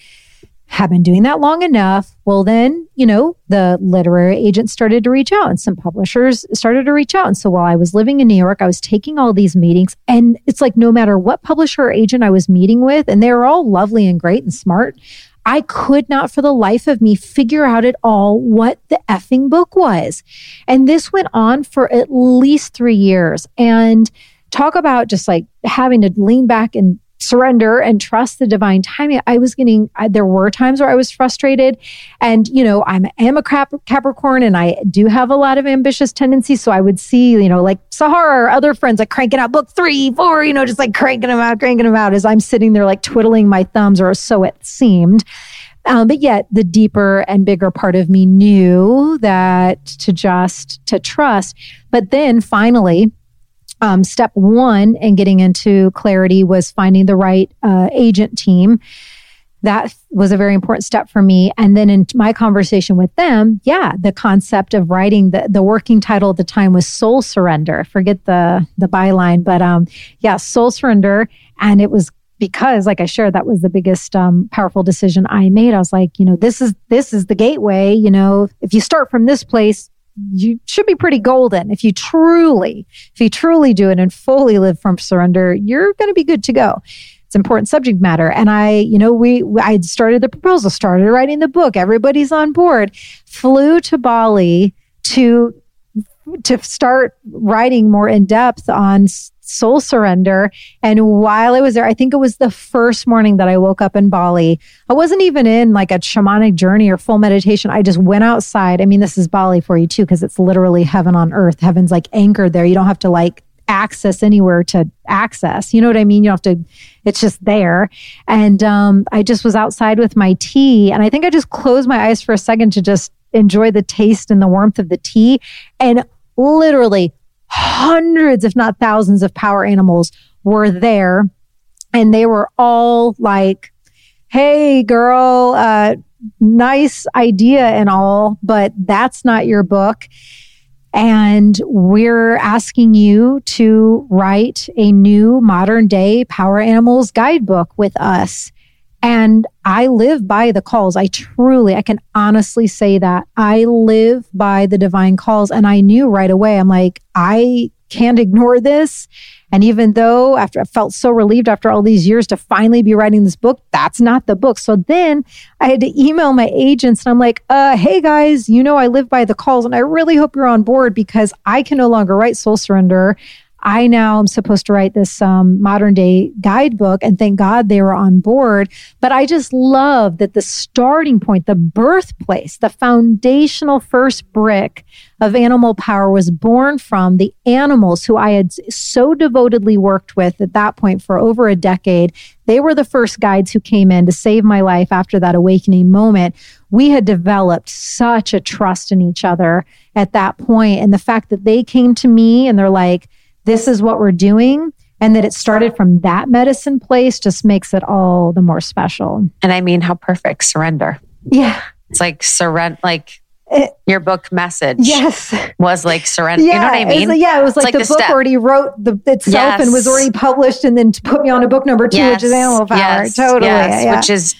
S3: have been doing that long enough. Well, then, you know, the literary agents started to reach out and some publishers started to reach out. And so while I was living in New York, I was taking all these meetings and it's like no matter what publisher or agent I was meeting with, and they were all lovely and great and smart, I could not for the life of me figure out at all what the effing book was. And this went on for at least three years. And talk about just like having to lean back and surrender and trust the divine timing. I was getting, I, there were times where I was frustrated. And, you know, I'm, am a Cap- Capricorn and I do have a lot of ambitious tendencies. So I would see, you know, like Sahara or other friends like cranking out book three, four, you know, just like cranking them out, cranking them out as I'm sitting there like twiddling my thumbs or so it seemed. Um, but yet the deeper and bigger part of me knew that to just to trust. But then finally, um, step one in getting into clarity was finding the right uh, agent team. That was a very important step for me. And then in my conversation with them, yeah, the concept of writing the, the working title at the time was Soul Surrender. Forget the the byline, but um, yeah, Soul Surrender. And it was because, like I shared, that was the biggest um, powerful decision I made. I was like, you know, this is this is the gateway. You know, if you start from this place, you should be pretty golden. If you truly, if you truly do it and fully live from surrender, you're going to be good to go. It's important subject matter. And I, you know, we, I started the proposal, started writing the book. Everybody's on board. Flew to Bali to to start writing more in depth on soul surrender. And while I was there, I think it was the first morning that I woke up in Bali. I wasn't even in like a shamanic journey or full meditation. I just went outside. I mean, this is Bali for you too, because it's literally heaven on earth. Heaven's like anchored there. You don't have to like access anywhere to access. You know what I mean? You don't have to, it's just there. And um, I just was outside with my tea. And I think I just closed my eyes for a second to just enjoy the taste and the warmth of the tea. And literally hundreds, if not thousands, of power animals were there. And they were all like, hey, girl, uh, nice idea and all, but that's not your book. And we're asking you to write a new modern day power animals guidebook with us. And I live by the calls. I truly, I can honestly say that I live by the divine calls. And I knew right away, I'm like, I can't ignore this. And even though after I felt so relieved after all these years to finally be writing this book, that's not the book. So then I had to email my agents and I'm like, uh, hey guys, you know, I live by the calls and I really hope you're on board because I can no longer write soul surrender. I now am supposed to write this um, modern day guidebook, and thank God they were on board. But I just love that the starting point, the birthplace, the foundational first brick of animal power was born from the animals who I had so devotedly worked with at that point for over a decade. They were the first guides who came in to save my life after that awakening moment. We had developed such a trust in each other at that point, And the fact that they came to me and they're like, this is what we're doing and that it started from that medicine place just makes it all the more special.
S1: And I mean, how perfect surrender.
S3: Yeah.
S1: It's like surrender, like
S3: It-
S1: your book message
S3: Yes.
S1: was like surrender.
S3: Yeah.
S1: you know what I mean?
S3: like- yeah. It was like,
S1: like
S3: the,
S1: the
S3: book
S1: step.
S3: already wrote the itself and was already published and then put me on to book number two, which is Animal Power.
S1: yes,
S3: totally.
S1: yes,
S3: yeah.
S1: Which is,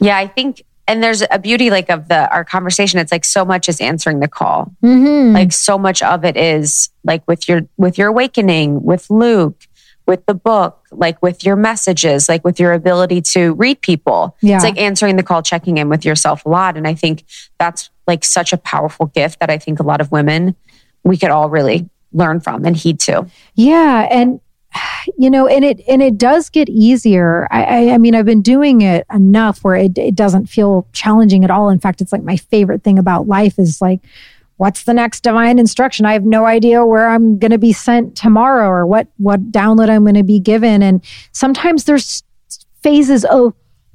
S1: yeah, I think, and there's a beauty like of the our conversation. It's like so much is answering the call.
S3: Mhm.
S1: Like so much of it is like with your with your awakening, with Luke, with the book, like with your messages, like with your ability to read people.
S3: Yeah.
S1: It's like answering the call, checking in with yourself a lot. And I think that's like such a powerful gift that I think a lot of women we could all really learn from and heed to.
S3: Yeah, and you know, and it and it does get easier. I, I, I mean, I've been doing it enough where it, it doesn't feel challenging at all. In fact, it's like my favorite thing about life is like, what's the next divine instruction? I have no idea where I'm going to be sent tomorrow or what what download I'm going to be given. And sometimes there's phases of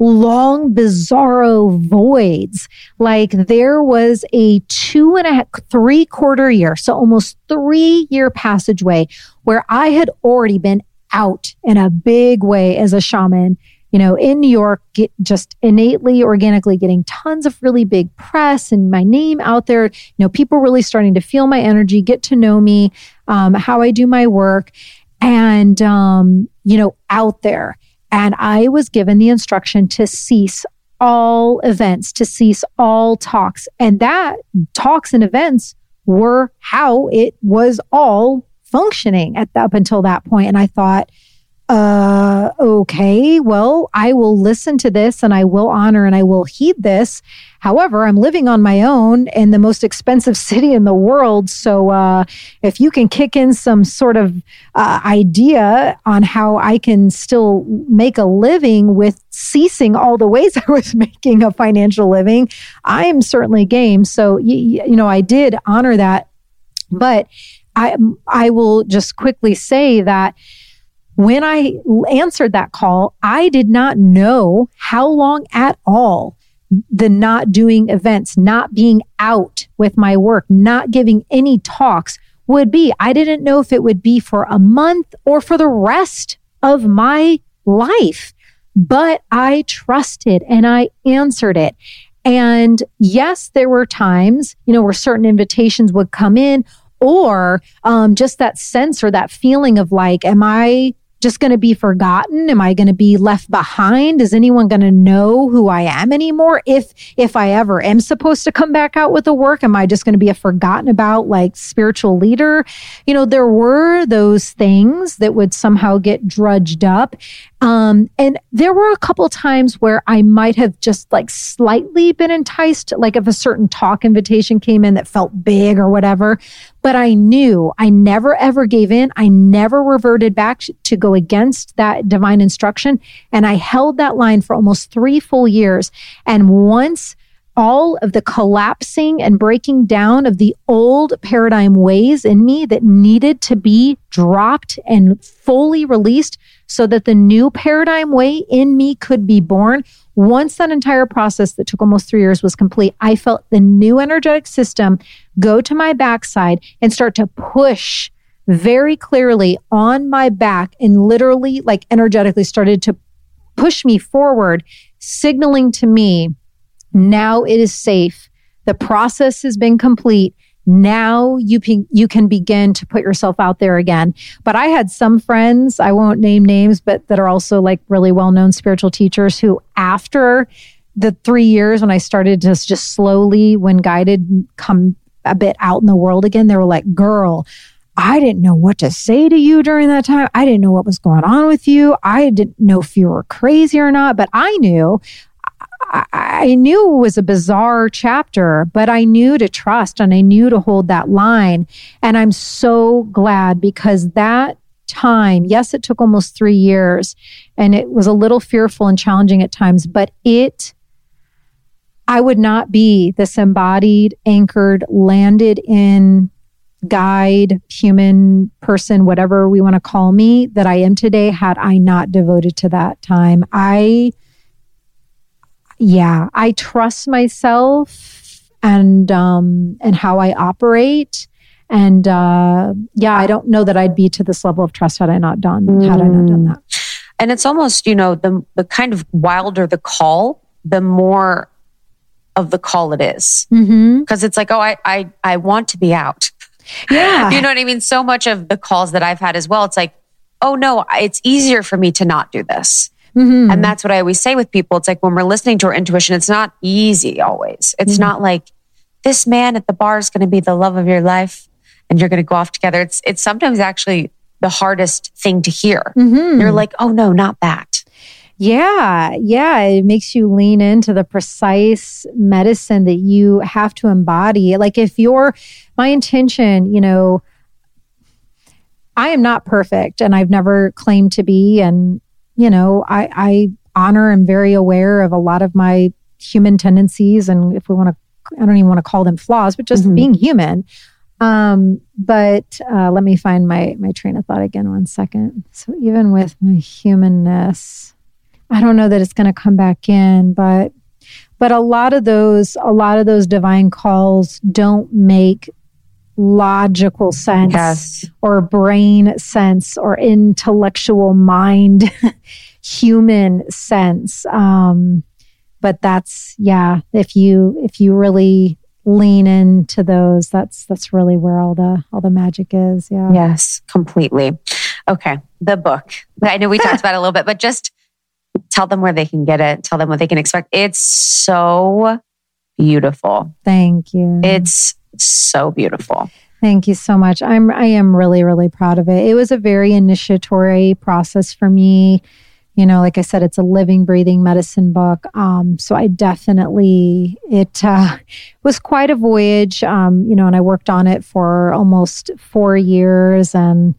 S3: long bizarro voids like there was a two and a half three quarter year so almost three year passageway where I had already been out in a big way as a shaman, you know, in New York, get just innately, organically getting tons of really big press and my name out there. You know, people really starting to feel my energy, get to know me, um, how I do my work, and, um, you know, out there. And I was given the instruction to cease all events, to cease all talks. And that talks and events were how it was all functioning at up until that point. And I thought, uh, okay, well, I will listen to this and I will honor and I will heed this. However, I'm living on my own in the most expensive city in the world. So, uh, if you can kick in some sort of uh, idea on how I can still make a living with ceasing all the ways I was making a financial living, I am certainly game. So, you, you know, I did honor that. But I, I will just quickly say that when I answered that call, I did not know how long at all the not doing events, not being out with my work, not giving any talks would be. I didn't know if it would be for a month or for the rest of my life, but I trusted and I answered it. And yes, there were times, you know, where certain invitations would come in or um, just that sense or that feeling of like, am I just going to be forgotten? Am I going to be left behind? Is anyone going to know who I am anymore? If if I ever am supposed to come back out with the work, am I just going to be a forgotten about like spiritual leader? You know, there were those things that would somehow get drudged up. Um, and there were a couple times where I might have just like slightly been enticed, like if a certain talk invitation came in that felt big or whatever. But I knew I never ever gave in. I never reverted back to go against that divine instruction. And I held that line for almost three full years. And once all of the collapsing and breaking down of the old paradigm ways in me that needed to be dropped and fully released so that the new paradigm way in me could be born. Once that entire process that took almost three years was complete, I felt the new energetic system go to my backside and start to push very clearly on my back and literally, like energetically, started to push me forward, signaling to me now it is safe. The process has been complete. Now you pe- you can begin to put yourself out there again. But I had some friends, I won't name names, but that are also like really well-known spiritual teachers who after the 3 years when I started to just slowly when guided come a bit out in the world again, they were like, "Girl, I didn't know what to say to you during that time. I didn't know what was going on with you. I didn't know if you were crazy or not, but I knew I, I knew it was a bizarre chapter, but I knew to trust and I knew to hold that line. And I'm so glad because that time, yes, it took almost three years and it was a little fearful and challenging at times, but it, I would not be this embodied, anchored, landed in guide, human person, whatever we want to call me, that I am today had I not devoted to that time. I, yeah, I trust myself and um and how I operate. And uh yeah, I don't know that I'd be to this level of trust had I not done had I not done that.
S1: And it's almost, you know, the the kind of wilder the call, the more of the call it is.
S3: Mm-hmm.
S1: Because it's like, oh, I, I, I want to be out.
S3: Yeah.
S1: You know what I mean? So much of the calls that I've had as well, it's like, oh no, it's easier for me to not do this.
S3: Mhm.
S1: And that's what I always say with people. It's like when we're listening to our intuition, it's not easy always. It's
S3: Mhm.
S1: not like this man at the bar is going to be the love of your life and you're going to go off together. It's, it's sometimes actually the hardest thing to hear.
S3: Mhm.
S1: You're like, oh no, not that.
S3: Yeah, yeah. It makes you lean into the precise medicine that you have to embody. Like, if you're, my intention, you know, I am not perfect and I've never claimed to be. And, you know, I, I honor and very aware of a lot of my human tendencies. And if we want to, I don't even want to call them flaws, but just
S1: Mhm.
S3: being human. Um, but uh, let me find my my train of thought again. One second. So even with my humanness, I don't know that it's going to come back in, but but a lot of those a lot of those divine calls don't make logical sense
S1: Yes.
S3: or brain sense or intellectual mind human sense um but that's yeah if you if you really lean into those that's that's really where all the all the magic is yeah
S1: Yes, completely. Okay. The book. I know we talked about it a little bit, but just tell them where they can get it. Tell them what they can expect. It's so beautiful.
S3: thank you
S1: It's so beautiful.
S3: Thank you so much. I'm I am really really proud of it. It was a very initiatory process for me. You know, like I said, it's a living, breathing medicine book. Um, so I definitely it uh, was quite a voyage. Um, you know, and I worked on it for almost four years, and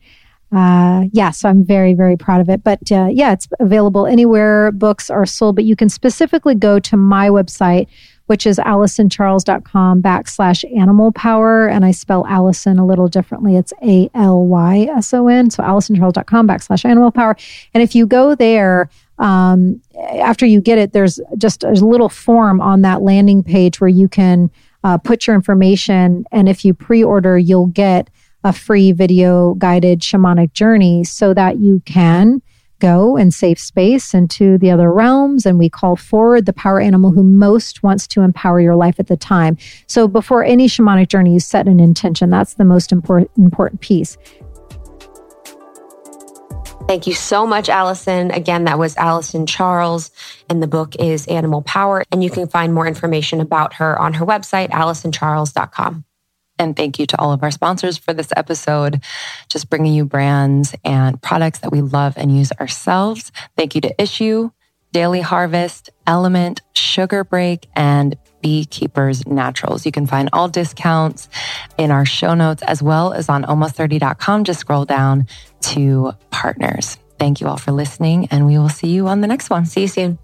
S3: uh, yeah, so I'm very very proud of it. But uh, yeah, it's available anywhere books are sold. But you can specifically go to my website, which is AlysonCharles.com backslash animal power. And I spell Alyson a little differently. It's A L Y S O N. So AlysonCharles.com backslash animal power. And if you go there, um, after you get it, there's just a little form on that landing page where you can uh, put your information. And if you pre order, you'll get a free video guided shamanic journey so that you can go and save space into the other realms. And we call forward the power animal who most wants to empower your life at the time. So before any shamanic journey, you set an intention. That's the most important, important piece.
S1: Thank you so much, Alyson. Again, that was Alyson Charles, and the book is Animal Power. And you can find more information about her on her website, AlysonCharles.com.
S2: And thank you to all of our sponsors for this episode, just bringing you brands and products that we love and use ourselves. Thank you to Issuu, Daily Harvest, Element, Sugar Break, and Beekeepers Naturals. You can find all discounts in our show notes as well as on almost30.com. Just scroll down to partners. Thank you all for listening, and we will see you on the next one.
S1: See you soon.